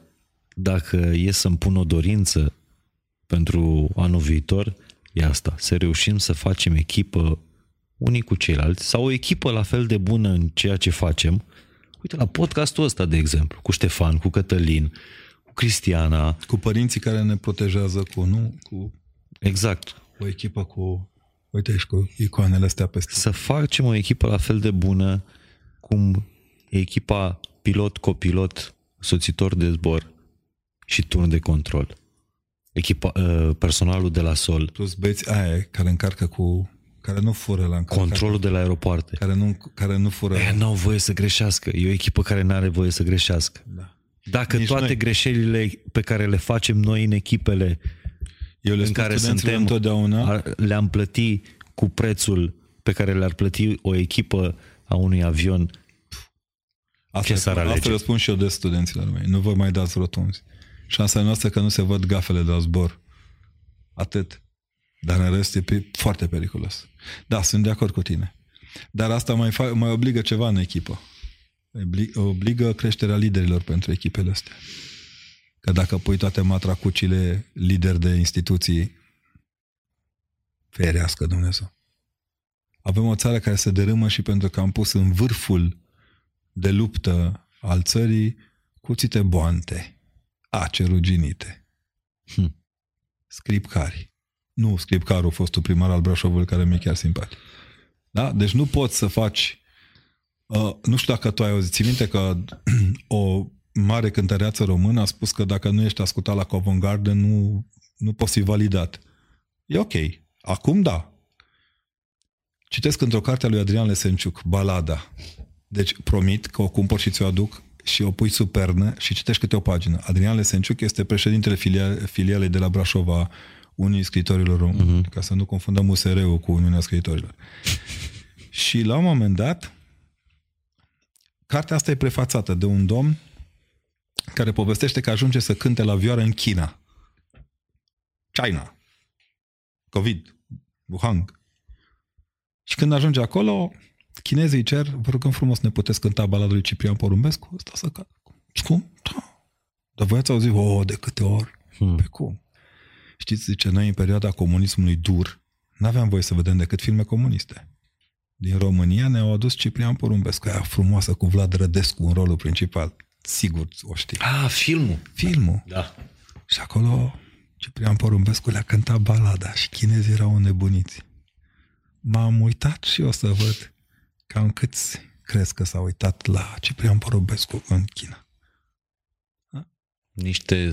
dacă e să-mi pun o dorință pentru anul viitor, e asta, să reușim să facem echipă unii cu ceilalți sau o echipă la fel de bună în ceea ce facem. Uite, la podcastul ăsta, de exemplu, cu Ștefan, cu Cătălin, cu Cristiana. Cu părinții care ne protejează cu, nu? Cu Exact. o echipă cu... Uite și cu icoanele astea peste. Să facem o echipă la fel de bună cum e echipa pilot-copilot, soțitor de zbor și turn de control. Echipa, uh, personalul de la sol, Plus băieți aia care încarcă cu... Care nu fură la încărcare. controlul de la aeropoarte. Care nu, care nu fură... Aia n-au voie să greșească. E o echipă care nu are voie să greșească. Da. Dacă Nici toate noi. greșelile pe care le facem noi în echipele Eu le în spun care studenților suntem, întotdeauna... ar, le-am plăti cu prețul pe care le-ar plăti o echipă a unui avion, Asta, Ce s-ar asta alege? le spun și eu de studenților mei. Nu vă mai dați rotunzi. Șansa noastră că nu se văd gafele de la zbor. Atât. Dar în rest e pe, foarte periculos. Da, sunt de acord cu tine. Dar asta mai, fa- mai obligă ceva în echipă. Obli- Obligă creșterea liderilor pentru echipele astea. Că dacă pui toate matracucile lideri de instituții, ferească Dumnezeu. Avem o țară care se dărâmă și pentru că am pus în vârful de luptă al țării, cuțite boante, ace ruginite, Hm. scripcari. Nu scripcarul, fostul primar al Brașovului, care mi-e chiar simpatic. Da? Deci nu poți să faci... Uh, nu știu dacă tu ai auzit, ții minte că <clears throat> o mare cântăreață română a spus că dacă nu ești ascultat la Covent Garden, nu, nu poți fi validat. E ok. Acum da. Citesc într-o carte a lui Adrian Lesenciuc, Balada. Deci promit că o cumpăr și ți-o aduc și o pui sub pernă și citești câte o pagină. Adrian Lesenciuc este președintele filia, filialei de la Brașova Unii Scritorilor Români, uh-huh. ca să nu confundăm USR-ul cu Uniunea Scritorilor. și la un moment dat, cartea asta e prefațată de un domn care povestește că ajunge să cânte la vioară în China. China. COVID. Wuhan. Și când ajunge acolo, chinezii îi cer, vă rugăm frumos, ne puteți cânta balada lui Ciprian Porumbescu? Ăsta să cadă. Cum? Da. Dar voi ați auzit, oh, de câte ori? Hmm. Pe cum? Știți, zice, noi în perioada comunismului dur, n-aveam voie să vedem decât filme comuniste. Din România ne-au adus Ciprian Porumbescu, aia frumoasă cu Vlad Rădescu în rolul principal. Sigur o știi. Ah, filmul. Filmul. Da. Și acolo Ciprian Porumbescu le-a cântat balada și chinezii erau înnebuniți. M-am uitat și o să văd cam câți crezi că s-au uitat la Ciprian Porumbescu în China. Niște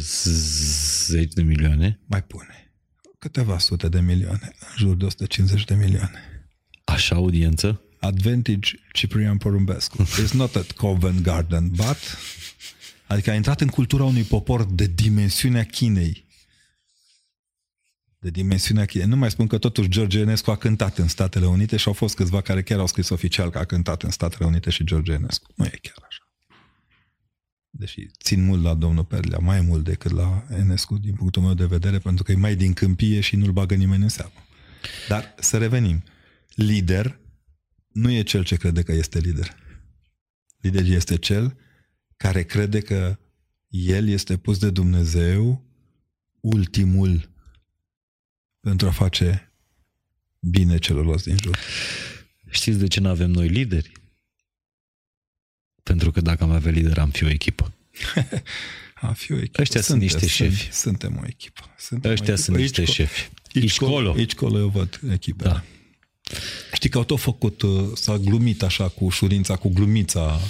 zeci de milioane. Mai pune. Câteva sute de milioane, în jur de 150 de milioane. Așa audiență? Advantage Ciprian Porumbescu. <laughs> It's not at Covent Garden, but... Adică a intrat în cultura unui popor de dimensiunea Chinei. De dimensiunea Chinei. Nu mai spun că totuși George Enescu a cântat în Statele Unite și au fost câțiva care chiar au scris oficial că a cântat în Statele Unite și George Enescu. Nu e chiar așa. Deși țin mult la domnul Perlea, mai mult decât la Enescu, din punctul meu de vedere, pentru că e mai din câmpie și nu-l bagă nimeni în seamă. Dar să revenim. Lider nu e cel ce crede că este lider. Lider este cel care crede că el este pus de Dumnezeu ultimul pentru a face bine celorlalți din jur. Știți de ce nu avem noi lideri? Pentru că dacă am avea lider, am fi o echipă. <laughs> A fi o echipă. Ăștia sunt niște șefi. Sunt, suntem o echipă. Suntem Ăștia o sunt niște Aici, șefi. Aici, Aici colo. Aici colo eu văd echipele. Da. Știi că au tot făcut, uh, s-a glumit așa cu ușurința, cu glumița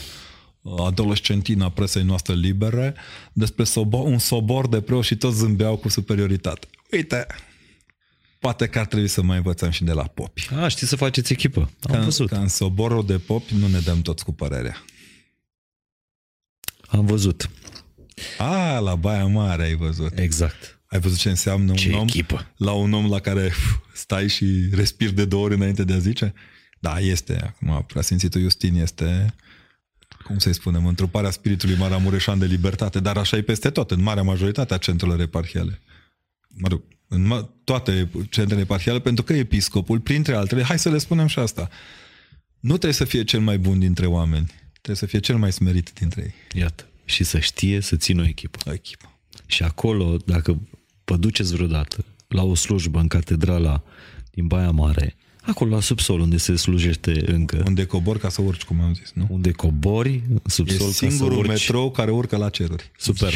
uh, adolescentina presei noastre libere despre sobor, un sobor de preoți și toți zâmbeau cu superioritate. Uite, poate că ar trebui să mai învățăm și de la popi. A, știți să faceți echipă. Am Că, văzut. că în soborul de popi nu ne dăm toți cu părerea. Am văzut. A, la Baia Mare ai văzut. Exact. Ai văzut ce înseamnă Ce un om? echipă. La un om la care uf, stai și respiri de două ori înainte de a zice? Da, este. Acum, preasfințitul Justin este, cum să-i spunem, întruparea spiritului Maramureșan de libertate, dar așa e peste tot, în marea majoritate a centrelor eparhiale. Mă rog, în ma- toate centrele eparhiale, pentru că episcopul, printre altele, hai să le spunem și asta, nu trebuie să fie cel mai bun dintre oameni, trebuie să fie cel mai smerit dintre ei. Iată. Și să știe să țină o echipă. O echipă. Și acolo, dacă vă duceți vreodată la o slujbă în catedrala din Baia Mare, acolo la subsol unde se slujește încă, Unde cobor ca să urci, cum am zis, nu? unde cobori în E subsol ca să singurul urci. metrou care urcă la ceruri. Super.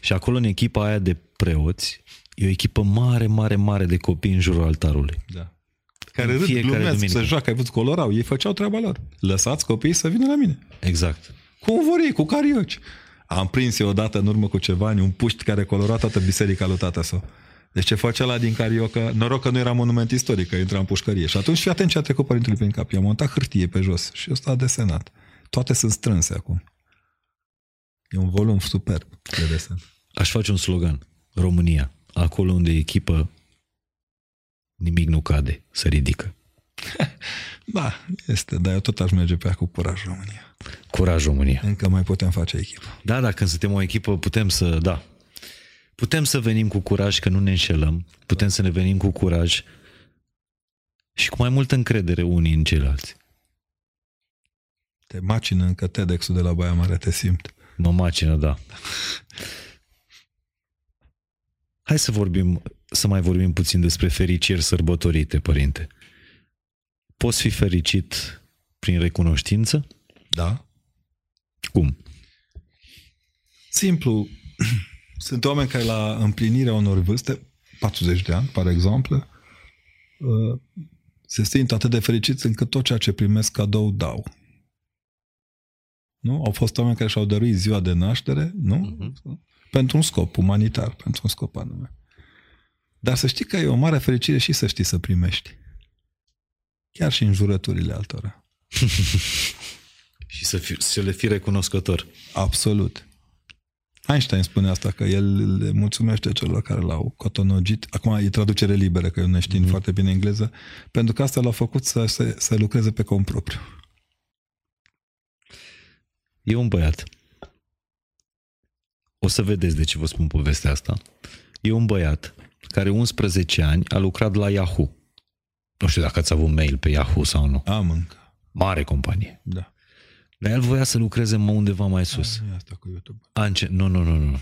Și acolo în echipa aia de preoți, e o echipă mare, mare, mare de copii în jurul altarului. Da. Care În râd, fiecare glumesc, duminică. se joacă, ai văzut, colorau, ei făceau treaba lor. Lăsați copiii să vină la mine. Exact. Cum vor ei, cu carioci. Am prins eu odată în urmă cu ceva ani un puști care colora toată biserica lui tata său. Deci ce făcea la din cariocă, noroc că nu era monument istoric, că intra în pușcărie. Și atunci fii atent ce a trecut părintele prin cap. I-a montat hârtie pe jos și ăsta a desenat. Toate sunt strânse acum. E un volum superb de desen. Aș face un slogan. România. Acolo unde e echipă, nimic nu cade, se ridică. <laughs> Da, este, dar eu tot aș merge pe ea cu curaj România. Curaj România. Încă mai putem face echipă. Da, da, când suntem o echipă putem să, da, putem să venim cu curaj că nu ne înșelăm, putem să ne venim cu curaj și cu mai multă încredere unii în ceilalți. Te macină încă TEDx-ul de la Baia Mare, te simt. Mă macină, da. <laughs> Hai să vorbim, să mai vorbim puțin despre fericiri sărbătorite, părinte. Poți fi fericit prin recunoștință? Da? Cum? Simplu, <clears throat> sunt oameni care la împlinirea unor vârste, 40 de ani, par exemplu, uh, se simt atât de fericiți încât tot ceea ce primesc cadou dau. Nu? Au fost oameni care și-au dăruit ziua de naștere, nu? Uh-huh. Pentru un scop umanitar, pentru un scop anume. Dar să știi că e o mare fericire și să știi să primești. Chiar și în jurăturile altora. <laughs> și să, fi, să le fii recunoscător. Absolut. Einstein spune asta, că el le mulțumește celor care l-au cotonogit. Acum e traducere liberă, că eu ne știu mm-hmm. foarte bine engleză, pentru că asta l-a făcut să, să, să lucreze pe cont propriu. E un băiat. O să vedeți de ce vă spun povestea asta. E un băiat care 11 ani a lucrat la Yahoo. Nu știu dacă ați avut mail pe Yahoo sau nu. Am încă. Mare companie. Da. Dar el voia să lucreze mă undeva mai sus. A, asta cu YouTube. A înce- nu, nu, nu, nu.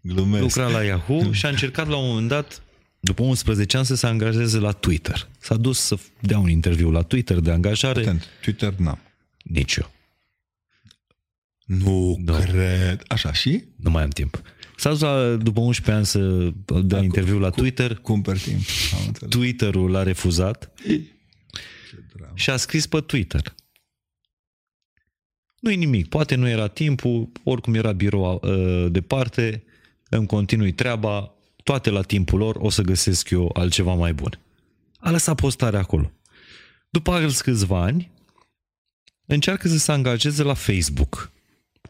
Glumesc. Lucra la Yahoo <laughs> și a încercat la un moment dat, după 11 ani, să se angajeze la Twitter. S-a dus să dea un interviu la Twitter de angajare. Atent, Twitter n-am. Nici eu. Nu Da. cred. Așa, și? Nu mai am timp. S-a dus la, după 11 ani să dea cu- interviu la cu- Twitter. Cumpăr timp. Am înțeles. Twitter-ul l-a refuzat Ce dramă. și a scris pe Twitter. Nu-i nimic, poate nu era timpul, oricum era birou uh, departe, îmi continui treaba, toate la timpul lor, o să găsesc eu altceva mai bun. A lăsat postarea acolo. După alți câțiva ani, încearcă să se angajeze la Facebook,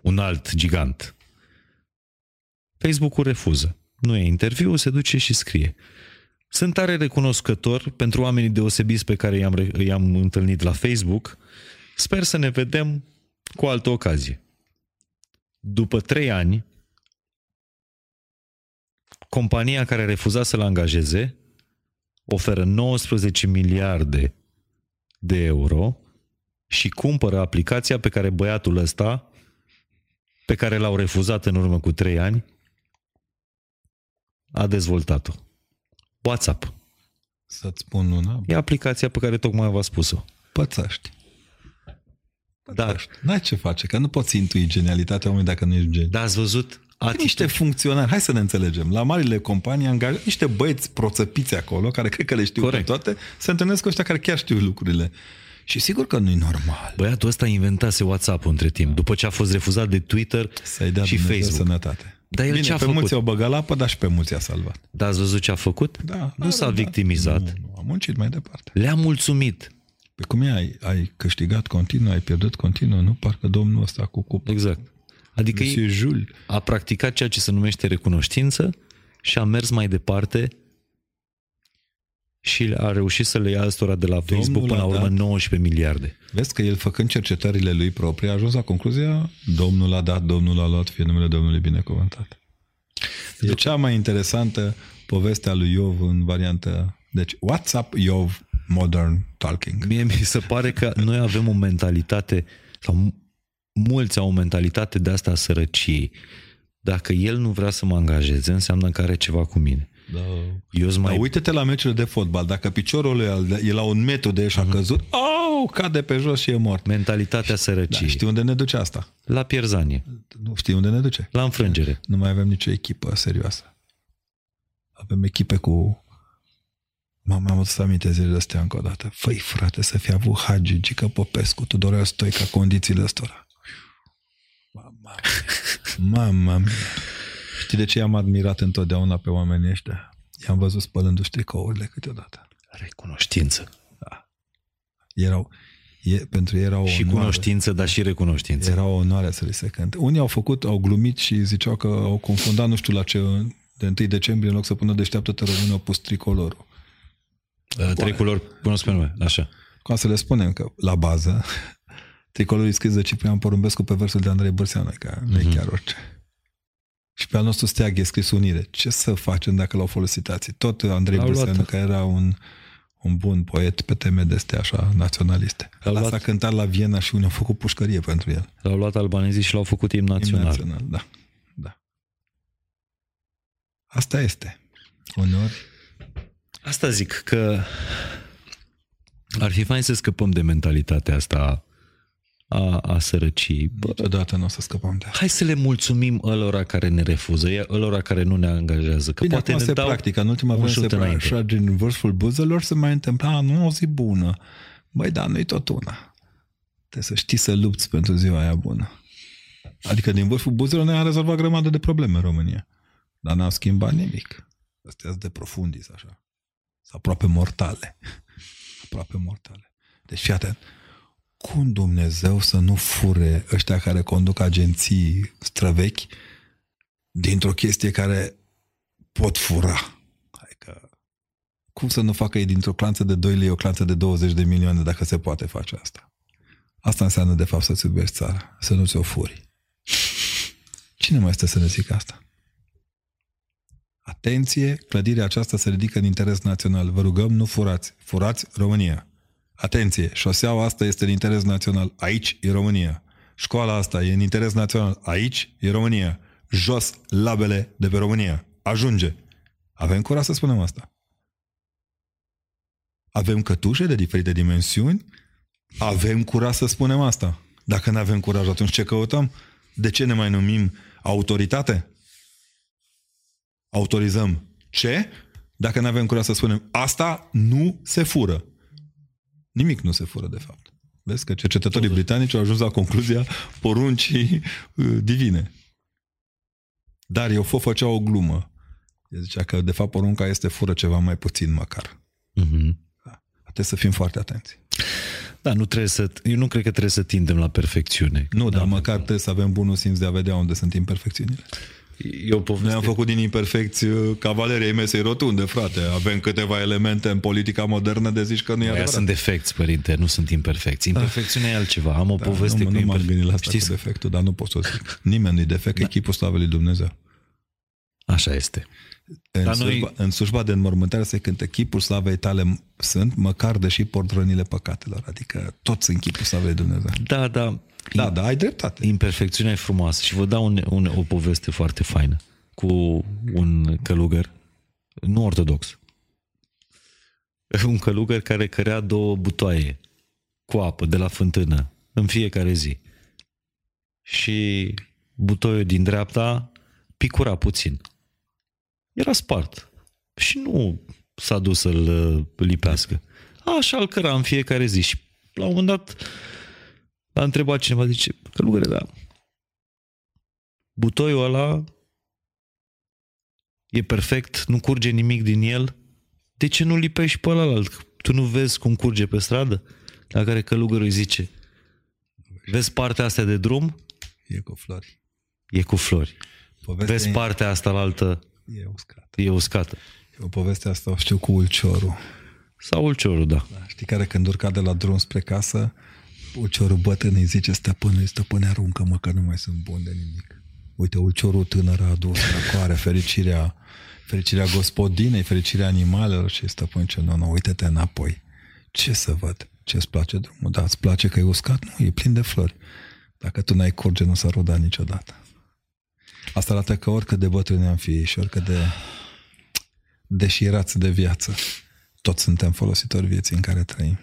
un alt gigant. Facebook-ul refuză. Nu e interviu, se duce și scrie. Sunt tare recunoscător pentru oamenii deosebiți pe care i-am, re- i-am întâlnit la Facebook. Sper să ne vedem cu altă ocazie. După trei ani, compania care refuza să-l angajeze oferă 19 miliarde de euro și cumpără aplicația pe care băiatul ăsta, pe care l-au refuzat în urmă cu trei ani, a dezvoltat-o. WhatsApp. Să-ți spun una, E aplicația pe care tocmai v-a spus-o. pățăști. Dar, N-ai ce face, că nu poți intui genialitatea omului dacă nu ești geni. dar ați văzut Niște funcționari, hai să ne înțelegem, la marile companii angajă niște băieți proțăpiți acolo, care cred că le știu Corect. pe toate, se întâlnesc cu ăștia care chiar știu lucrurile. Și sigur că nu-i normal Băiatul ăsta inventase WhatsApp-ul între timp, după ce a fost refuzat de Twitter să-i dea și Dumnezeu Facebook. sănătate. Dar el Bine, ce a pe făcut? mulți au băgat la apă, dar și pe mulți a salvat. Dar ați văzut ce a făcut? Da, nu da, s-a da, victimizat. Nu, nu, a muncit mai departe. Le-a mulțumit. Pe cum e, ai, ai câștigat continuu, ai pierdut continuu, nu? Parcă domnul ăsta cu cupă. Exact. Adică Monsieur ei Jules. a practicat ceea ce se numește recunoștință și a mers mai departe și a reușit să le ia ăstora de la Facebook până la a urmă dat- 19 miliarde. Vezi că el făcând cercetările lui proprii a ajuns la concluzia Domnul a dat, Domnul a luat, fie numele Domnului binecuvântat. E cea mai interesantă poveste a lui Iov în variantă... Deci, WhatsApp Iov Modern Talking. Mie mi se pare că noi avem o mentalitate, sau mu- mulți au o mentalitate de asta a sărăciei. Dacă el nu vrea să mă angajeze, înseamnă că are ceva cu mine. Da. Eu sunt Dar mai... uite-te la meciurile de fotbal. Dacă piciorul lui e la un metru de el și a căzut, au, cade pe jos și e mort. Mentalitatea Da, sărăciei. știi unde ne duce asta? La pierzanie, Nu știi unde ne duce? la înfrângere. Nu mai avem nicio echipă serioasă. Avem echipe cu... Mama, am adus aminte zilele astea încă o dată. Făi, frate, să fi avut Hagi, Gică Popescu, Tudorel Stoica, condițiile astora. Mama mia. <laughs> Mama mia. Știi de ce i-am admirat întotdeauna pe oamenii ăștia? I-am văzut spălându-și tricourile câteodată. Recunoștință. Erau, e, pentru ei era o Și onoare. cunoștință, dar și recunoștință. Era o onoare să li se cânte. Unii au făcut, au glumit și ziceau că au confundat nu știu la ce de 1 decembrie, în loc să pună deșteaptă-te română, au pus tricolorul. Uh, Trei culori cunosc pe nume, așa. Cum să le spunem că la bază <laughs> tricolorul e scris de Ciprian Porumbescu pe versul de Andrei Bărseanu, că nu e chiar orice. Și pe al nostru steag e scris unire. Ce să facem dacă l-au folosit alții? Tot Andrei L-au luat. Bărseanu, care era un, un bun poet pe teme de astea așa naționaliste. L-au Ăla luat. s-a cântat la Viena și unii au făcut pușcărie pentru el. L-au luat albanezii și l-au făcut imn Imn național. național, da. da. Asta este. Uneori Asta zic că ar fi fain să scăpăm de mentalitatea asta a, a sărăcii. Bă, Niciodată nu o să scăpăm de asta. hai să le mulțumim ălora care ne refuză, e ălora care nu ne angajează. Că Bine, poate acum ne se dau practică. În ultima un vreme șut se înainte. așa din vârful buzelor se mai întâmpla, a, nu o zi bună. Băi, dar nu-i tot una. Trebuie să știi să lupți pentru ziua aia bună. Adică din vârful buzelor noi am rezolvat grămadă de probleme în România. Dar n-am schimbat nimic. Astea sunt de profundis, așa. Sunt aproape mortale. <laughs> Aproape mortale. Deci fii atent. Cum Dumnezeu să nu fure ăștia care conduc agenții străvechi dintr-o chestie care pot fura? Adică cum să nu facă ei dintr-o clanță de 2 lei o clanță de 20 de milioane dacă se poate face asta? Asta înseamnă de fapt să-ți iubești țara, să nu ți-o furi. Cine mai este să ne zică asta? Atenție, clădirea aceasta se ridică în interes național. Vă rugăm, nu furați. Furați România. Atenție, șoseaua asta este în interes național. Aici e România. Școala asta e în interes național. Aici e România. Jos labele de pe România. Ajunge. Avem curaj să spunem asta. Avem cătușe de diferite dimensiuni. Avem curaj să spunem asta. Dacă nu avem curaj, atunci ce căutăm? De ce ne mai numim autoritate? Autorizăm ce? Dacă nu avem curaj să spunem asta, nu se fură. Nimic nu se fură, de fapt. Vezi că cercetătorii britanici au ajuns la concluzia poruncii uh, divine. Dar eu fă făcea o glumă. El zicea că, de fapt, porunca este fură ceva mai puțin măcar. Mhm. Trebuie să fim foarte atenți. Da, nu trebuie să, eu nu cred că trebuie să tindem la perfecțiune. Nu, dar măcar trebuie să avem bunul simț de a vedea unde sunt imperfecțiunile. E o poveste. Noi am făcut din imperfecți uh, cavalerii mesei rotunde, frate. Avem câteva elemente în politica modernă de zici că nu e Aia adevărat. sunt defecți, părinte, nu sunt imperfecți. Imperfecțiunea e altceva. Am o Da, poveste nu, cu nu m-am imperfe- gândit la asta Știți? cu defectul, dar nu pot să o zic. <laughs> Nimeni nu-i defect, da. echipul slavă lui Dumnezeu. Așa este. În, Dar slujba, noi- noi... în slujba de înmormântare se cântă chipul slavei tale sunt, măcar deși port rănile păcatelor. Adică toți sunt chipul slavei lui Dumnezeu. Da, da. Da, da, ai dreptate. Imperfecțiunea e frumoasă și vă dau un, un, o poveste foarte faină cu un călugăr, nu ortodox, un călugăr care cărea două butoaie cu apă de la fântână în fiecare zi. Și butoiul din dreapta picura puțin. Era spart. Și nu s-a dus să-l uh, lipească. Așa îl căra în fiecare zi. Și la un moment dat a întrebat cineva, zice, călugăre, da, butoiul ăla e perfect, nu curge nimic din el, de ce nu lipești pe ălalt? Tu nu vezi cum curge pe stradă? La care călugărul îi zice, vezi partea asta de drum? E cu flori. E cu flori. Povestea Vezi partea asta la altă, e uscat. e uscată. Eu povestea asta o știu cu ulciorul. Sau ulciorul, da. Da, știi care când urca de la drum spre casă, ulciorul bătrân îi zice, stăpâne, stăpâne, aruncă-mă că nu mai sunt bun de nimic. Uite, ulciorul tânăr a adus răcoare, fericirea, fericirea gospodinei, fericirea animalelor și stăpân ce nu, nu, uite-te înapoi. Ce să văd? Ce-ți place drumul? Da, îți place că e uscat? Nu, e plin de flori. Dacă tu n-ai curge, nu s-ar roda niciodată. Asta arată că oricât de bătrâni am fi și oricât de deșirați de viață, toți suntem folositori vieții în care trăim.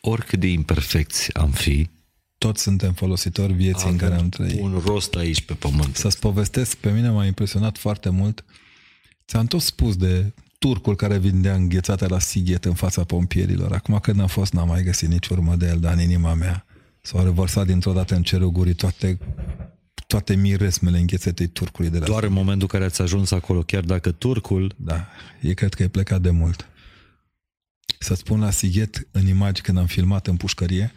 Oricât de imperfecți am fi, Toți suntem folositori vieții în care am trăit. un rost aici pe pământ. Să-ți povestesc, pe mine m-a impresionat foarte mult. Ți-am tot spus de turcul care vindea înghețate la Sighet în fața pompierilor. Acum când am fost, n-am mai găsit nici urmă de el, dar în inima mea s-au revărsat dintr-o dată în cerul gurii toate, toate miresmele înghețetei turcului de la Doar în momentul în care ați ajuns acolo, chiar dacă turcul Da, e cred că e plecat de mult. Să-ți spun la Sighet, în imagini, când am filmat în pușcărie,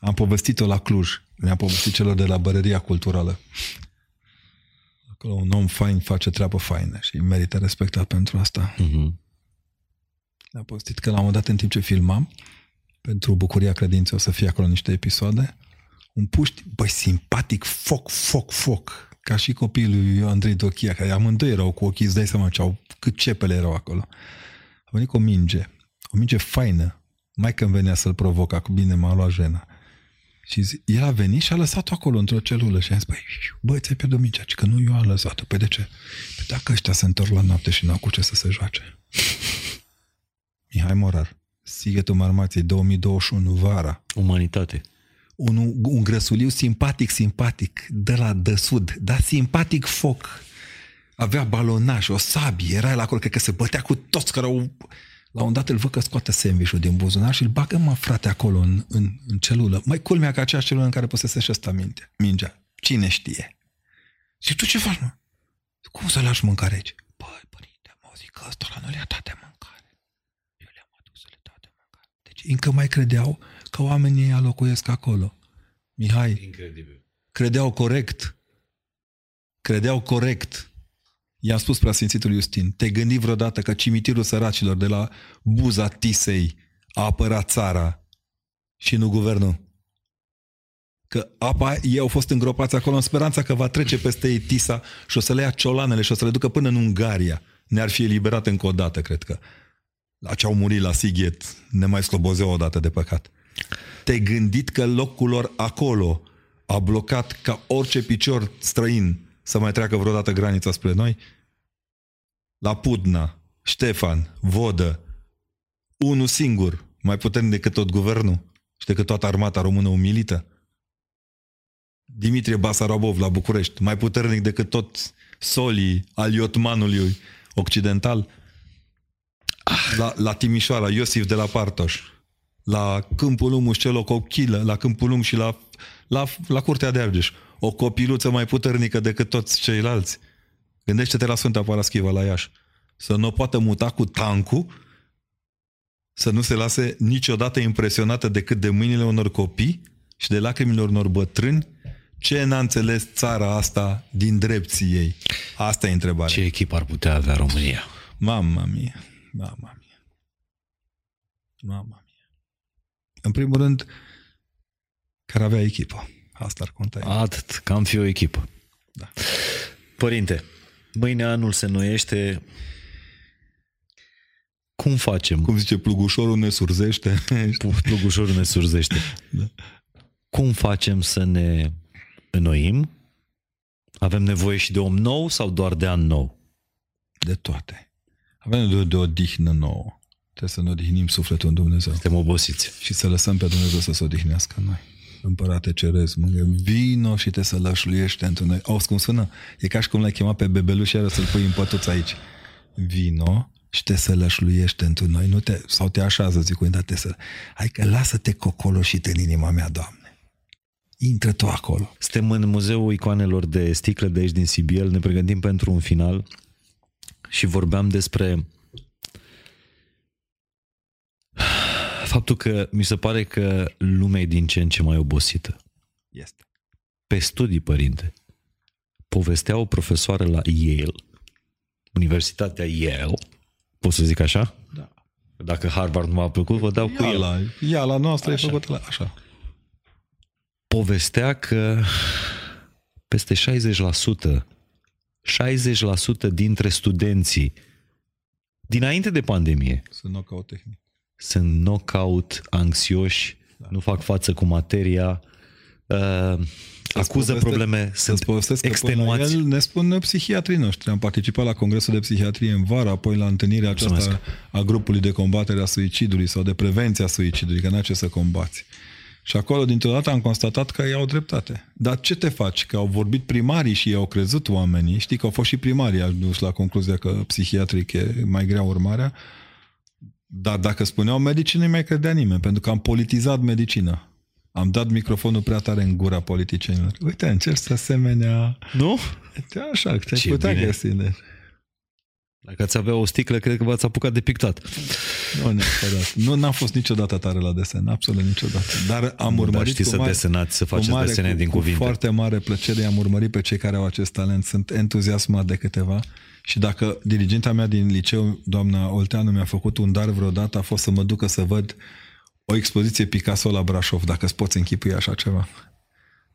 am povestit-o la Cluj. Mi-am povestit celor de la Bărăria Culturală. Acolo un om fain face treabă faină și merită respectat pentru asta. uh-huh. Le-am povestit că la un moment dat, în timp ce filmam, pentru Bucuria Credinței o să fie acolo niște episoade, un puști, băi, simpatic, foc, foc, foc, ca și copiii lui Andrei Dochia, care amândoi erau cu ochii, îți dai seama ce au, cât cepele erau acolo. A venit cu o minge, o minge faină, mai când venea să-l provoca, cu bine m-a luat jena. Și zi, el a venit și a lăsat-o acolo într-o celulă și a zis, băi, băi, ți-ai pierdut mingea, ci că nu eu am lăsat-o. Păi de ce? Păi dacă ăștia se întorc la noapte și n-au cu ce să se joace. <laughs> Mihai Morar, Sighetul Marmației 2021, vara. umanitate. Un, un grăsuliu simpatic, simpatic, de la de sud, dar simpatic foc. Avea balonaj, o sabie, era el acolo, cred că se bătea cu toți care au... La un dat îl văd că scoate sandwich din buzunar și îl bagă, mă, frate, acolo, în, în, în celulă. Mai culmea ca aceeași celulă în care posesește ăsta minte, mingea. Cine știe? Și tu ce faci, mă? Cum să lași mâncare aici? Păi, părinte, mă zic că ăsta la nu le-a dat de mâncare. Eu le-am adus să le dau de mâncare. Deci încă mai credeau că oamenii ăia locuiesc acolo. Mihai, Incredibil. credeau corect. Credeau corect. I-am spus preasfințitul Justin, te gândi vreodată că cimitirul săracilor de la buza Tisei a apărat țara și nu guvernul? Că apa, ei au fost îngropați acolo în speranța că va trece peste ei Tisa și o să le ia ciolanele și o să le ducă până în Ungaria. Ne-ar fi eliberat încă o dată, cred că. La ce au murit la Sighet, ne mai slobozeau o dată de păcat. Te-ai gândit că locul lor acolo a blocat ca orice picior străin să mai treacă vreodată granița spre noi? La Pudna, Ștefan, Vodă, unul singur, mai puternic decât tot guvernul și decât toată armata română umilită? Dimitrie Basarabov la București, mai puternic decât tot solii al Iotmanului occidental? La, la Timișoara, Iosif de la Partoș, la Câmpul Lumuș Celoc o chilă, la Câmpul Lung și la, la, la Curtea de Argeș. O copiluță mai puternică decât toți ceilalți. Gândește-te la Sfânta Paraschiva, la Iași. Să nu o poată muta cu tancul, să nu se lase niciodată impresionată decât de mâinile unor copii și de lacrimile unor bătrâni. Ce n-a înțeles țara asta din drepții ei? Asta e întrebarea. Ce echipă ar putea avea România? Mama mia, mama mia, mama mia. În primul rând, care avea echipă. Asta ar conta. Atât, că am fi o echipă. Da. Părinte, mâine anul se noiește. Cum facem? Cum zice, plugușorul ne surzește. <laughs> Plugușorul ne surzește. Da. Cum facem să ne înnoim? Avem nevoie și de om nou sau doar de an nou? De toate. Avem nevoie de o odihnă nouă. Trebuie să ne odihnim sufletul în Dumnezeu. Suntem obosiți. Și să lăsăm pe Dumnezeu să se odihnească în noi. Împărate cerez, mângă, vino și te să lășluiește într noi. Auzi cum sună? E ca și cum l-ai chemat pe bebeluș și să-l pui în pătuț aici. Vino și te să lășluiește într noi. Nu te, sau te așează, zic cu te să... Hai că lasă-te cocoloșit în inima mea, Doamne. Intră tu acolo. Suntem în Muzeul Icoanelor de Sticlă de aici din Sibiel, ne pregătim pentru un final și vorbeam despre faptul că mi se pare că lumea e din ce în ce mai obosită. Este. Pe studii, părinte, povestea o profesoară la Yale, Universitatea Yale, pot să zic așa? Da. Dacă Harvard nu m-a plăcut, vă dau cu Ia el. la, ia la noastră Așa. e făcută la... Așa. povestea că peste 60%, 60% dintre studenții dinainte de pandemie Sunt knockout tehnic. Sunt knockout, anxioși, da. nu fac față cu materia, uh, acuză poveste- probleme, Să-ți sunt povestesc că până la extenuați. el ne spun psihiatrii noștri. Am participat la Congresul de Psihiatrie în vară, apoi la întâlnirea aceasta Mulțumesc. a grupului de combatere a suicidului sau de prevenție a suicidului, că n-ai ce să combați. Și acolo, dintr-o dată, am constatat că ei au dreptate. Dar ce te faci? Că au vorbit primarii și ei au crezut oamenii. Știi că au fost și primarii aduși la concluzia că psihiatric e mai grea urmarea. Dar dacă spuneau medicii, nu mai credea nimeni, pentru că am politizat medicina. Am dat microfonul prea tare în gura politicienilor. Uite, încerci să asemenea... Nu? Uite, așa, te-ai Ce putea bine. găsi. De... Dacă ați avea o sticlă, cred că v-ați apucat de pictat. Nu, neapărat. Nu, n-am fost niciodată tare la desen, absolut niciodată. Dar am Dar urmărit știți cu să mare, desenați, să cu faceți mare, desene cu, din cu cuvinte. foarte mare plăcere am urmărit pe cei care au acest talent. Sunt entuziasmat de câteva și dacă dirigenta mea din liceu, doamna Olteanu, mi-a făcut un dar vreodată, a fost să mă ducă să văd o expoziție Picasso la Brașov, dacă îți poți închipui așa ceva.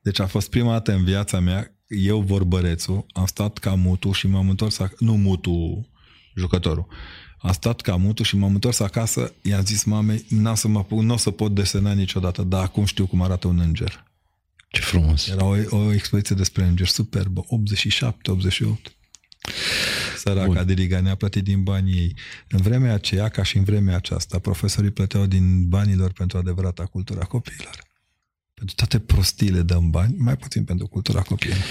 Deci a fost prima dată în viața mea, eu vorbărețul, am stat ca mutu și m-am întors, ac- nu mutu jucătorul, am stat ca mutu și m-am întors acasă, i-am zis mamei, n-o să, mă, apuc- n-o să pot desena niciodată, dar acum știu cum arată un înger. Ce frumos. Era o, o expoziție despre îngeri superbă, 87-88. Săraca Bun. Diriga ne-a plătit din banii ei. În vremea aceea, ca și în vremea aceasta, profesorii plăteau din banilor pentru adevărata cultura copiilor. Pentru toate prostiile dăm bani, mai puțin pentru cultura copiilor.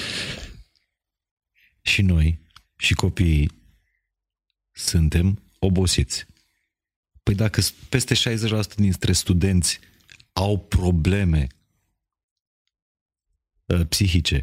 Și noi, și copiii, suntem obosiți. Păi dacă peste 60% dintre studenți au probleme uh, psihice,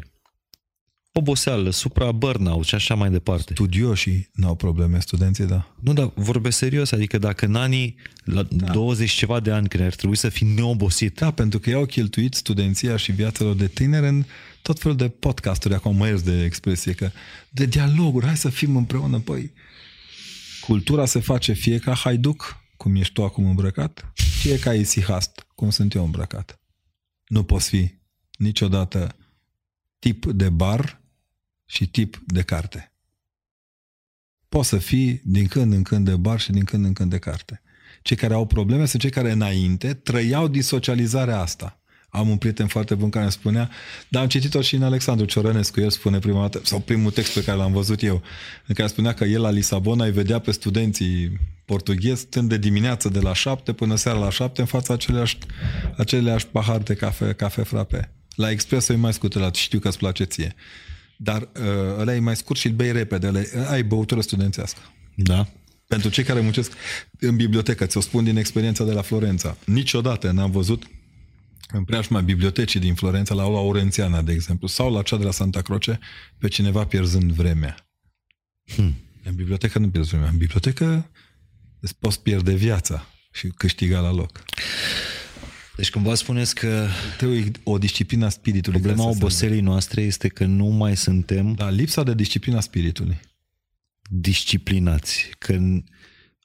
oboseală, supra burnout și așa mai departe. Studioșii n-au probleme, studenții, da. Nu, dar vorbesc serios, adică dacă în anii, la da. 20 ceva de ani, când ar trebui să fii neobosit. Da, pentru că i-au cheltuit studenția și viața lor de tineri în tot felul de podcasturi, acum mă iers de expresie, că de dialoguri, hai să fim împreună, păi cultura se face fie ca haiduc, cum ești tu acum îmbrăcat, fie ca isihast, cum sunt eu îmbrăcat. Nu poți fi niciodată tip de bar și tip de carte. Poți să fii din când în când de bar și din când în când de carte. Cei care au probleme sunt cei care înainte trăiau din socializarea asta. Am un prieten foarte bun care îmi spunea, dar am citit-o și în Alexandru Ciorănescu, el spune prima dată, sau primul text pe care l-am văzut eu, în care spunea că el la Lisabona îi vedea pe studenții portughezi stând de dimineață de la șapte până seara la șapte în fața aceleași, aceleași pahar de cafe, cafe frape. La Expresso e mai scutelat, știu că îți place ție. Dar uh, ăla e mai scurt și îl bei repede, ăla, ai băutură studențească. Da. Pentru cei care muncesc în bibliotecă, ți-o spun din experiența de la Florența. Niciodată n-am văzut în preajma bibliotecii din Florența, la Aula Orențiana, de exemplu, sau la cea de la Santa Croce, pe cineva pierzând vremea. Hmm. În bibliotecă nu pierzi vremea. În bibliotecă îți poți pierde viața și câștiga la loc. Deci cumva spuneți că Trebuie o disciplină a spiritului. problema oboselii noastre este că nu mai suntem Da, lipsa de disciplina spiritului. disciplinați, că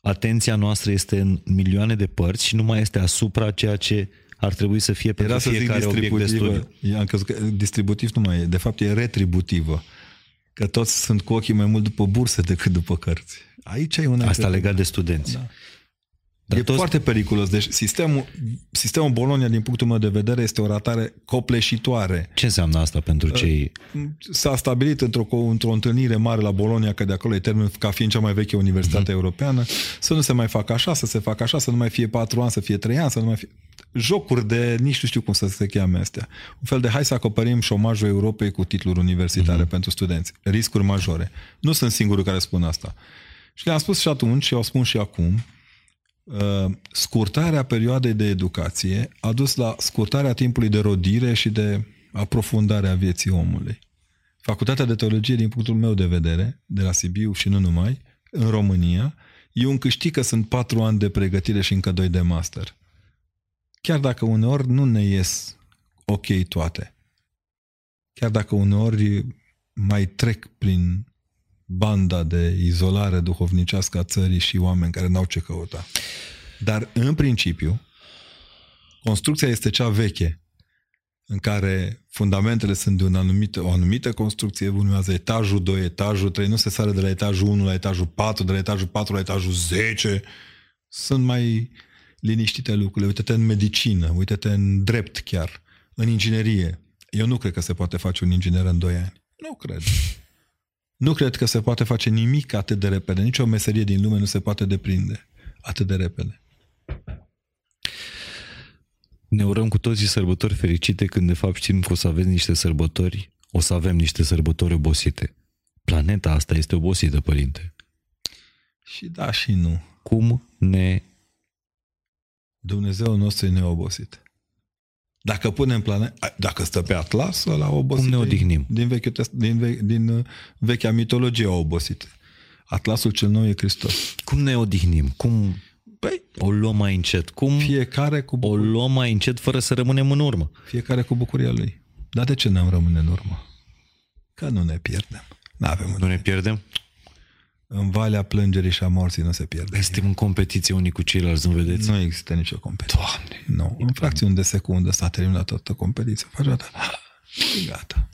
atenția noastră este în milioane de părți și nu mai este asupra ceea ce ar trebui să fie pentru Era să zic fiecare obiect de studiu. distributivă. Am crezut că distributiv nu mai e. De fapt e retributivă. Că toți sunt cu ochii mai mult după burse decât după cărți. Aici e una Asta dintre- legat de studenți. Da. Dar e toți- foarte periculos. Deci sistemul, sistemul Bologna, din punctul meu de vedere, este o ratare copleșitoare. Ce înseamnă asta pentru cei... S-a stabilit într-o, într-o întâlnire mare la Bologna, că de acolo e termen ca fiind cea mai veche universitate Mhm. uh-huh. europeană, să nu se mai facă așa, să se facă așa, să nu mai fie patru ani, să fie trei ani, să nu mai fie... Jocuri de, nici nu știu cum să se cheame astea. Un fel de hai să acoperim șomajul Europei cu titluri universitare uh-huh. pentru studenți. Riscuri majore. Nu sunt singurul care spun asta. Și le-am spus și atunci și o spun și acum, Uh, scurtarea perioadei de educație a dus la scurtarea timpului de rodire și de aprofundare a vieții omului. Facultatea de teologie, din punctul meu de vedere, de la Sibiu și nu numai, în România, e un câștig că sunt patru ani de pregătire și încă doi de master. Chiar dacă uneori nu ne ies ok toate. Chiar dacă uneori mai trec prin banda de izolare duhovnicească a țării și oameni care n-au ce căuta. Dar, în principiu, construcția este cea veche, în care fundamentele sunt de un anumit, o anumită construcție, urmează etajul 2, etajul 3, nu se sare de la etajul 1 la etajul 4, de la etajul 4 la etajul 10. Sunt mai liniștite lucrurile. Uite-te în medicină, uite-te în drept chiar, în inginerie. Eu nu cred că se poate face un inginer în 2 ani. Nu cred. Nu cred că se poate face nimic atât de repede. Nici o meserie din lume nu se poate deprinde atât de repede. Ne urăm cu toții sărbători fericite când de fapt știm că o să aveți niște sărbători, o să avem niște sărbători obosite. Planeta asta este obosită, părinte. Și da și nu. Cum ne... Dumnezeu nostru e neobosit. Dacă punem plane... Dacă stă pe Atlas, la obosit. Cum ne odihnim? Din, vechiul test, din, ve, din uh, vechea mitologie a obosit. Atlasul cel nou e Hristos. Cum ne odihnim? Cum Păi, o luăm mai încet? Cum fiecare cu, o bucur... luăm mai încet fără să rămânem în urmă? fiecare cu bucuria lui. Dar de ce ne-am rămâne în urmă? Că nu ne pierdem. N-avem Nu unde. ne pierdem? În valea plângerii și a morții nu se pierde. Suntem în competiție unii cu ceilalți, nu vedeți? Nu există nicio competiție. Doamne! Nu. În fracțiuni de secundă s-a terminat toată competiția. Faci o dată. Și gata.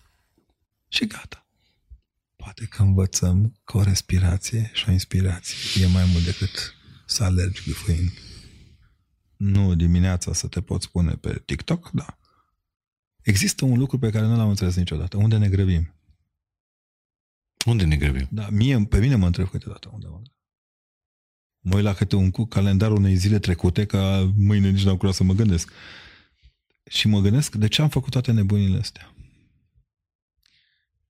Și gata. Poate că învățăm că o respirație și o inspirație e mai mult decât să alergi gâfâind. Nu dimineața să te poți pune pe TikTok, da. Există un lucru pe care nu l-am înțeles niciodată. Unde ne grăbim? Unde ne grăbim? Da, mie, pe mine mă întreb câteodată unde mă grăbim. Mă uit la câte un cu calendarul unei zile trecute, ca mâine nici n-am curat să mă gândesc. Și mă gândesc de ce am făcut toate nebunile astea.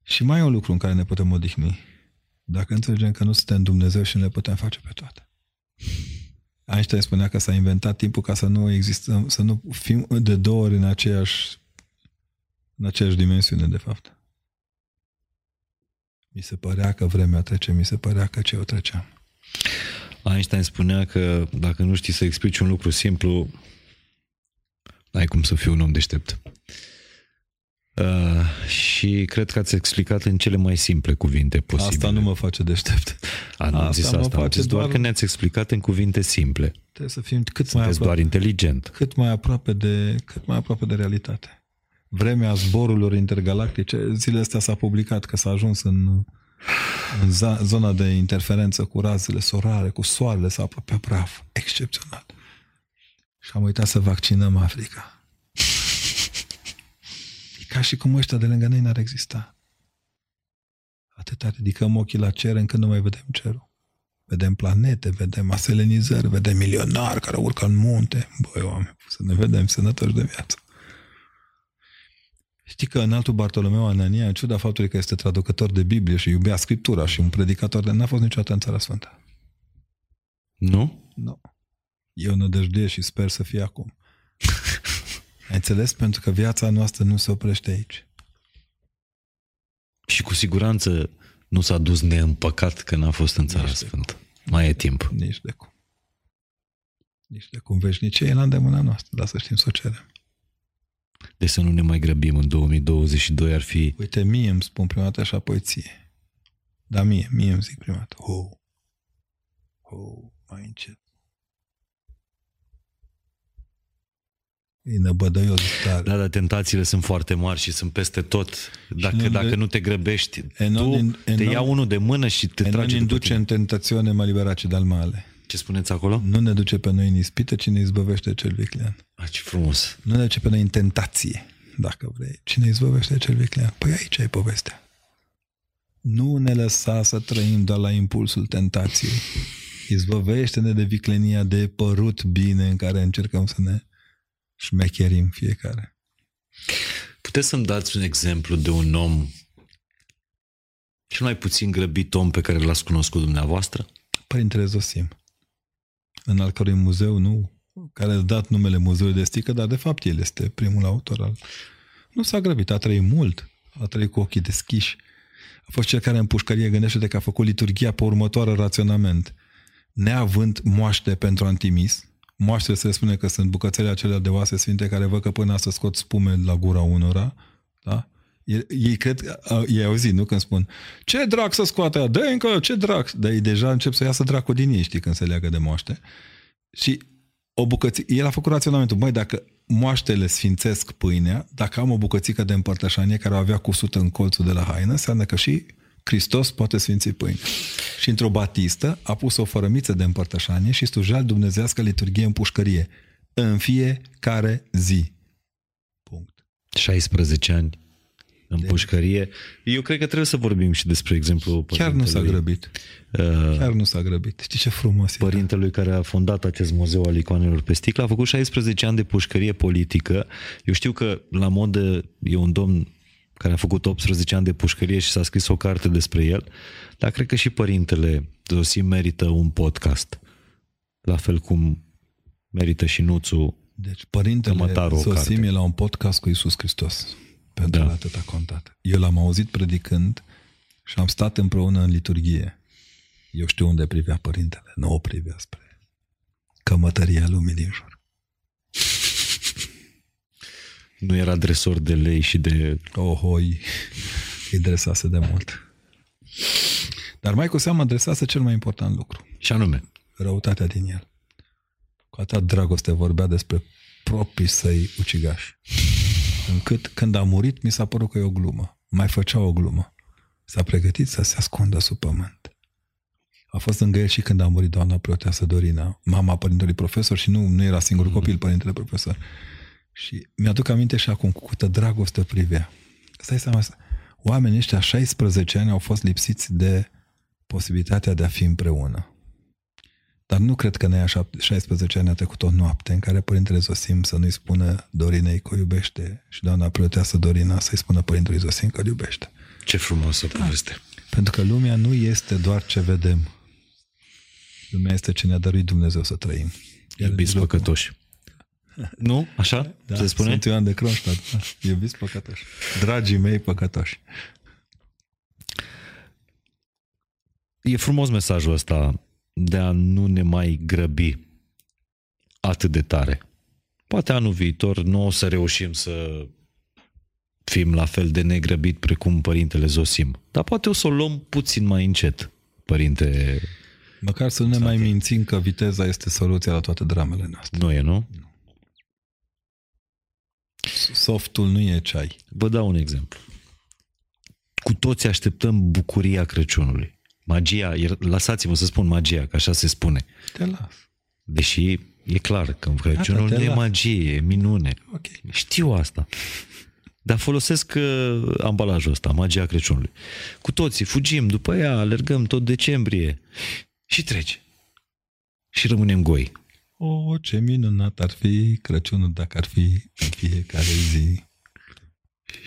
Și mai e un lucru în care ne putem odihni. Dacă înțelegem că nu suntem Dumnezeu și nu le putem face pe toate. Einstein spunea că s-a inventat timpul ca să nu existăm, să nu fim de două ori în aceeași, în aceeași dimensiune, de fapt. Mi se părea că vremea trece, mi se părea că ce eu treceam. Einstein spunea că dacă nu știi să explici un lucru simplu, n-ai cum să fii un om deștept. Uh, și cred că ați explicat în cele mai simple cuvinte posibile. Asta nu mă face deștept. A, nu am zis asta, am zis doar, doar că ne-ați explicat în cuvinte simple. Trebuie să fim cât Sunteți mai aproape, doar inteligent. cât mai aproape de, cât mai aproape de realitate. Vremea zborurilor intergalactice, zilele astea s-a publicat că s-a ajuns în, în za, zona de interferență cu razele solare, cu soarele, s-a apropiat praf. Excepțional. Și am uitat să vaccinăm Africa. E ca și cum ăștia de lângă noi n-ar exista. Atâta ridicăm ochii la cer încât nu mai vedem cerul. Vedem planete, vedem aselenizări, vedem milionari care urcă în munte. Băi, oameni, să ne vedem sănătoși de viață. Știi că în altul Bartolomeu Anania, în ciuda faptului că este traducător de Biblie și iubea Scriptura și un predicator de n-a fost niciodată în Țara Sfântă. Nu? Nu. Eu nădăjduie și sper să fie acum. <laughs> Ai înțeles? Pentru că viața noastră nu se oprește aici. Și cu siguranță nu s-a dus neîmpăcat că n-a fost în Țara Nici de Sfântă. Mai e timp. Nici de cum. Nici de cum. Veșnicie e la îndemâna noastră, dar să știm să o cerem. Deci să nu ne mai grăbim în 2022 ar fi... Uite, mie îmi spun prima dată și apoi ție. Dar mie, mie îmi zic prima dată. Ho, ho, mai încet. E năbădăios tare. Da, dar tentațiile sunt foarte mari și sunt peste tot. Dacă, nu dacă le- nu te grăbești, E non tu in- e te non- ia unul de mână și te E nu trage ne după induce tine. în tentațiune, mă liberace de al male. Ce spuneți acolo? Nu ne duce pe noi în ispită, ci ne izbăvește cel viclean. Ah, ce frumos. Nu ne duce pe noi în tentație, dacă vrei. Cine izbăvește cel viclean? Păi aici e povestea. Nu ne lăsa să trăim doar la impulsul tentației. Izbăvește-ne de viclenia de părut bine în care încercăm să ne șmecherim fiecare. Puteți să-mi dați un exemplu de un om cel mai puțin grăbit om pe care l-ați cunoscut dumneavoastră? Părintele Zosim, în al cărui muzeu, nu, care a dat numele Muzeului de Stică, dar de fapt el este primul autor al... Nu s-a grăbit, a trăit mult, a trăit cu ochii deschiși. A fost cel care în pușcărie gândește că a făcut liturgia pe următoare raționament. Neavând moaște pentru antimis, moaștele se spune că sunt bucățele acelea de oase sfinte care văd că până să scot spume la gura unora, da? Ei, ei cred, a, ei au zis, nu? Când spun, ce drac să scoate aia? dă încă, ce drac? Dar ei deja încep să iasă dracul din ei, știi, când se leagă de moaște. Și o bucățică, el a făcut raționamentul, măi, dacă moaștele sfințesc pâinea, dacă am o bucățică de împărtășanie care o avea cusută în colțul de la haină, înseamnă că și Hristos poate sfinți pâine. Și într-o batistă a pus o fărămiță de împărtășanie și stujea dumnezească liturghie în pușcărie. În fiecare zi. Punct. 16 ani în pușcărie. Eu cred că trebuie să vorbim și despre exemplu Chiar nu s-a părintelui- grăbit. Uh, Chiar nu s-a grăbit. Știi ce frumos e? părintelui care a fondat acest muzeu al icoanelor pe sticlă, a făcut 16 ani de pușcărie politică. Eu știu că la modă e un domn care a făcut 18 ani de pușcărie și s-a scris o carte despre el, dar cred că și părintele Zosim merită un podcast. La fel cum merită și Nuțu. Deci părintele Mătaru o Sosim carte. e la un podcast cu Isus Hristos. Pentru Da. da. atât a contat. Eu l-am auzit predicând și am stat împreună în liturghie. Eu știu unde privea părintele. Nu o privea spre cămătăria lumii din jur. Nu era dresor de lei și de... Ohoi, îi dresase de mult. Dar mai cu seamă adresase cel mai important lucru. Și anume, răutatea din el. Cu atâta dragoste vorbea despre proprii săi ucigași. Încât când a murit, mi s-a părut că e o glumă. Mai făcea o glumă. S-a pregătit să se ascundă sub pământ. A fost lângă el și când a murit doamna preoteasă Dorina, mama părintelui profesor și nu, nu era singurul copil părintele profesor. Și mi-aduc aminte și acum cu câtă dragoste privea. Stai seama, oamenii ăștia 16 ani au fost lipsiți de posibilitatea de a fi împreună Dar nu cred că ne 16 ani a trecut o noapte în care Părintele Zosim să nu-i spună Dorinei că o iubește și doamna preoteasă Dorina să-i spună Părintelui Zosim că îl iubește. Ce frumoasă da. poveste. Pentru că lumea nu este doar ce vedem. Lumea este ce ne-a dăruit Dumnezeu să trăim. Iubiți păcătoși. Nu? Așa Da, se spune? Sunt Ioan de Kronstadt. Da. Iubiți păcătoși. Dragii mei păcătoși. E frumos mesajul ăsta de a nu ne mai grăbi atât de tare. Poate anul viitor nu o să reușim să fim la fel de negrăbit precum părintele Zosim. Dar poate o să o luăm puțin mai încet, părinte Măcar să nu ne mai mințim că viteza este soluția la toate dramele noastre. Nu e, nu? Softul nu e ceai. Vă dau un exemplu. Cu toți așteptăm bucuria Crăciunului. Magia, iar- lăsați-mă să spun magia, că așa se spune. Te las. Deși e clar că Crăciunul Gata, te nu e las. magie, e minune. Ok. Știu asta. Dar folosesc uh, ambalajul ăsta, magia Crăciunului. Cu toții fugim după ea, alergăm tot decembrie și trece. Și rămânem goi. O, ce minunat ar fi Crăciunul dacă ar fi în fiecare zi.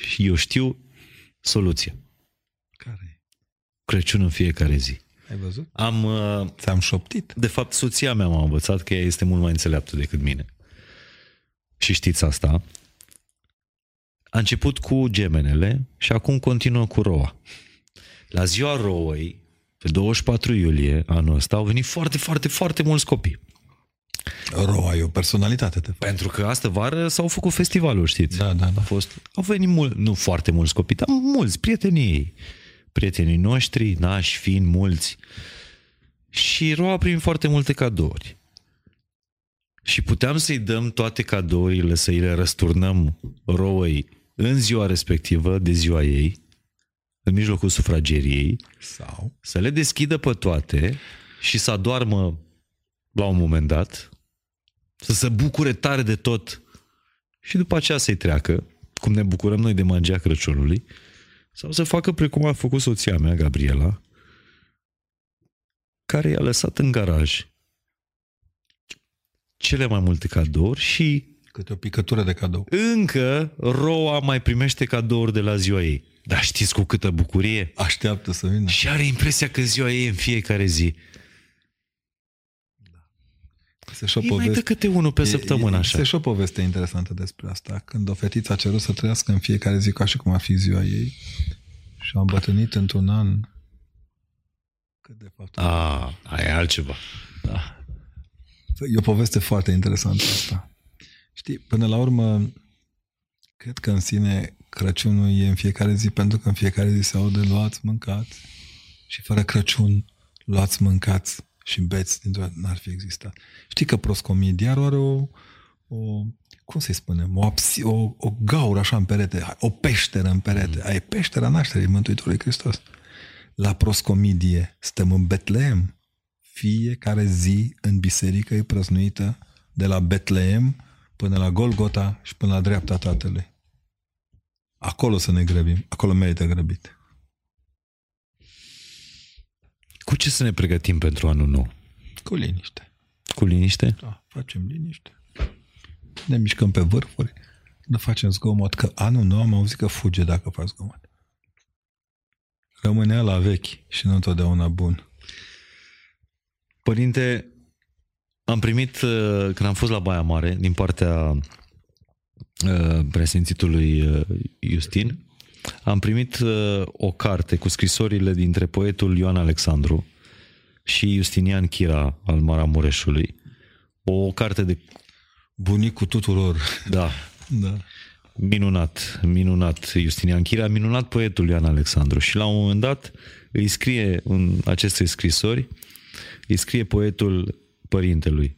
Și eu știu soluția. Care e? Crăciun în fiecare zi. Ai văzut? Am, uh, Ți-am șoptit. de fapt, soția mea m-a învățat că ea este mult mai înțeleaptă decât mine. Și știți asta. A început cu gemenele și acum continuă cu roa. La ziua rouăi, pe 24 iulie anul ăsta, au venit foarte, foarte, foarte mulți copii. Ro, ai o personalitate, te fac. Pentru că astă vară s-au făcut festivaluri, știți? Da, da, da. A fost, au venit mult, nu foarte mulți copii, dar mulți, prietenii ei. Prietenii noștri, nași, fiind mulți. Și roa prin foarte multe cadouri. Și puteam să-i dăm toate cadourile, să îi le răsturnăm rouăi în ziua respectivă, de ziua ei, în mijlocul sufrageriei, Sau? să le deschidă pe toate și să adoarmă la un moment dat, să se bucure tare de tot și după aceea să-i treacă, cum ne bucurăm noi de magia Crăciunului, sau să facă precum a făcut soția mea, Gabriela, care i-a lăsat în garaj cele mai multe cadouri și Câte o picătură de cadou. încă roa mai primește cadouri de la ziua ei. Dar știți cu câtă bucurie? Așteaptă să vină. Și are impresia că ziua ei e în fiecare zi. Se și o Îi mai dă poveste. câte unul pe săptămână E- așa. Este și o poveste interesantă despre asta. Când o fetiță a cerut să trăiască în fiecare zi ca și cum ar fi ziua ei și a îmbătrânit într-un an cât de fapt A, aia e altceva. Da. E o poveste foarte interesantă asta. Știi, până la urmă, cred că în sine Crăciunul e în fiecare zi, pentru că în fiecare zi se aude luați, mâncați și fără Crăciun luați, mâncați și beți dintr-o dată n-ar fi existat. Știi că proscomidiarul are o, o cum să-i spunem, o, absi, o, o gaură așa în perete, o peșteră în perete. Mm. Ai peștera nașterii Mântuitorului Hristos. La proscomidie stăm în Betleem. Fiecare zi în biserică e prăznuită de la Betleem până la Golgota și până la dreapta Tatălui. Acolo să ne grăbim. Acolo merită grăbit. Cu ce să ne pregătim pentru anul nou? Cu liniște. Cu liniște? Da, facem liniște. Ne mișcăm pe vârfuri. Nu facem zgomot, că anul nou am auzit că fuge dacă faci zgomot. Rămânea la vechi și nu întotdeauna bun. Părinte, am primit, uh, când am fost la Baia Mare, din partea uh, presimțitului uh, Justin, am primit uh, o carte cu scrisorile dintre poetul Ioan Alexandru și Justinian Chira al Maramureșului. O carte de... Bunicul tuturor. Da, <laughs> Da. minunat, minunat Justinian Chira, minunat poetul Ioan Alexandru și la un moment dat îi scrie în aceste scrisori, îi scrie poetul părintelui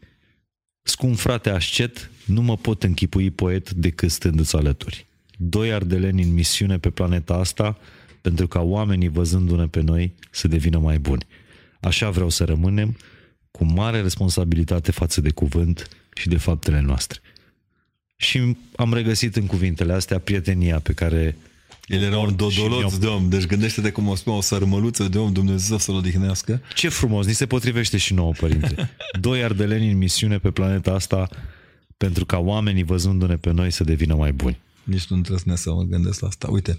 Scump frate ascet, nu mă pot închipui poet decât stându-ți alături. Doi ardeleni în misiune pe planeta asta pentru ca oamenii văzându-ne pe noi să devină mai buni. Așa vreau să rămânem, cu mare responsabilitate față de cuvânt și de faptele noastre. Și am regăsit în cuvintele astea prietenia pe care El era un dodoloț de om, deci gândește-te cum o spune o sărmăluță de om, Dumnezeu să-l odihnească. Ce frumos, ni se potrivește și nouă, părinte. <laughs> Doi ardeleni în misiune pe planeta asta pentru ca oamenii văzându-ne pe noi să devină mai buni. Nici nu trebuie să mă gândesc la asta. Uite,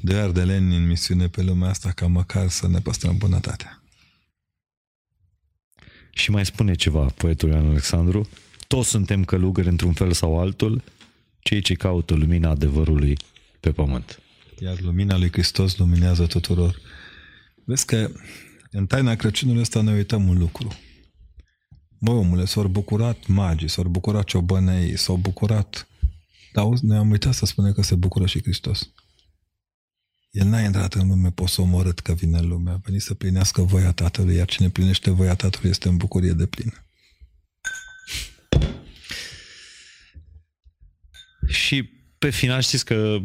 doi ardeleni în misiune pe lumea asta ca măcar să ne păstrăm bunătatea. Și mai spune ceva poetul Ioan Alexandru, toți suntem călugări într-un fel sau altul, cei ce caută lumina adevărului pe pământ. Iar lumina lui Hristos luminează tuturor. Vezi că în taina Crăciunului ăsta ne uităm un lucru. Bă, omule, s-au bucurat magii, s-au bucurat ciobănei, s-au bucurat... Dar noi am uitat să spunem că se bucură și Hristos. El n-a intrat în lume posomorât că vine în lume, a venit să plinească voia Tatălui, iar cine plinește voia Tatălui este în bucurie de plină. Și pe final știți că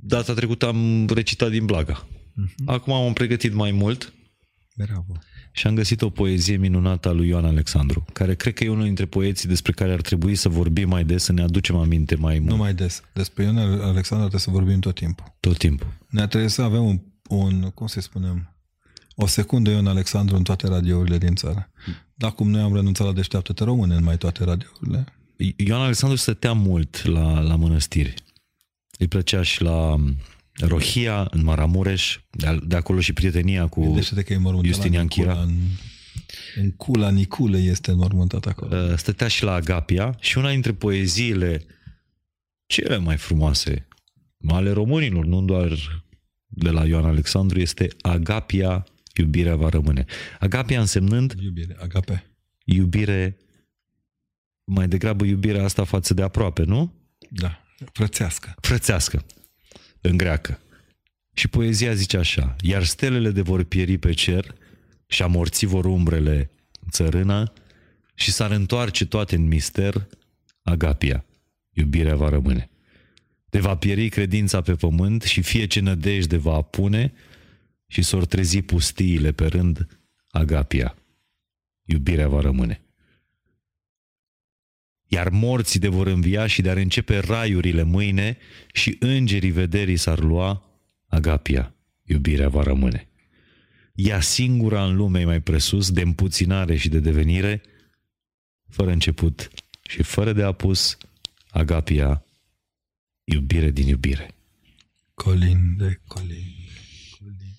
data trecută am recitat din Blaga. Uh-huh. Acum am pregătit mai mult. Bravo. Și am găsit o poezie minunată a lui Ioan Alexandru, care cred că e unul dintre poeții despre care ar trebui să vorbim mai des, să ne aducem aminte mai mult. Nu mai des. Despre Ioan Alexandru trebuie să vorbim tot timpul. Tot timpul. Ne trebuie să avem un, un cum să spunem, o secundă Ion Alexandru în toate radiourile din țară. Dar cum noi am renunțat la deșteaptă române în mai toate radiourile. Ioan Alexandru stătea mult la, la mănăstiri. Îi plăcea și la Rohia, în Maramureș, de, de acolo și prietenia cu Gândește-te că e Justinian Chira. În, în Cula Nicule este înmormântat acolo. Uh, stătea și la Agapia și una dintre poeziile cele mai frumoase ale românilor, nu doar de la Ioan Alexandru, este Agapia, iubirea va rămâne. Agapia însemnând... Iubire, agape. Iubire, mai degrabă iubirea asta față de aproape, nu? Da, frățească. Frățească în greacă. Și poezia zice așa, iar stelele de vor pieri pe cer și amorți vor umbrele țărâna și s-ar întoarce toate în mister, agapia, iubirea va rămâne. De va pieri credința pe pământ și fie ce nădejde va apune și s-or trezi pustiile pe rând, agapia, iubirea va rămâne. Iar morții de vor învia și de-ar începe raiurile mâine și îngerii vederii s-ar lua, agapia, iubirea va rămâne. Ea singura în lume e mai presus de împuținare și de devenire, fără început și fără de apus, agapia, iubire din iubire. Colin de colin, colin.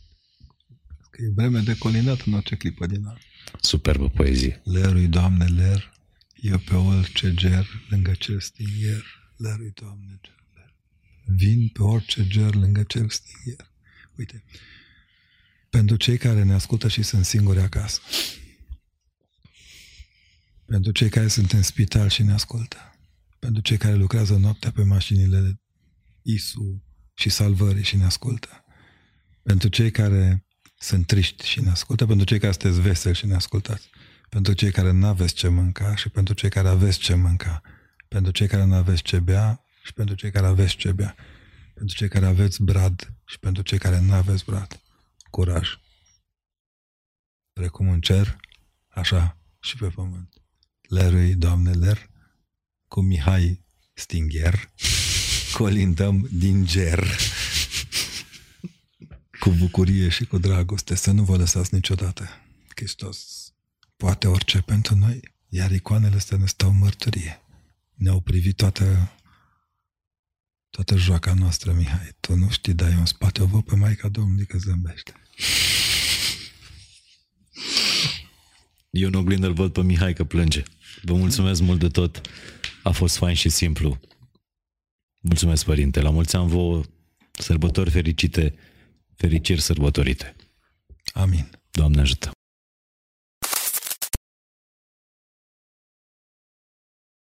Că e vreme de colindat în orice clipă din an. Superbă poezie. Lerui, Doamne, ler, eu pe orice ger, lângă cer stingher, lerui, Doamne, ger, ler. Vin pe orice ger, lângă cer stingher. Uite, pentru cei care ne ascultă și sunt singuri acasă, pentru cei care sunt în spital și ne ascultă, pentru cei care lucrează noaptea pe mașinile de ISU și salvări și ne ascultă, pentru cei care sunt triști și ne ascultă, pentru cei care sunteți veseli și ne ascultați, pentru cei care nu aveți ce mânca și pentru cei care aveți ce mânca, pentru cei care nu aveți ce bea și pentru cei care aveți ce bea, pentru cei care aveți brad și pentru cei care nu aveți brad. Curaj! Precum în cer, așa și pe pământ. Lerui, Doamne, ler, cu Mihai Stingher, colindăm din ger cu bucurie și cu dragoste, să nu vă lăsați niciodată. Hristos poate orice pentru noi, iar icoanele astea ne stau mărturie. Ne-au privit toată, toată joaca noastră, Mihai. Tu nu știi, dar eu în spate o văd pe Maica Domnului că zâmbește. Eu în oglindă îl văd pe Mihai că plânge. Vă mulțumesc mult de tot. A fost fain și simplu. Mulțumesc, Părinte. La mulți ani vouă sărbători fericite, fericiri sărbătorite. Amin. Doamne ajută.